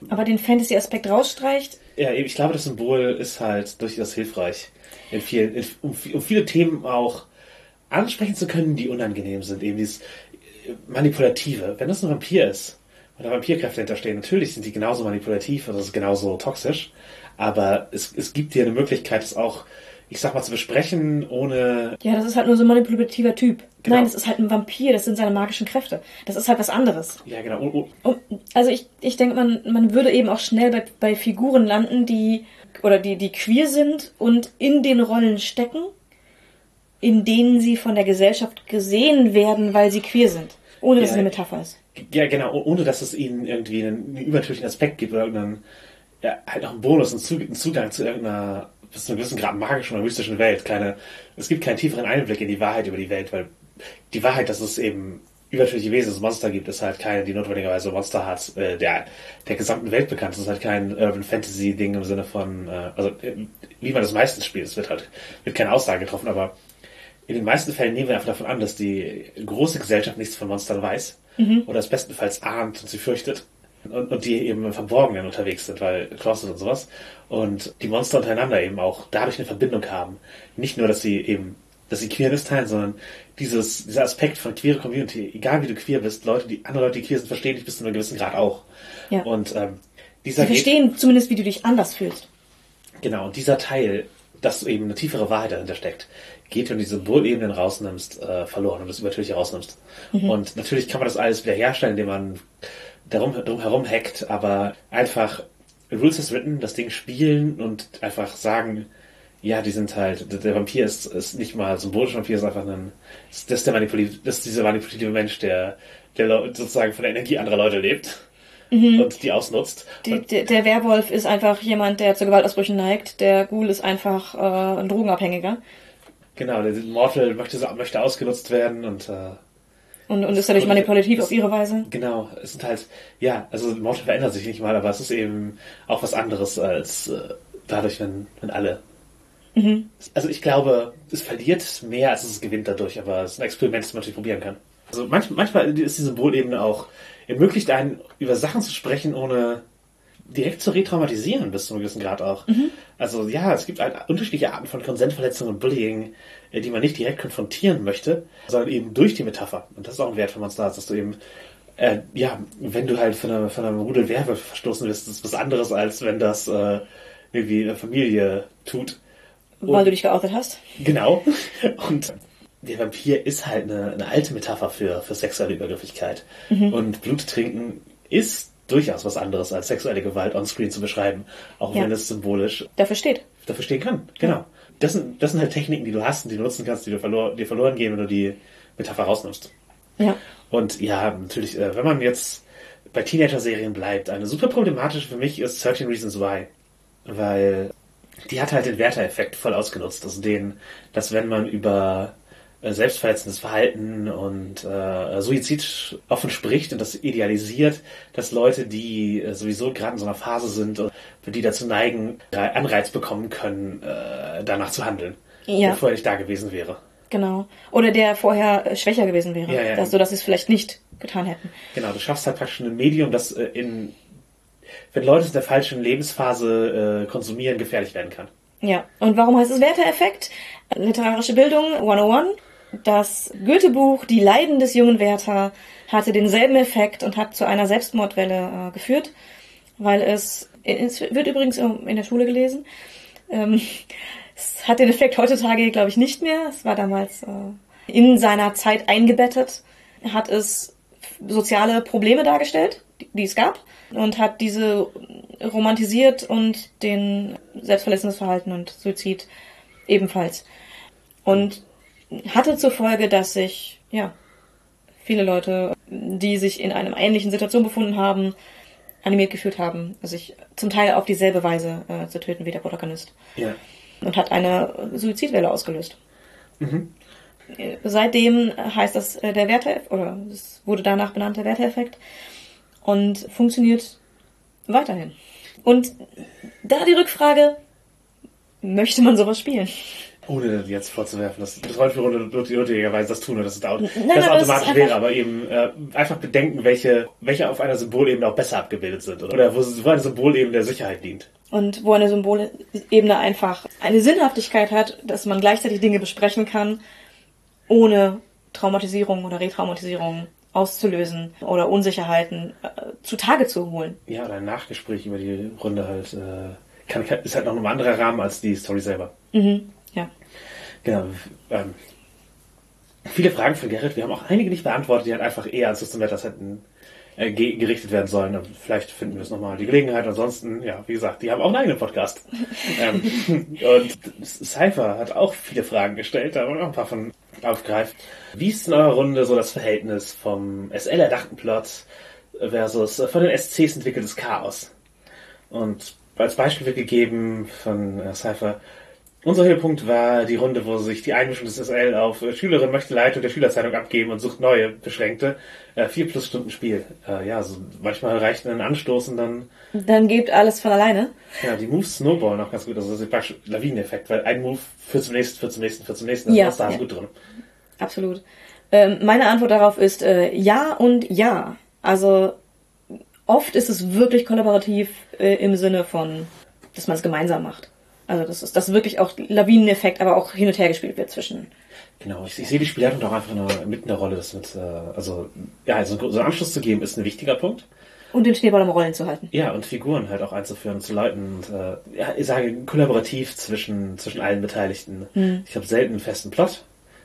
Aber den Fantasy-Aspekt rausstreicht, Ja, eben, ich glaube, das Symbol ist halt durchaus hilfreich, in vielen, in, um, um viele Themen auch ansprechen zu können, die unangenehm sind. Eben dieses äh, Manipulative. Wenn das ein Vampir ist und da Vampirkräfte hinterstehen, natürlich sind die genauso manipulativ und das ist genauso toxisch. Aber es, es gibt dir eine Möglichkeit, es auch, ich sag mal, zu besprechen, ohne ja, das ist halt nur so ein manipulativer Typ. Genau. Nein, das ist halt ein Vampir, das sind seine magischen Kräfte. Das ist halt was anderes. Ja, genau. Oh, oh. Also ich, ich denke, man, man würde eben auch schnell bei, bei Figuren landen, die oder die, die queer sind und in den Rollen stecken, in denen sie von der Gesellschaft gesehen werden, weil sie queer sind. Ohne dass Ja. es eine Metapher ist. Ja, genau, oh- ohne dass es ihnen irgendwie einen, einen übernatürlichen Aspekt gibt oder irgendeinen, ja, halt auch einen Bonus, einen Zugang zu irgendeiner, bis zu einem gewissen Grad magischen oder mystischen Welt. Keine, es gibt keinen tieferen Einblick in die Wahrheit über die Welt, weil die Wahrheit, dass es eben übernatürliche Wesen, Monster gibt, ist halt keine, die notwendigerweise Monster hat, äh, der, der gesamten Welt bekannt ist. Es ist halt kein Urban Fantasy Ding im Sinne von, äh, also, äh, wie man das meistens spielt. Es wird halt, wird keine Aussage getroffen, aber in den meisten Fällen nehmen wir einfach davon an, dass die große Gesellschaft nichts von Monstern weiß oder es bestenfalls ahnt und sie fürchtet. Und, und die eben im Verborgenen unterwegs sind, weil Closet und sowas. Und die Monster untereinander eben auch dadurch eine Verbindung haben. Nicht nur, dass sie eben, dass sie Queerness teilen, sondern dieses, dieser Aspekt von queere Community, egal wie du queer bist, Leute, die, andere Leute, die queer sind, verstehen dich bis zu einem gewissen Grad auch. Ja. Und ähm, dieser Sie geht- verstehen zumindest, wie du dich anders fühlst. Genau, und dieser Teil, dass eben eine tiefere Wahrheit dahinter steckt, geht, wenn du die Symbolebenen rausnimmst, äh, verloren und das Übertürliche rausnimmst. Und natürlich kann man das alles wieder herstellen, indem man darum, drum herum hackt, aber einfach Rules is written, das Ding spielen und einfach sagen, ja, die sind halt, der- Vampir ist, ist nicht mal symbolisch, Vampir ist einfach ein, das ist der manipulative, das ist dieser manipulative Mensch, der, der sozusagen von der Energie anderer Leute lebt und die ausnutzt. Die, der, der Werwolf ist einfach jemand, der zu Gewaltausbrüchen neigt. Der Ghoul ist einfach äh, ein Drogenabhängiger. Genau, der Mortal möchte, möchte ausgenutzt werden und äh, Und, und ist dadurch Und- manipulativ auf ihre Weise. genau, es sind halt, ja, also Mortal verändert sich nicht mal, aber es ist eben auch was anderes als äh, dadurch, wenn, wenn alle. Also ich glaube, es verliert mehr, als es gewinnt dadurch, aber es ist ein Experiment, das man natürlich probieren kann. Also manch, manchmal ist die Symbolebene auch, ermöglicht einen, über Sachen zu sprechen, ohne direkt zu retraumatisieren, bis zu einem gewissen Grad auch. Also ja, es gibt halt unterschiedliche Arten von Konsentverletzungen und Bullying, äh, die man nicht direkt konfrontieren möchte, sondern eben durch die Metapher. Und das ist auch ein Wert von Monster Hearts, dass du eben, äh, ja, wenn du halt von einer, von einem Rudel Werwölfe verstoßen wirst, ist das was anderes, als wenn das äh, irgendwie eine Familie tut. Weil du dich geoutet hast. Genau. Und der Vampir ist halt eine, eine alte Metapher für, für sexuelle Übergriffigkeit. Und Blut trinken ist durchaus was anderes als sexuelle Gewalt onscreen zu beschreiben, auch Ja. wenn es symbolisch Dafür steht. dafür stehen kann. Genau. Das sind, das sind halt Techniken, die du hast und die du nutzen kannst, die du verlor, dir verloren gehen, wenn du die Metapher rausnimmst. Ja. Und ja, natürlich, äh, wenn man jetzt bei Teenager-Serien bleibt, eine super problematische für mich ist 13 Reasons Why. Weil die hat halt den Werter-Effekt voll ausgenutzt. Also den, dass wenn man über selbstverletzendes Verhalten und äh, Suizid offen spricht und das idealisiert, dass Leute, die äh, sowieso gerade in so einer Phase sind, und für die dazu neigen, äh, Anreiz bekommen können, äh, danach zu handeln, Ja. der vorher nicht da gewesen wäre. Genau. Oder der vorher äh, schwächer gewesen wäre. Ja, ja. dass, so dass sie es vielleicht nicht getan hätten. Genau, du schaffst halt praktisch ein Medium, das äh, in, wenn Leute in der falschen Lebensphase äh, konsumieren, gefährlich werden kann. Ja. Und warum heißt es Werther-Effekt? Literarische Bildung 101. Das Goethe-Buch Die Leiden des jungen Werther hatte denselben Effekt und hat zu einer Selbstmordwelle äh, geführt, weil es, es wird übrigens in der Schule gelesen. Ähm, es hat den Effekt heutzutage, glaube ich, nicht mehr. Es war damals äh, in seiner Zeit eingebettet, hat es soziale Probleme dargestellt, die, die es gab, und hat diese romantisiert und den selbstverletzendes Verhalten und Suizid ebenfalls. Und hatte zur Folge, dass sich, ja, viele Leute, die sich in einer ähnlichen Situation befunden haben, animiert gefühlt haben, sich zum Teil auf dieselbe Weise äh, zu töten wie der Protagonist. Ja. Und hat eine Suizidwelle ausgelöst. Äh, Seitdem heißt das äh, der Werther, oder es wurde danach benannt der Werther-Effekt und funktioniert weiterhin. Und da die Rückfrage, möchte man sowas spielen? Ohne jetzt vorzuwerfen, dass das Rollenspielrunde notwendigerweise das tun und das, ist au- Nein, das es automatisch ist wäre, einfach- aber eben äh, einfach bedenken, welche, welche auf einer Symbolebene auch besser abgebildet sind oder, oder wo, wo eine Symbolebene der Sicherheit dient. Und wo eine Symbolebene einfach eine Sinnhaftigkeit hat, dass man gleichzeitig Dinge besprechen kann, ohne Traumatisierung oder Retraumatisierung auszulösen oder Unsicherheiten äh, zutage zu holen. Ja, oder ein Nachgespräch über die Runde halt äh, kann, kann, ist halt noch ein anderer Rahmen als die Story selber. Mhm. Ja. Genau. Ähm, viele Fragen von Gerrit. Wir haben auch einige nicht beantwortet, die halt einfach eher an System Matters hätten äh, ge gerichtet werden sollen. Vielleicht finden wir es nochmal die Gelegenheit. Ansonsten, ja, wie gesagt, die haben auch einen eigenen Podcast. ähm, und Cypher hat auch viele Fragen gestellt, da wollen wir auch ein paar von aufgreifen. Wie ist in eurer Runde so das Verhältnis vom SL-erdachten Plot versus äh, von den SCs entwickeltes Chaos? Und als Beispiel wird gegeben von äh, Cypher, unser Höhepunkt war die Runde, wo sich die Einmischung des SL auf äh, Schülerin möchte Leitung der Schülerzeitung abgeben und sucht neue beschränkte. Äh, vier plus Stunden Spiel. Äh, ja, so manchmal reicht ein Anstoß und dann, Dann geht alles von alleine. ja, die Moves snowballen auch ganz gut. Also das ist praktisch Lawineneffekt, weil ein Move führt zum nächsten, führt zum nächsten, führt zum nächsten. Das Ja, ist da ja. gut drin. Absolut. Ähm, meine Antwort darauf ist äh, ja und ja. Also oft ist es wirklich kollaborativ äh, im Sinne von, dass man es gemeinsam macht. Also das ist das wirklich auch Lawineneffekt, aber auch hin und her gespielt wird zwischen. Genau, ich, ich sehe die Spielleitung doch einfach nur mitten in der Rolle. Das mit, äh, also ja, also so einen Anschluss zu geben ist ein wichtiger Punkt. Und den Schneeball am Rollen zu halten. Ja, und Figuren halt auch einzuführen, zu leiten. Und, äh, ja, ich sage kollaborativ zwischen, zwischen allen Beteiligten. Hm. Ich habe selten einen festen Plot.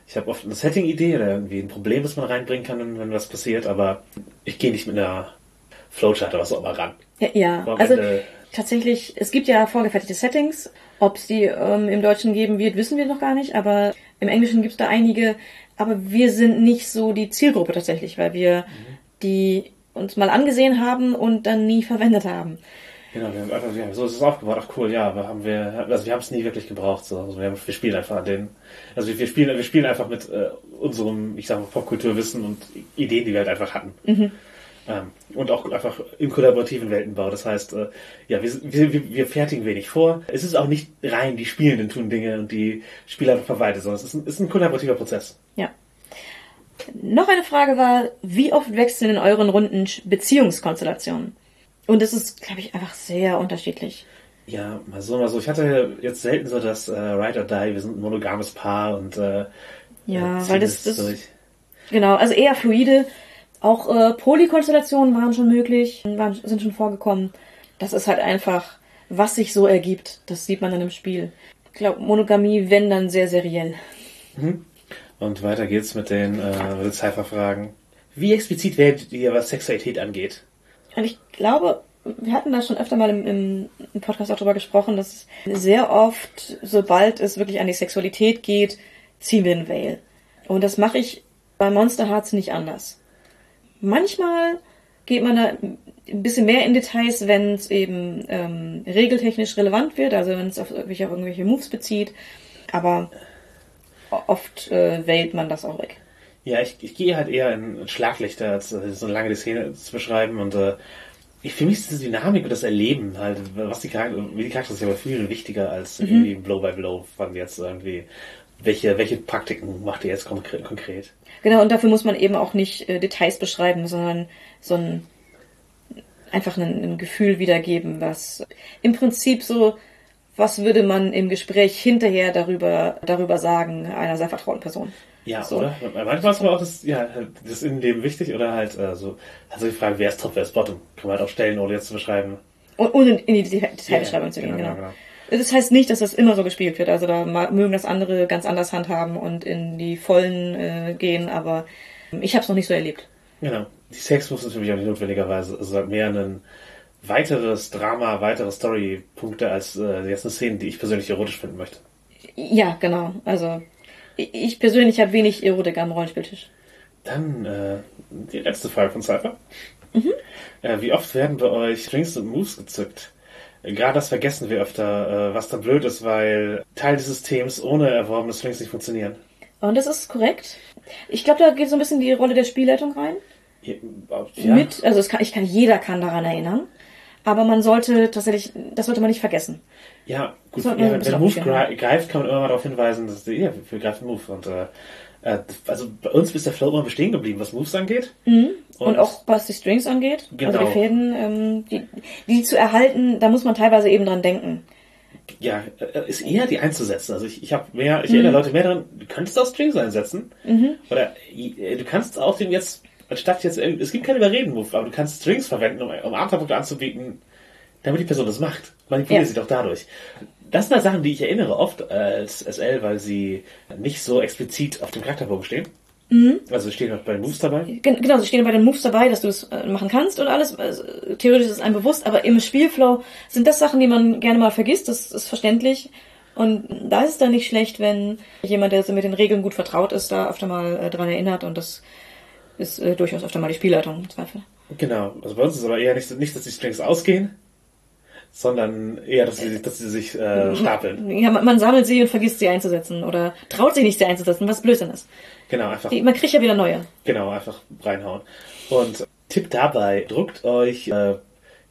Ich habe oft eine Setting-Idee oder irgendwie ein Problem, das man reinbringen kann, wenn, wenn was passiert, aber ich gehe nicht mit einer Flowchart oder was auch immer ran. Ja, ja. Also Ende- tatsächlich, es gibt ja vorgefertigte Settings. Ob es die ähm, im Deutschen geben wird, wissen wir noch gar nicht, aber im Englischen gibt es da einige. Aber wir sind nicht so die Zielgruppe tatsächlich, weil wir die uns mal angesehen haben und dann nie verwendet haben. Genau, wir haben einfach, ja, so ist es aufgebaut. Ach cool, ja, aber haben wir, also wir haben es nie wirklich gebraucht. So. Also wir, haben, wir spielen einfach an den, also wir, wir spielen, wir spielen einfach mit äh, unserem, ich sag mal, Popkulturwissen und Ideen, die wir halt einfach hatten. Ähm, und auch einfach im kollaborativen Weltenbau. Das heißt, äh, ja, wir, wir, wir- fertigen wenig vor. Es ist auch nicht rein, die Spielenden tun Dinge und die Spieler einfach verwalten, sondern es ist ein, ist ein kollaborativer Prozess. Ja. Noch eine Frage war, wie oft wechseln in euren Runden Beziehungskonstellationen? Und das ist, glaube ich, einfach sehr unterschiedlich. Ja, mal so, mal so. Ich hatte jetzt selten so das äh, Ride or Die, wir sind ein monogames Paar und äh, Ja, äh, weil das- das- durch. Genau, also eher fluide. Auch äh, Polykonstellationen waren schon möglich, waren, sind schon vorgekommen. Das ist halt einfach, was sich so ergibt. Das sieht man dann im Spiel. Ich glaube, Monogamie, wenn dann sehr seriell. Und weiter geht's mit den, äh, mit den Cypher-Fragen. Wie explizit werdet ihr, was Sexualität angeht? Und ich glaube, wir hatten da schon öfter mal im, im, Podcast auch drüber gesprochen, dass sehr oft, sobald es wirklich an die Sexualität geht, ziehen wir einen Veil. Und das mache ich bei Monster Hearts nicht anders. Manchmal geht man da ein bisschen mehr in Details, wenn es eben ähm, regeltechnisch relevant wird, also wenn es auf irgendwelche, auf irgendwelche Moves bezieht. Aber oft äh, wählt man das auch weg. Ja, ich, ich gehe halt eher in Schlaglichter, als so lange die Szene zu beschreiben und äh, ich, für mich ist diese Dynamik und das Erleben halt, was die Charakter, wie die Charakter sich aber viel wichtiger als irgendwie Blow by Blow von jetzt irgendwie, welche, welche Praktiken macht ihr jetzt konkret? Genau, und dafür muss man eben auch nicht äh, Details beschreiben, sondern so ein einfach ein, ein Gefühl wiedergeben, was im Prinzip so, was würde man im Gespräch hinterher darüber, darüber sagen, einer sehr vertrauten Person. Ja, So. oder? Manchmal ist aber auch das, ja, das ist in dem wichtig oder halt äh, so, also die Frage, wer ist Top, wer ist Bottom, kann man halt auch stellen, ohne jetzt zu beschreiben. Und ohne in die Deta- Detailbeschreibung Ja, zu gehen, genau, genau. genau, Das heißt nicht, dass das immer so gespielt wird. Also da mögen das andere ganz anders handhaben und in die Vollen äh, gehen, aber ich habe es noch nicht so erlebt. Genau. Die Sexmoves sind für mich auch nicht notwendigerweise, also mehr ein weiteres Drama, weitere Storypunkte als äh, jetzt eine Szene, die ich persönlich erotisch finden möchte. Ja, genau. Also ich- ich persönlich habe wenig Erotik am Rollenspieltisch. Dann äh, die letzte Frage von Cypher. Äh, wie oft werden bei euch Strings und Moves gezückt? Gerade das vergessen wir öfter, äh, was dann blöd ist, weil Teil des Systems ohne erworbene Strings nicht funktionieren. Und das ist korrekt. Ich glaube, da geht so ein bisschen die Rolle der Spielleitung rein. Ja. Mit, also kann, ich kann, jeder kann daran erinnern. Aber man sollte tatsächlich, das sollte man nicht vergessen. Ja, gut, ja, wenn bisschen Move greift, kann man immer mal darauf hinweisen, dass ja, wir greifen Move. Und äh, also bei uns ist der Flow immer bestehen geblieben, was Moves angeht. Und, Und- auch was die Strings angeht, also Genau. die Fäden, ähm, die, die zu erhalten, da muss man teilweise eben dran denken. Ja, äh, ist eher die einzusetzen. Also ich, ich habe mehr, Mhm. ich erinnere Leute mehr daran, du könntest auch Strings einsetzen. Oder äh, du kannst auch den jetzt, anstatt jetzt, äh, es gibt keinen Überreden-Move, aber du kannst Strings verwenden, um, um Abenteuerpunkte anzubieten, damit die Person das macht. Manipuliere Ja. sie doch dadurch. Das sind halt Sachen, die ich erinnere oft als SL, weil sie nicht so explizit auf dem Charakterbogen stehen. Mhm. Also stehen auch bei den Moves dabei. Gen- Genau, sie stehen bei den Moves dabei, dass du es äh, machen kannst und alles. Also, theoretisch ist es einem bewusst, aber im Spielflow sind das Sachen, die man gerne mal vergisst, das ist verständlich. Und da ist es dann nicht schlecht, wenn jemand, der so mit den Regeln gut vertraut ist, da öfter mal äh, dran erinnert und das ist äh, durchaus öfter mal die Spielleitung im Zweifel. Genau. Also bei uns ist es aber eher nicht, nicht dass die Strings ausgehen, sondern eher, dass sie, dass sie sich äh, stapeln. Ja, man, man sammelt sie und vergisst sie einzusetzen oder traut sich nicht, sie einzusetzen, was Blödsinn ist. Genau, einfach, Die, man kriegt ja wieder neue. genau, einfach reinhauen. Und Tipp dabei, druckt euch äh,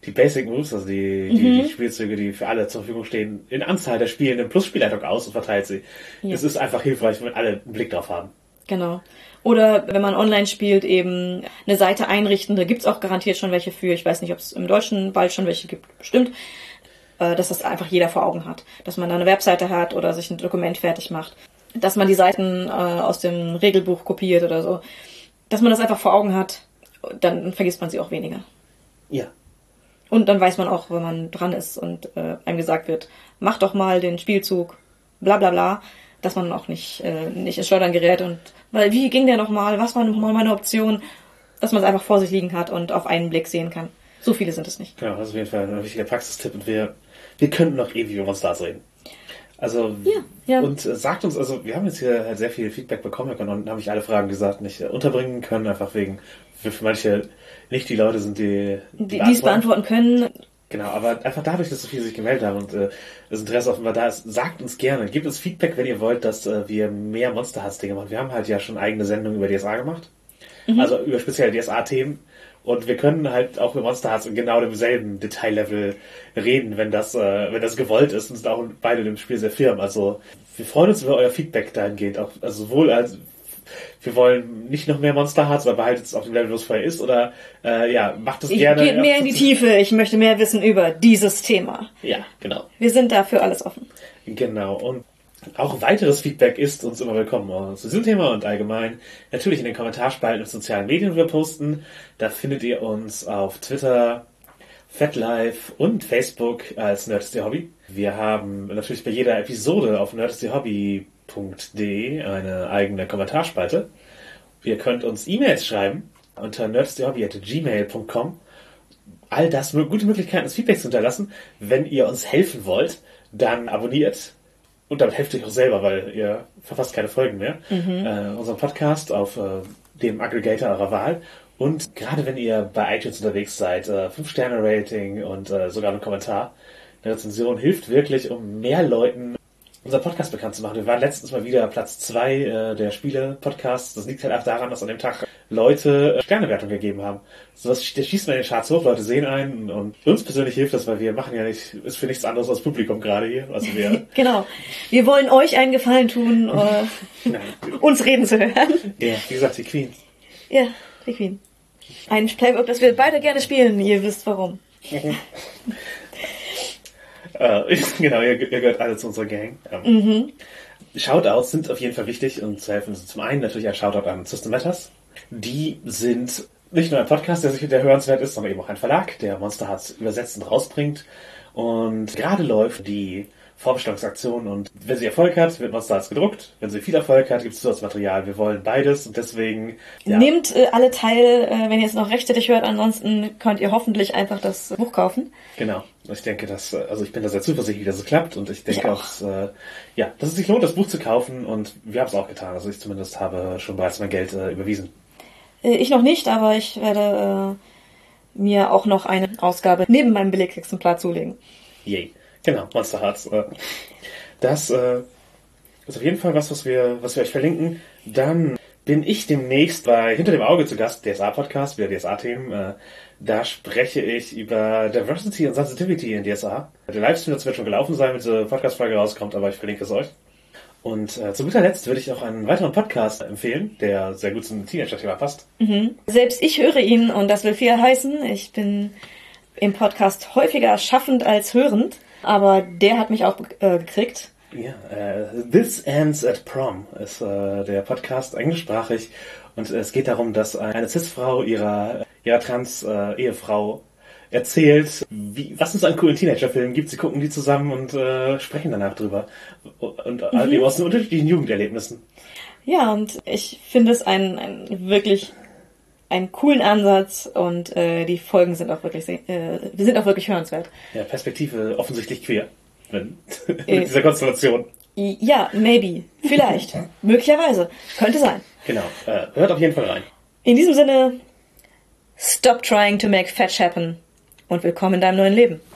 die Basic Moves, also die, die, die Spielzüge, die für alle zur Verfügung stehen, in Anzahl der Spielenden plus Spielleitung aus und verteilt sie. Ja. Es ist einfach hilfreich, wenn alle einen Blick drauf haben. Genau. Oder wenn man online spielt, eben eine Seite einrichten. Da gibt's auch garantiert schon welche für. Ich weiß nicht, ob es im Deutschen bald schon welche gibt. Bestimmt. Äh, dass das einfach jeder vor Augen hat. Dass man da eine Webseite hat oder sich ein Dokument fertig macht. Dass man die Seiten äh, aus dem Regelbuch kopiert oder so. Dass man das einfach vor Augen hat, dann vergisst man sie auch weniger. Ja. Und dann weiß man auch, wenn man dran ist und äh, einem gesagt wird, mach doch mal den Spielzug, bla bla bla, dass man auch nicht, äh, nicht ins Schleudern gerät und weil wie ging der nochmal, was war nochmal meine Option, dass man es einfach vor sich liegen hat und auf einen Blick sehen kann. So viele sind es nicht. Genau, das ist auf jeden Fall ein wichtiger Praxistipp und wir, wir könnten noch ewig über Monsters reden. Also, Ja, ja. und äh, sagt uns, also, wir haben jetzt hier halt sehr viel Feedback bekommen und haben nicht alle Fragen gesagt, nicht äh, unterbringen können, einfach wegen, für manche nicht die Leute sind, die, Die, die es beantworten können. Genau, aber einfach dadurch, dass so viele sich gemeldet haben und äh, das Interesse offenbar da ist, sagt uns gerne, gebt uns Feedback, wenn ihr wollt, dass äh, wir mehr Monster Hearts Dinge machen. Wir haben halt ja schon eigene Sendungen über DSA gemacht, also über spezielle DSA-Themen und wir können halt auch über Monster Hearts in genau demselben Detaillevel reden, wenn das, äh, wenn das gewollt ist und sind auch beide dem Spiel sehr firm. Also wir freuen uns über euer Feedback dahingehend, auch, also sowohl als wir wollen nicht noch mehr Monster Hearts, aber behaltet es auf dem Level, wo es vorher ist, oder äh, ja, macht es Ich gerne. gehe mehr in die Tiefe. Ich möchte mehr wissen über dieses Thema. Ja, genau. Wir sind dafür alles offen. Genau. Und auch weiteres Feedback ist uns immer willkommen zu diesem Thema und allgemein natürlich in den Kommentarspalten in sozialen Medien, die wir posten. Da findet ihr uns auf Twitter, FatLife und Facebook als Nerds der Hobby. Wir haben natürlich bei jeder Episode auf nerdsdehobby.de eine eigene Kommentarspalte. Ihr könnt uns E-Mails schreiben unter nerdsdehobby.gmail.com. All das gute Möglichkeiten, das Feedback zu hinterlassen. Wenn ihr uns helfen wollt, dann abonniert und damit helft euch auch selber, weil ihr verfasst keine Folgen mehr. Äh, unseren Podcast auf äh, dem Aggregator eurer Wahl. Und gerade wenn ihr bei iTunes unterwegs seid, äh, 5-Sterne-Rating und äh, sogar ein Kommentar, eine Rezension hilft wirklich, um mehr Leuten unseren Podcast bekannt zu machen. Wir waren letztens mal wieder Platz zwei äh, der Spiele-Podcasts. Das liegt halt auch daran, dass an dem Tag Leute äh, Sternewertung gegeben haben. So was, der schießt man in den Charts hoch, Leute sehen einen und uns persönlich hilft das, weil wir machen ja nicht, ist für nichts anderes als Publikum gerade hier. Also wir Genau. Wir wollen euch einen Gefallen tun, äh, uns reden zu hören. Ja, wie gesagt, die Queen. Ja, die Queen. Ein Playbook, das wir beide gerne spielen. Ihr wisst warum. Äh, genau, ihr, ihr gehört alle zu unserer Gang. Ähm, Shoutouts sind auf jeden Fall wichtig und zu helfen. Zum einen natürlich ein Shoutout an System Matters. Die sind nicht nur ein Podcast, der sich der hörenswert ist, sondern eben auch ein Verlag, der Monster Hearts übersetzt und rausbringt. Und gerade läuft die Vorbestellungsaktion und wenn sie Erfolg hat, wird Monster Hearts gedruckt. Wenn sie viel Erfolg hat, gibt es Zusatzmaterial. Wir wollen beides und deswegen ja, Nehmt äh, alle teil, äh, wenn ihr es noch rechtzeitig hört. Ansonsten könnt ihr hoffentlich einfach das Buch kaufen. Genau. Ich denke, dass, äh, also ich bin da sehr zuversichtlich, dass es klappt und ich denke Ich auch, dass, äh, ja, dass es sich lohnt, das Buch zu kaufen und wir haben es auch getan. Also ich zumindest habe schon bereits mein Geld äh, überwiesen. Äh, ich noch nicht, aber ich werde äh, mir auch noch eine Ausgabe neben meinem Belegexemplar zulegen. Yay. Genau, Monster Hearts. Äh, das äh, ist auf jeden Fall was, was wir, was wir euch verlinken. Dann bin ich demnächst bei Hinter dem Auge zu Gast, DSA-Podcast, wieder DSA-Themen. Äh, da spreche ich über Diversity und Sensitivity in DSA. Der Livestream dazu wird schon gelaufen sein, wenn diese Podcast-Folge rauskommt, aber ich verlinke es euch. Und äh, zu guter Letzt würde ich auch einen weiteren Podcast empfehlen, der sehr gut zum Teenager-Thema passt. Selbst ich höre ihn und das will viel heißen. Ich bin im Podcast häufiger schaffend als hörend, aber der hat mich auch äh, gekriegt. Ja, äh, This Ends at Prom ist äh, der Podcast englischsprachig und es geht darum, dass eine Cis-Frau ihrer, ihrer Trans-Ehefrau erzählt, wie, was es an coolen Teenager-Filmen gibt. Sie gucken die zusammen und äh, sprechen danach drüber. Und mhm. eben aus den unterschiedlichen Jugenderlebnissen. Ja, und ich finde es ein, ein wirklich einen coolen Ansatz und äh, die Folgen sind auch wirklich sehr- äh, sind auch wirklich hörenswert. Ja, Perspektive offensichtlich queer. Wenn, Äh. mit dieser Konstellation. Ja, maybe, vielleicht, möglicherweise, könnte sein. Genau. Äh, hört auf jeden Fall rein. In diesem Sinne, stop trying to make fetch happen und willkommen in deinem neuen Leben.